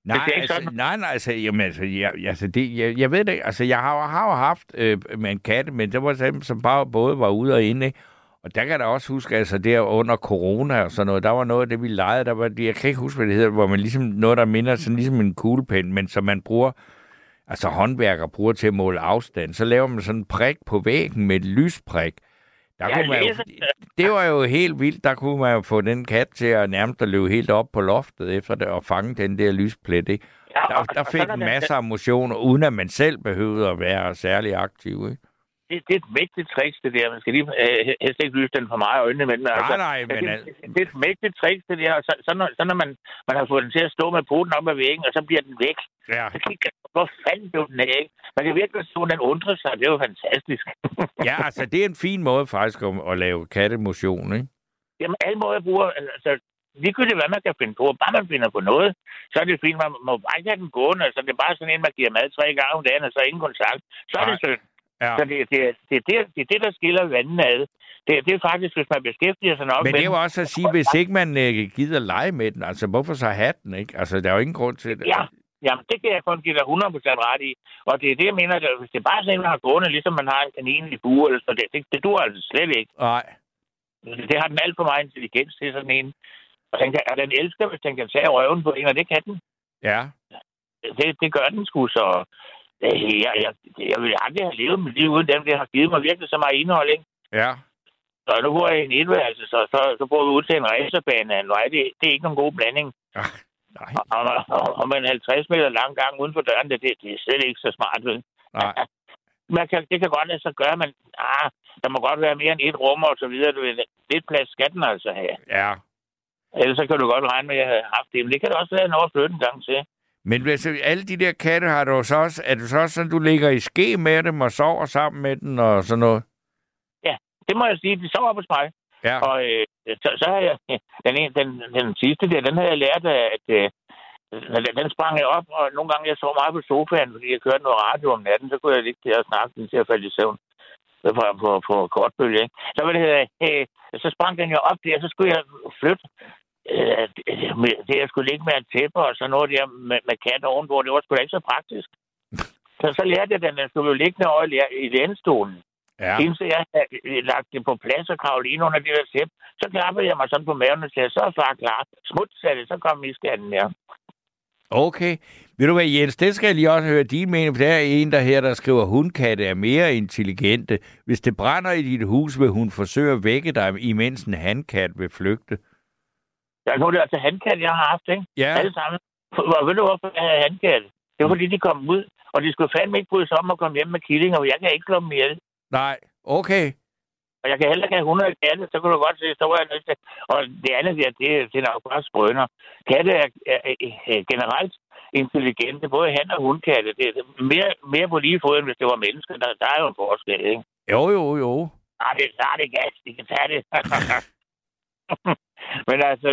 Nej, det altså, sådan. nej, nej, altså, jamen, altså, jeg, altså det, jeg, jeg ved det ikke. Altså, jeg har, har jo haft øh, med en katte, men det var dem, som bare både var ude og inde, ikke? Og der kan jeg da også huske, altså der under corona og sådan noget, der var noget af det, vi legede, der var, jeg kan ikke huske, hvad det hedder, hvor man ligesom, noget, der minder sådan ligesom en kuglepen, men som man bruger, altså håndværker bruger til at måle afstand, så laver man sådan en prik på væggen med et lysprik. Der Jeg kunne man jo, det var jo helt vildt, der kunne man jo få den kat til at nærmest at løbe helt op på loftet efter det og fange den der lysplet, ikke? Ja, Der, der fik den- masser af motion, uden at man selv behøvede at være særlig aktiv, ikke? Det, det er et mægtigt trick, det der. Man skal lige øh, helst ikke lyse den for meget øjnene med den. Nej, nej, men det, al- det, er et mægtigt trick, det der. Og Så, så, når, så når man, man har fået den til at stå med poten op ad væggen, og så bliver den væk. Ja. Så kigger hvor fanden blev den af, ikke? Man kan virkelig så, den undrer sig. Det er jo fantastisk. Ja, altså, det er en fin måde faktisk at, at lave kattemotion, ikke? Jamen, alle måder bruger... Altså, ligegyldigt hvad man kan finde på, bare man finder på noget, så er det fint. Man må bare ikke have den gående. Altså, det er bare sådan en, man giver mad tre gange om dagen, og så ingen kontakt. Så er det Nej. synd. Ja. Så det, det, det, det, det er det, der skiller vandene ad. Det, det er faktisk, hvis man beskæftiger sig nok Men med det er jo også at sige, hvis ikke man øh, gider lege med den, altså hvorfor så have den, ikke? Altså, der er jo ingen grund til det. Ja, jamen, det kan jeg kun give dig 100% ret i. Og det er det, jeg mener, at hvis det bare sådan man har gående, ligesom man har en kanin i bue, eller så det, det, det dur altså slet ikke. Nej. Det har den alt for meget intelligens til sådan en. Og den, kan, og den elsker, hvis den kan tage røven på en, og det kan den. Ja. Det, det gør den sgu, så... øh, Jeg, jeg, jeg vil aldrig have levet mit liv uden dem. Det har givet mig virkelig så meget indhold, ikke? Ja. Så nu bor jeg i en etværelse, så, så, så bor vi ud til en racerbane af en vej. Det, det er ikke nogen god blanding. Nej. Og, og, og med en 50 meter lang gang uden for døren, det, det, det er slet ikke så smart, vel? Nej. Man kan, det kan godt lade sig gøre, men ah, der må godt være mere end et rum og så videre. Du ved, lidt plads skal den altså have. Ja. Ellers så kan du godt regne med, at jeg har haft det. Men det kan da også være en overflytte en gang til. Men altså, alle de der katte har du så også, er det så også sådan, du ligger i ske med dem og sover sammen med den og sådan noget? Ja, det må jeg sige. De sover hos mig. Ja. Og øh, så, så har jeg... Den, ene, den, den sidste der, den har jeg lært, at... Øh, den, den sprang jeg op, og nogle gange jeg sov meget på sofaen, fordi jeg kørte noget radio om natten, så kunne jeg ligge der og snakke den til at falde i søvn på, på, på, kortbølge. Ikke? Så, hvad det øh, så sprang den jo op der, så skulle jeg flytte øh, det, jeg skulle ligge med et tæppe og så noget der med, med kat ovenpå, det var sgu da ikke så praktisk. Så, så lærte jeg den, den skulle jo ligge over i, læ- i lænestolen. Ja. Indtil jeg havde lagt det på plads og kravlet ind under det der tæppe, så klappede jeg mig sådan på maven og sagde, så er far klar. Smut, sagde det, så kom iskatten der. Okay. Ved du hvad, Jens, det skal jeg lige også høre din mening, for der er en, der her, der skriver, at hundkatte er mere intelligente. Hvis det brænder i dit hus, vil hun forsøge at vække dig, imens en handkat vil flygte. Der er nu det altså handkat, jeg har haft, ikke? Ja. Alle sammen. Hvor ved du, hvorfor jeg havde handkat? Det var fordi, de kom ud, og de skulle fandme ikke bryde sig om at komme hjem med killinger, og jeg kan ikke slå dem ihjel. Nej. Okay. Og jeg kan heller ikke have 100 katte, så kan du godt se, så var jeg nødt til. Og det andet der, det, det er nok bare skrøner. Katte er, er, er, er generelt intelligente, både han og hundkatte. Det er mere, mere på lige fod, end hvis det var mennesker. Der, der er jo en forskel, ikke? Jo, jo, jo. Nej, det, så er det gas. De kan tage det. Men altså,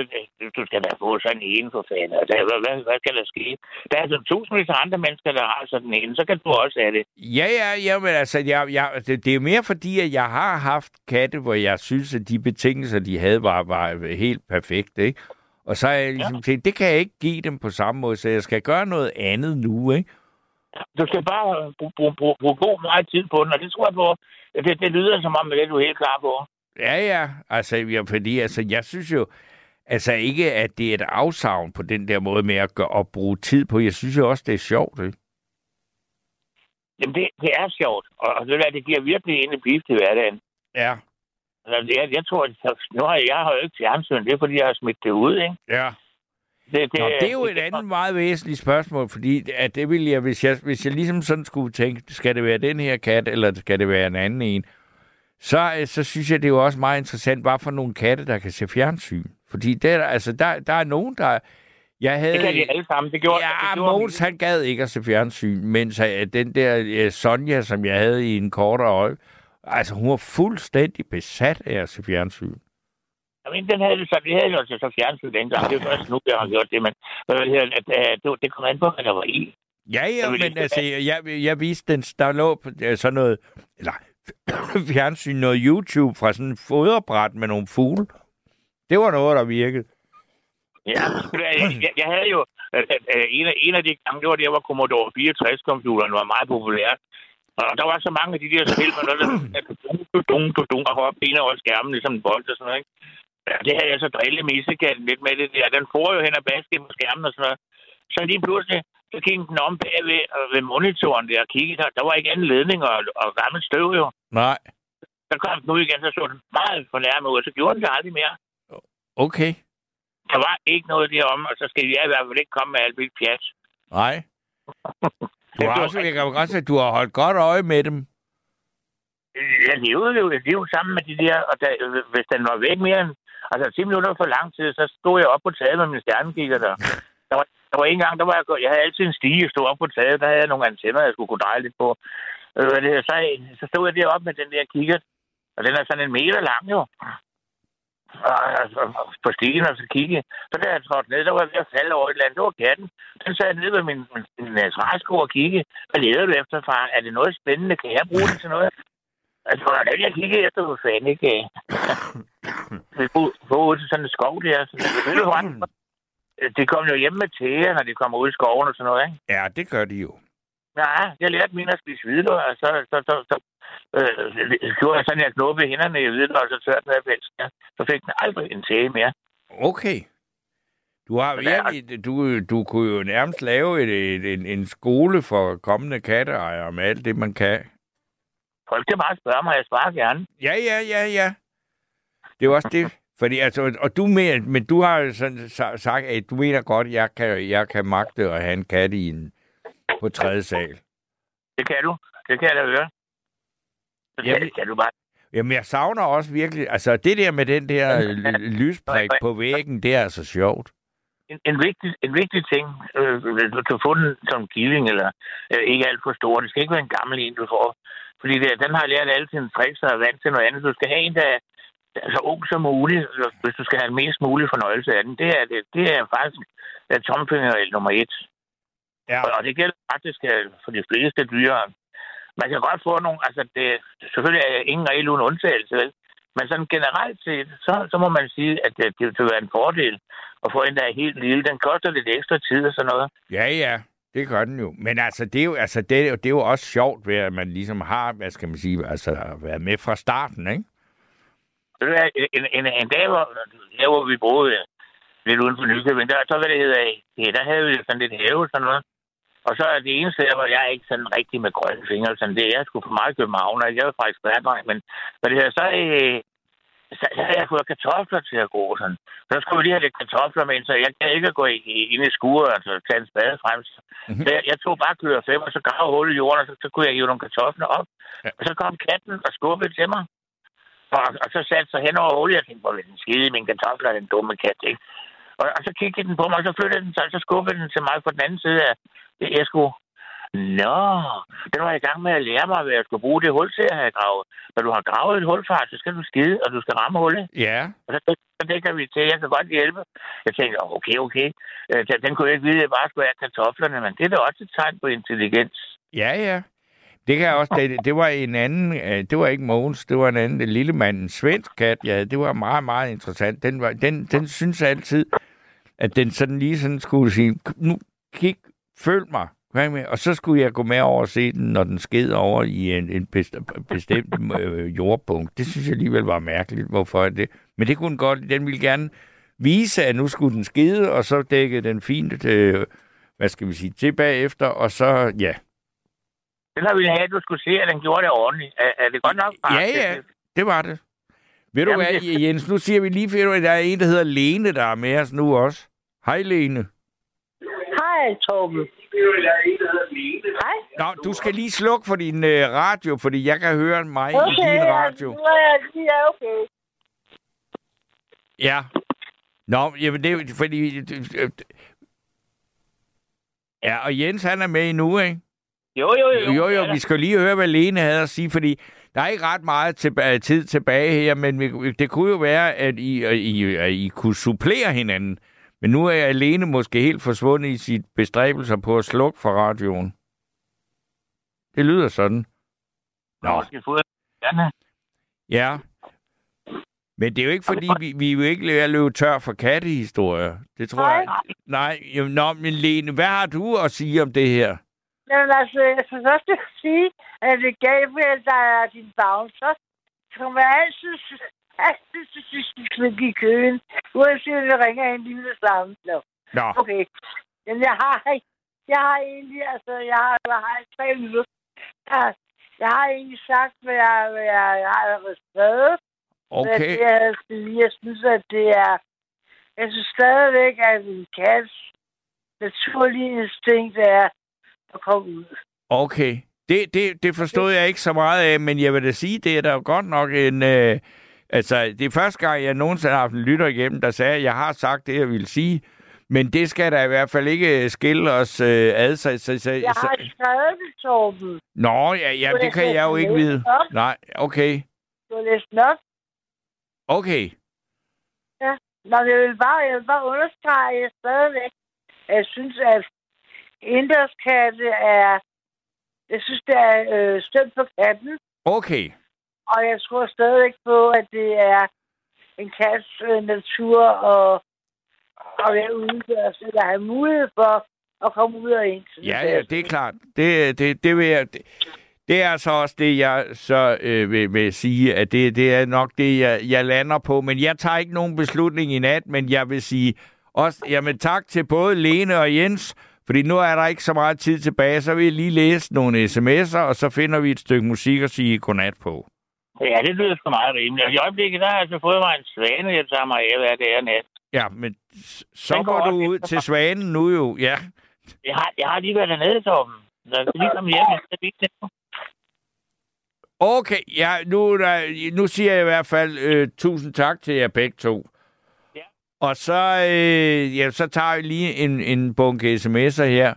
du- skal da få sådan en for fanden. Altså, hvad, hvad, hvad skal der ske? Der er altså tusindvis af andre mennesker, der har sådan en. Så kan du også have det. Ja, ja, ja, men altså, jeg, jeg, det, det er mere fordi, at jeg har haft katte, hvor jeg synes, at de betingelser, de havde, var, var helt perfekte, ikke? Og så har jeg ligesom ja. tænkt, det kan jeg ikke give dem på samme måde, så jeg skal gøre noget andet nu, ikke? Du skal bare bruge, bruge, bruge, bruge god meget tid på den, og det tror jeg på. Det, det lyder som om, at det er du helt klar på. Ja, ja, altså, ja, fordi altså, jeg synes jo, altså ikke, at det er et afsavn på den der måde med at, gøre, at bruge tid på. Jeg synes jo også, det er sjovt, ikke? Jamen, det, det er sjovt, og, og det, der, det giver virkelig en beef til hverdagen. Ja. Altså, jeg, jeg tror, at nu har jeg, jeg har jo ikke fjernsyn, det er, fordi jeg har smidt det ud, ikke? Ja. Det, Det, Nå, det er jo et andet meget væsentligt spørgsmål, fordi at det vil jeg, hvis jeg, hvis jeg ligesom sådan skulle tænke, skal det være den her kat, eller skal det være en anden en, så, øh, så synes jeg, det er jo også meget interessant, hvad for nogle katte, der kan se fjernsyn. Fordi der, altså, der, der er nogen, der... Jeg havde, Det kan de alle sammen. Det gjorde, ja, det gjorde Mogens, han gad ikke at se fjernsyn, mens øh, den der øh, Sonja, som jeg havde i en kortere øje, altså hun var fuldstændig besat af at se fjernsyn. Jamen, den havde så, det havde jo altså så fjernsyn dengang. Det er først nu, jeg har gjort det, men at, det, det kom an på, hvad der var i. Ja, ja, men altså, jeg, jeg viste den, der lå på, sådan noget, eller fjernsyn, noget YouTube fra sådan en foderbræt med nogle fugle. Det var noget, der virkede. Ja, jeg, jeg, havde jo øh, en, af, en af de gange, det var der, hvor Commodore 64-computeren var meget populær. Og der var så mange af de der spil, med noget, der dung, du, dung, dung, og hoppe ind over skærmen, ligesom en bold og sådan noget, ikke? Ja, det havde jeg så drillet missegatten lidt med det der. Den får jo hen og baske på skærmen og sådan noget. Så lige pludselig, så gik den om øh, ved monitoren der og kiggede der. Der var ikke anden ledning og, og gammel støv jo. Nej. Så kom den ud igen, så så den meget fornærmet ud, og så gjorde den det aldrig mere. Okay. Der var ikke noget derom, og så skal jeg i hvert fald ikke komme med alt vildt pjat. Nej. Du har også, jeg kan godt se, at du har holdt godt øje med dem. Jeg levede jo et liv sammen med de der, og der, hvis den var væk mere end altså 10 minutter for lang tid, så stod jeg op på taget med min stjernekigger der. Der var, der var en gang, der var jeg, jeg havde altid en stige, jeg stod op på taget, der havde jeg nogle antenner, jeg skulle kunne dreje lidt på. Øh, det, så, så stod jeg deroppe med den der kigger, og den er sådan en meter lang jo. Og, på stigen og så kigge. Så da jeg trådte ned, der var jeg ved at falde over et eller andet. Det var katten. Den sad nede ved min, min, min uh, træsko og kigge. Hvad leder du efter, far? Er det noget spændende? Kan jeg bruge det til noget? Altså, hvordan jeg kiggede efter, hvor fanden ikke... Vi gå ud til sådan en skov der. Så, du hvad? Det kom jo hjem med tæer, når de kommer ud i skoven og sådan noget, ikke? Ja, det gør de jo. Ja, jeg lærte mine at spise hvidløg, og så, så, så, så øh, gjorde jeg sådan, at jeg knuppede hænderne i hvidløg, og så tørte jeg væk. Ja, så fik den aldrig en tæge mere. Okay. Du har virkelig, du, du kunne jo nærmest lave et, et, en, en skole for kommende katteejere med alt det, man kan. Folk kan bare spørge mig, jeg svarer gerne. Ja, ja, ja, ja. Det jo også det. Fordi, altså, og du mener, men du har jo sådan sa- sagt, at du mener godt, at jeg kan, jeg kan magte at have en kat i en, på tredje sal. Det kan du. Det kan jeg da høre. Så Jamen- det kan du bare. Jamen, jeg savner også virkelig, altså det der med den der lysprik på væggen, det er altså sjovt. En, en, vigtig, en vigtig ting, øh, du kan få den som killing, eller øh, ikke alt for stor. Det skal ikke være en gammel en, du får. Fordi det, den har lært alle sine tricks og er vant til noget andet. Du skal have en, der er er så ung som muligt, hvis du skal have mest mulig fornøjelse af den. Det er, det, det er faktisk er tomfingerregel nummer et. Ja. Og, og det gælder faktisk øh, for de fleste dyr. Man kan godt få nogle, altså det, selvfølgelig er ingen regel uden undtagelse, vel? Men sådan generelt set, så, så må man sige, at det, det vil være en fordel at få en, der er helt lille. Den koster lidt ekstra tid og sådan noget. Ja, ja, det gør den jo. Men altså, det er jo, altså, det, er jo- det er jo også sjovt ved, at man ligesom har, hvad skal man sige, altså at være med fra starten, ikke? En, en, en dag, hvor, der, hvor vi boede øh, lidt uden for Nykøbing, der, så hvad det hedder, ja, der havde vi sådan lidt have sådan noget. Og så er det eneste, der, hvor jeg ikke sådan rigtig med grønne fingre, sådan det er, jeg skulle for meget København, og jeg er faktisk hverdag, men hvad det hedder, så, øh, så havde jeg fået kartofler til at gro sådan. Så skulle vi lige have lidt kartofler med, så jeg kan ikke gå ind i skuret, altså tage en spade frem. Mhm. Så jeg, jeg tog bare klør fem, og så gravede hul i jorden, og så, så kunne jeg hive nogle kartofler op. Ja. Og så kom katten og skubbede til mig. Og, og så satte sig hen over hullet, og tænkte, hvor den skide i mine kartofler, den dumme kat, ikke? Og, og så kiggede den på mig, og så flyttede den sig, og så skubbede den til mig på den anden side af, det, skulle... Nå, den var i gang med at lære mig, hvad jeg skulle bruge det hul til at have gravet. Når du har gravet et hul, far, så skal du skide, og du skal ramme hullet. Ja, Og så, så tænker vi til, jeg kan godt hjælpe. Jeg tænkte, "Åh, okay, okay. Øh, den, den kunne jeg ikke vide, at jeg bare skulle have kartoflerne, men det er da også et tegn på intelligens. ja, ja. Det kan jeg også. Det, det var en anden, øh, det var ikke Mogens, det var en anden, en lille mand, en svensk kat. Ja, det var meget, meget interessant. Den, var, den, den synes altid, at den sådan lige sådan skulle sige, nu kig, følg mig. Og så skulle jeg gå med over og se den, når den sked over i en, en bestemt øh, jordpunkt. Det synes jeg alligevel var mærkeligt, hvorfor er det. Men det kunne den godt. Den ville gerne vise, at nu skulle den skide, og så dækkede den fint, øh, hvad skal vi sige, tilbage efter, og så, ja. Den har vi have, at du skulle se, at den gjorde det ordentligt. Er, er det godt nok, far? Ja, ja, det var det. Ved du Jamen, hvad, det- Jens, nu siger vi lige, for at der er en, der hedder Lene, der er med os nu også. Hej, Lene. Hej, Torben. Hej. Nå, du skal lige slukke for din øh, radio, fordi jeg kan høre mig i Okay, din ja, radio. nu er jeg lige er okay. Ja. Nå, jamen det er fordi... øh, Ja, og Jens, han er med endnu, ikke? Jo, jo, jo. Jo, jo, vi skal lige høre, hvad Lene havde at sige, fordi der er ikke ret meget tilbage, tid tilbage her, men vi- det kunne jo være, at I, at I, at I kunne supplere hinanden. Men nu er Lene måske helt forsvundet i sit bestræbelser på at slukke for radioen. Det lyder sådan. Nå, ja. Men det er jo ikke, fordi vi, vi jo ikke at løbe tør for kattehistorier. Det tror jeg. Nej, nå, men Lene, hvad har du at sige om det her? Jamen altså, jeg skal først sige, at det Gabriel, der er din bouncer, kommer altid, altid til sidst i køen, uanset om jeg ringer ind lige med sammen. Nå, Nå, okay. Men jeg har, jeg har egentlig, altså, jeg har, jeg har tre minutter. Jeg, jeg har egentlig sagt, hvad jeg, hvad jeg, jeg har skrevet. Okay. er, jeg, skal sige. jeg synes, at det er... Jeg synes stadigvæk, at en kats naturlige instinkt er at komme ud. Okay. Det, det, det forstod jeg ikke så meget af, men jeg vil da sige, det er da godt nok en... Øh, altså, det er første gang, jeg nogensinde har haft en lytter igennem, der sagde, at jeg har sagt det, jeg ville sige. Men det skal da i hvert fald ikke skille os øh, ad. Så, så, så, Jeg har skrevet det, Torben. Nå, ja, ja, det kan jeg jo ikke vide. op. Nej, okay. Du har læst op. Okay. Nå, jeg vil bare, jeg vil bare understrege, at jeg stadigvæk, jeg synes, at inderskatte er... Jeg synes, det er øh, stemt på katten, Okay. og jeg tror stadigvæk på, at det er en kats øh, natur og at være udendørs, eller have mulighed for at komme ud og ind. Ja, det. ja, det er klart. Det, det, det vil jeg... Det, det er så også det, jeg så øh, vil, vil sige, at det, det er nok det, jeg, jeg lander på. Men jeg tager ikke nogen beslutning i nat, men jeg vil sige også, jamen tak til både Lene og Jens, fordi nu er der ikke så meget tid tilbage, så vil jeg lige læse nogle sms'er, og så finder vi et stykke musik at sige godnat på. Ja, det lyder sgu meget rimeligt. Og i øjeblikket, der har jeg altså fået mig en svane, jeg tager mig af, hvad det er net. Ja, men så Den går går du ud til. Svanen nu jo, ja. Jeg har, jeg har lige været dernede, Torben. Så jeg lige komme hjem, det nu. Okay, ja, nu, er der, nu siger jeg i hvert fald øh, tusind tak til jer begge to. Og så, øh, ja, så tager jeg lige en, en bunke sms'er her,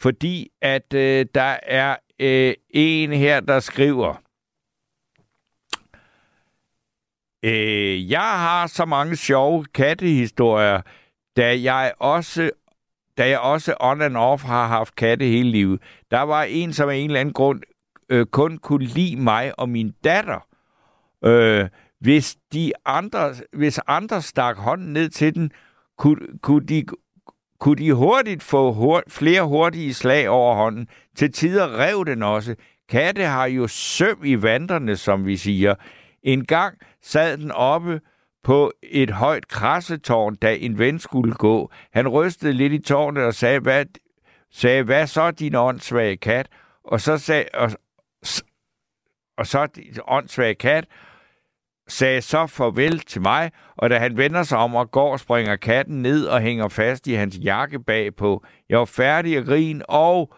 fordi at øh, der er øh, en her, der skriver, øh, jeg har så mange sjove kattehistorier, da jeg også da jeg også on and off har haft katte hele livet. Der var en, som af en eller anden grund øh, kun kunne lide mig og min datter. Øh, hvis, de andre, hvis andre stak hånden ned til den, kunne, kunne, de, kunne de hurtigt få hurt, flere hurtige slag over hånden. Til tider rev den også. Katte har jo søm i vanderne, som vi siger. En gang sad den oppe på et højt krassetårn, da en ven skulle gå. Han rystede lidt i tårnet og sagde, hvad, sagde, hvad så, din åndssvage kat? Og så sagde, og, og så din åndssvage kat, sagde så farvel til mig, og da han vender sig om og går, springer katten ned og hænger fast i hans jakke bagpå. Jeg var færdig at grine og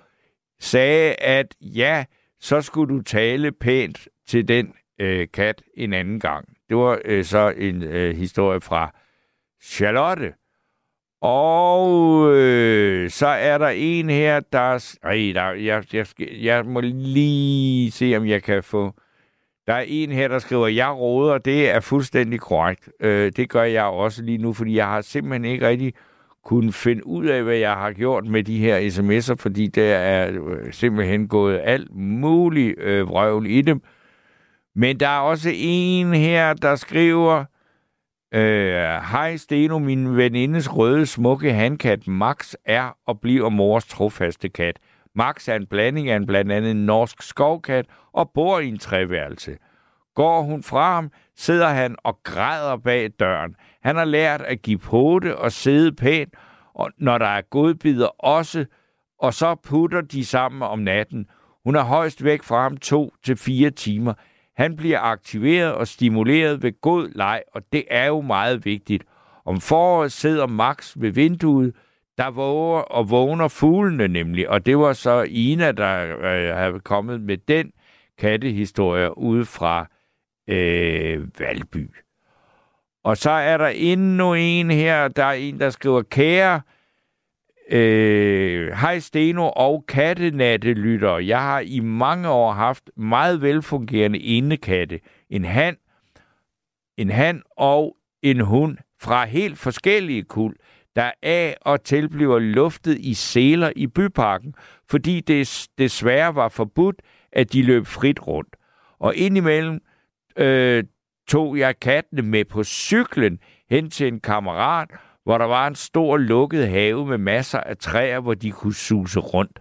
sagde, at ja, så skulle du tale pænt til den øh, kat en anden gang. Det var øh, så en øh, historie fra Charlotte. Og øh, så er der en her, der... Ej, der jeg, jeg, skal, jeg må lige se, om jeg kan få... Der er en her, der skriver, jeg råder, det er fuldstændig korrekt. Øh, det gør jeg også lige nu, fordi jeg har simpelthen ikke rigtig kunne finde ud af, hvad jeg har gjort med de her sms'er, fordi der er øh, simpelthen gået alt muligt øh, vrøvl i dem. Men der er også en her, der skriver, øh, Hej Steno, min venindes røde, smukke handkat Max er og bliver mors trofaste kat. Max er en blanding af en blandt andet en norsk skovkat og bor i en treværelse. Går hun fra ham, sidder han og græder bag døren. Han har lært at give pote og sidde pænt, og når der er godbider også, og så putter de sammen om natten. Hun er højst væk fra ham to til fire timer. Han bliver aktiveret og stimuleret ved god leg, og det er jo meget vigtigt. Om foråret sidder Max ved vinduet, der våger og vågner fuglene nemlig, og det var så Ina, der øh, havde kommet med den kattehistorie ude fra øh, Valby. Og så er der endnu en her, der er en, der skriver, kære øh, hej Steno og kattenattelytter. Jeg har i mange år haft meget velfungerende indekatte. En han, en han og en hund fra helt forskellige kul, der af og til bliver luftet i seler i byparken, fordi det desværre var forbudt, at de løb frit rundt. Og indimellem øh, tog jeg kattene med på cyklen hen til en kammerat, hvor der var en stor lukket have med masser af træer, hvor de kunne suse rundt.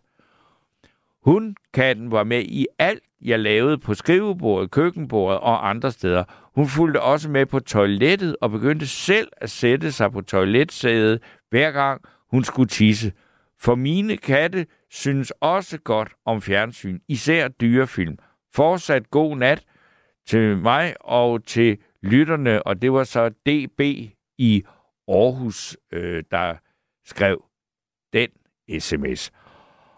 Hun, katten, var med i alt, jeg lavede på skrivebordet, køkkenbordet og andre steder. Hun fulgte også med på toilettet og begyndte selv at sætte sig på toiletsædet, hver gang hun skulle tisse. For mine katte synes også godt om fjernsyn, især dyrefilm. Fortsat god nat til mig og til lytterne, og det var så DB i Aarhus, øh, der skrev den sms.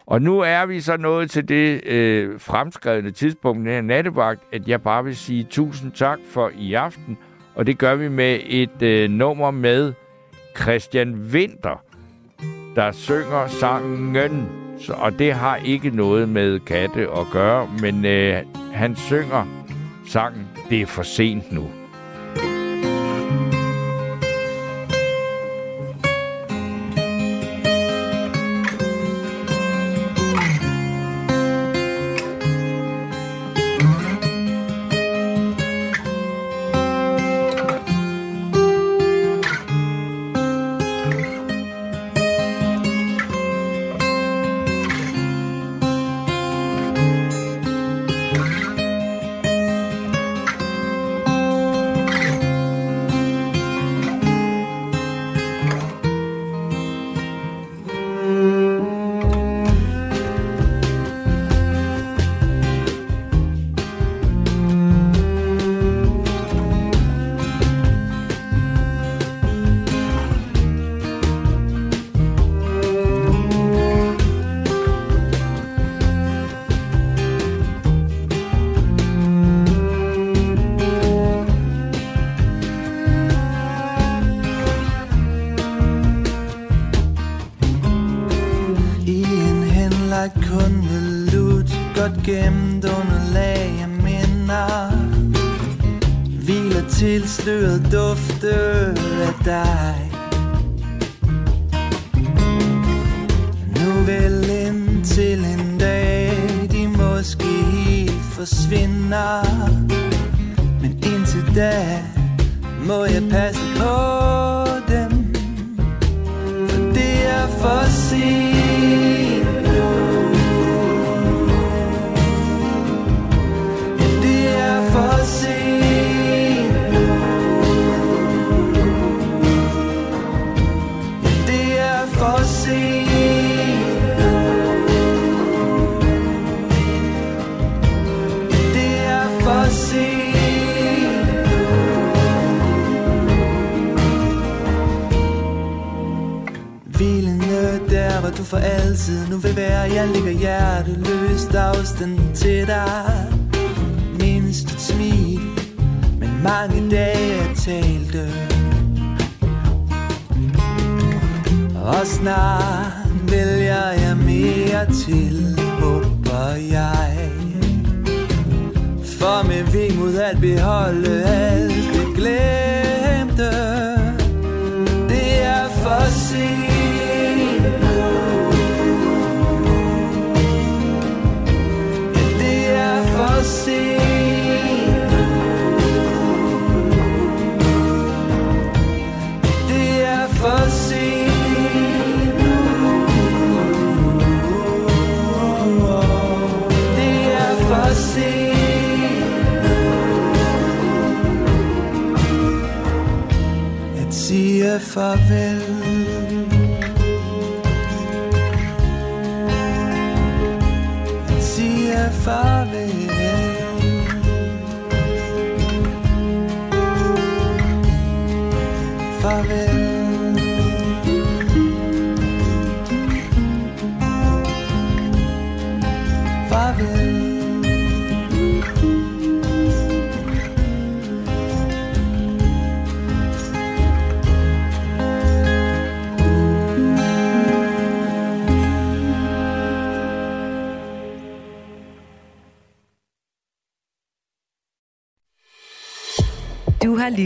Og nu er vi så nået til det øh, fremskredende tidspunkt, den her nattevagt, at jeg bare vil sige tusind tak for i aften. Og det gør vi med et øh, nummer med Christian Winter, der synger sangen. Så, og det har ikke noget med katte at gøre, men øh, han synger sangen Det er for sent nu.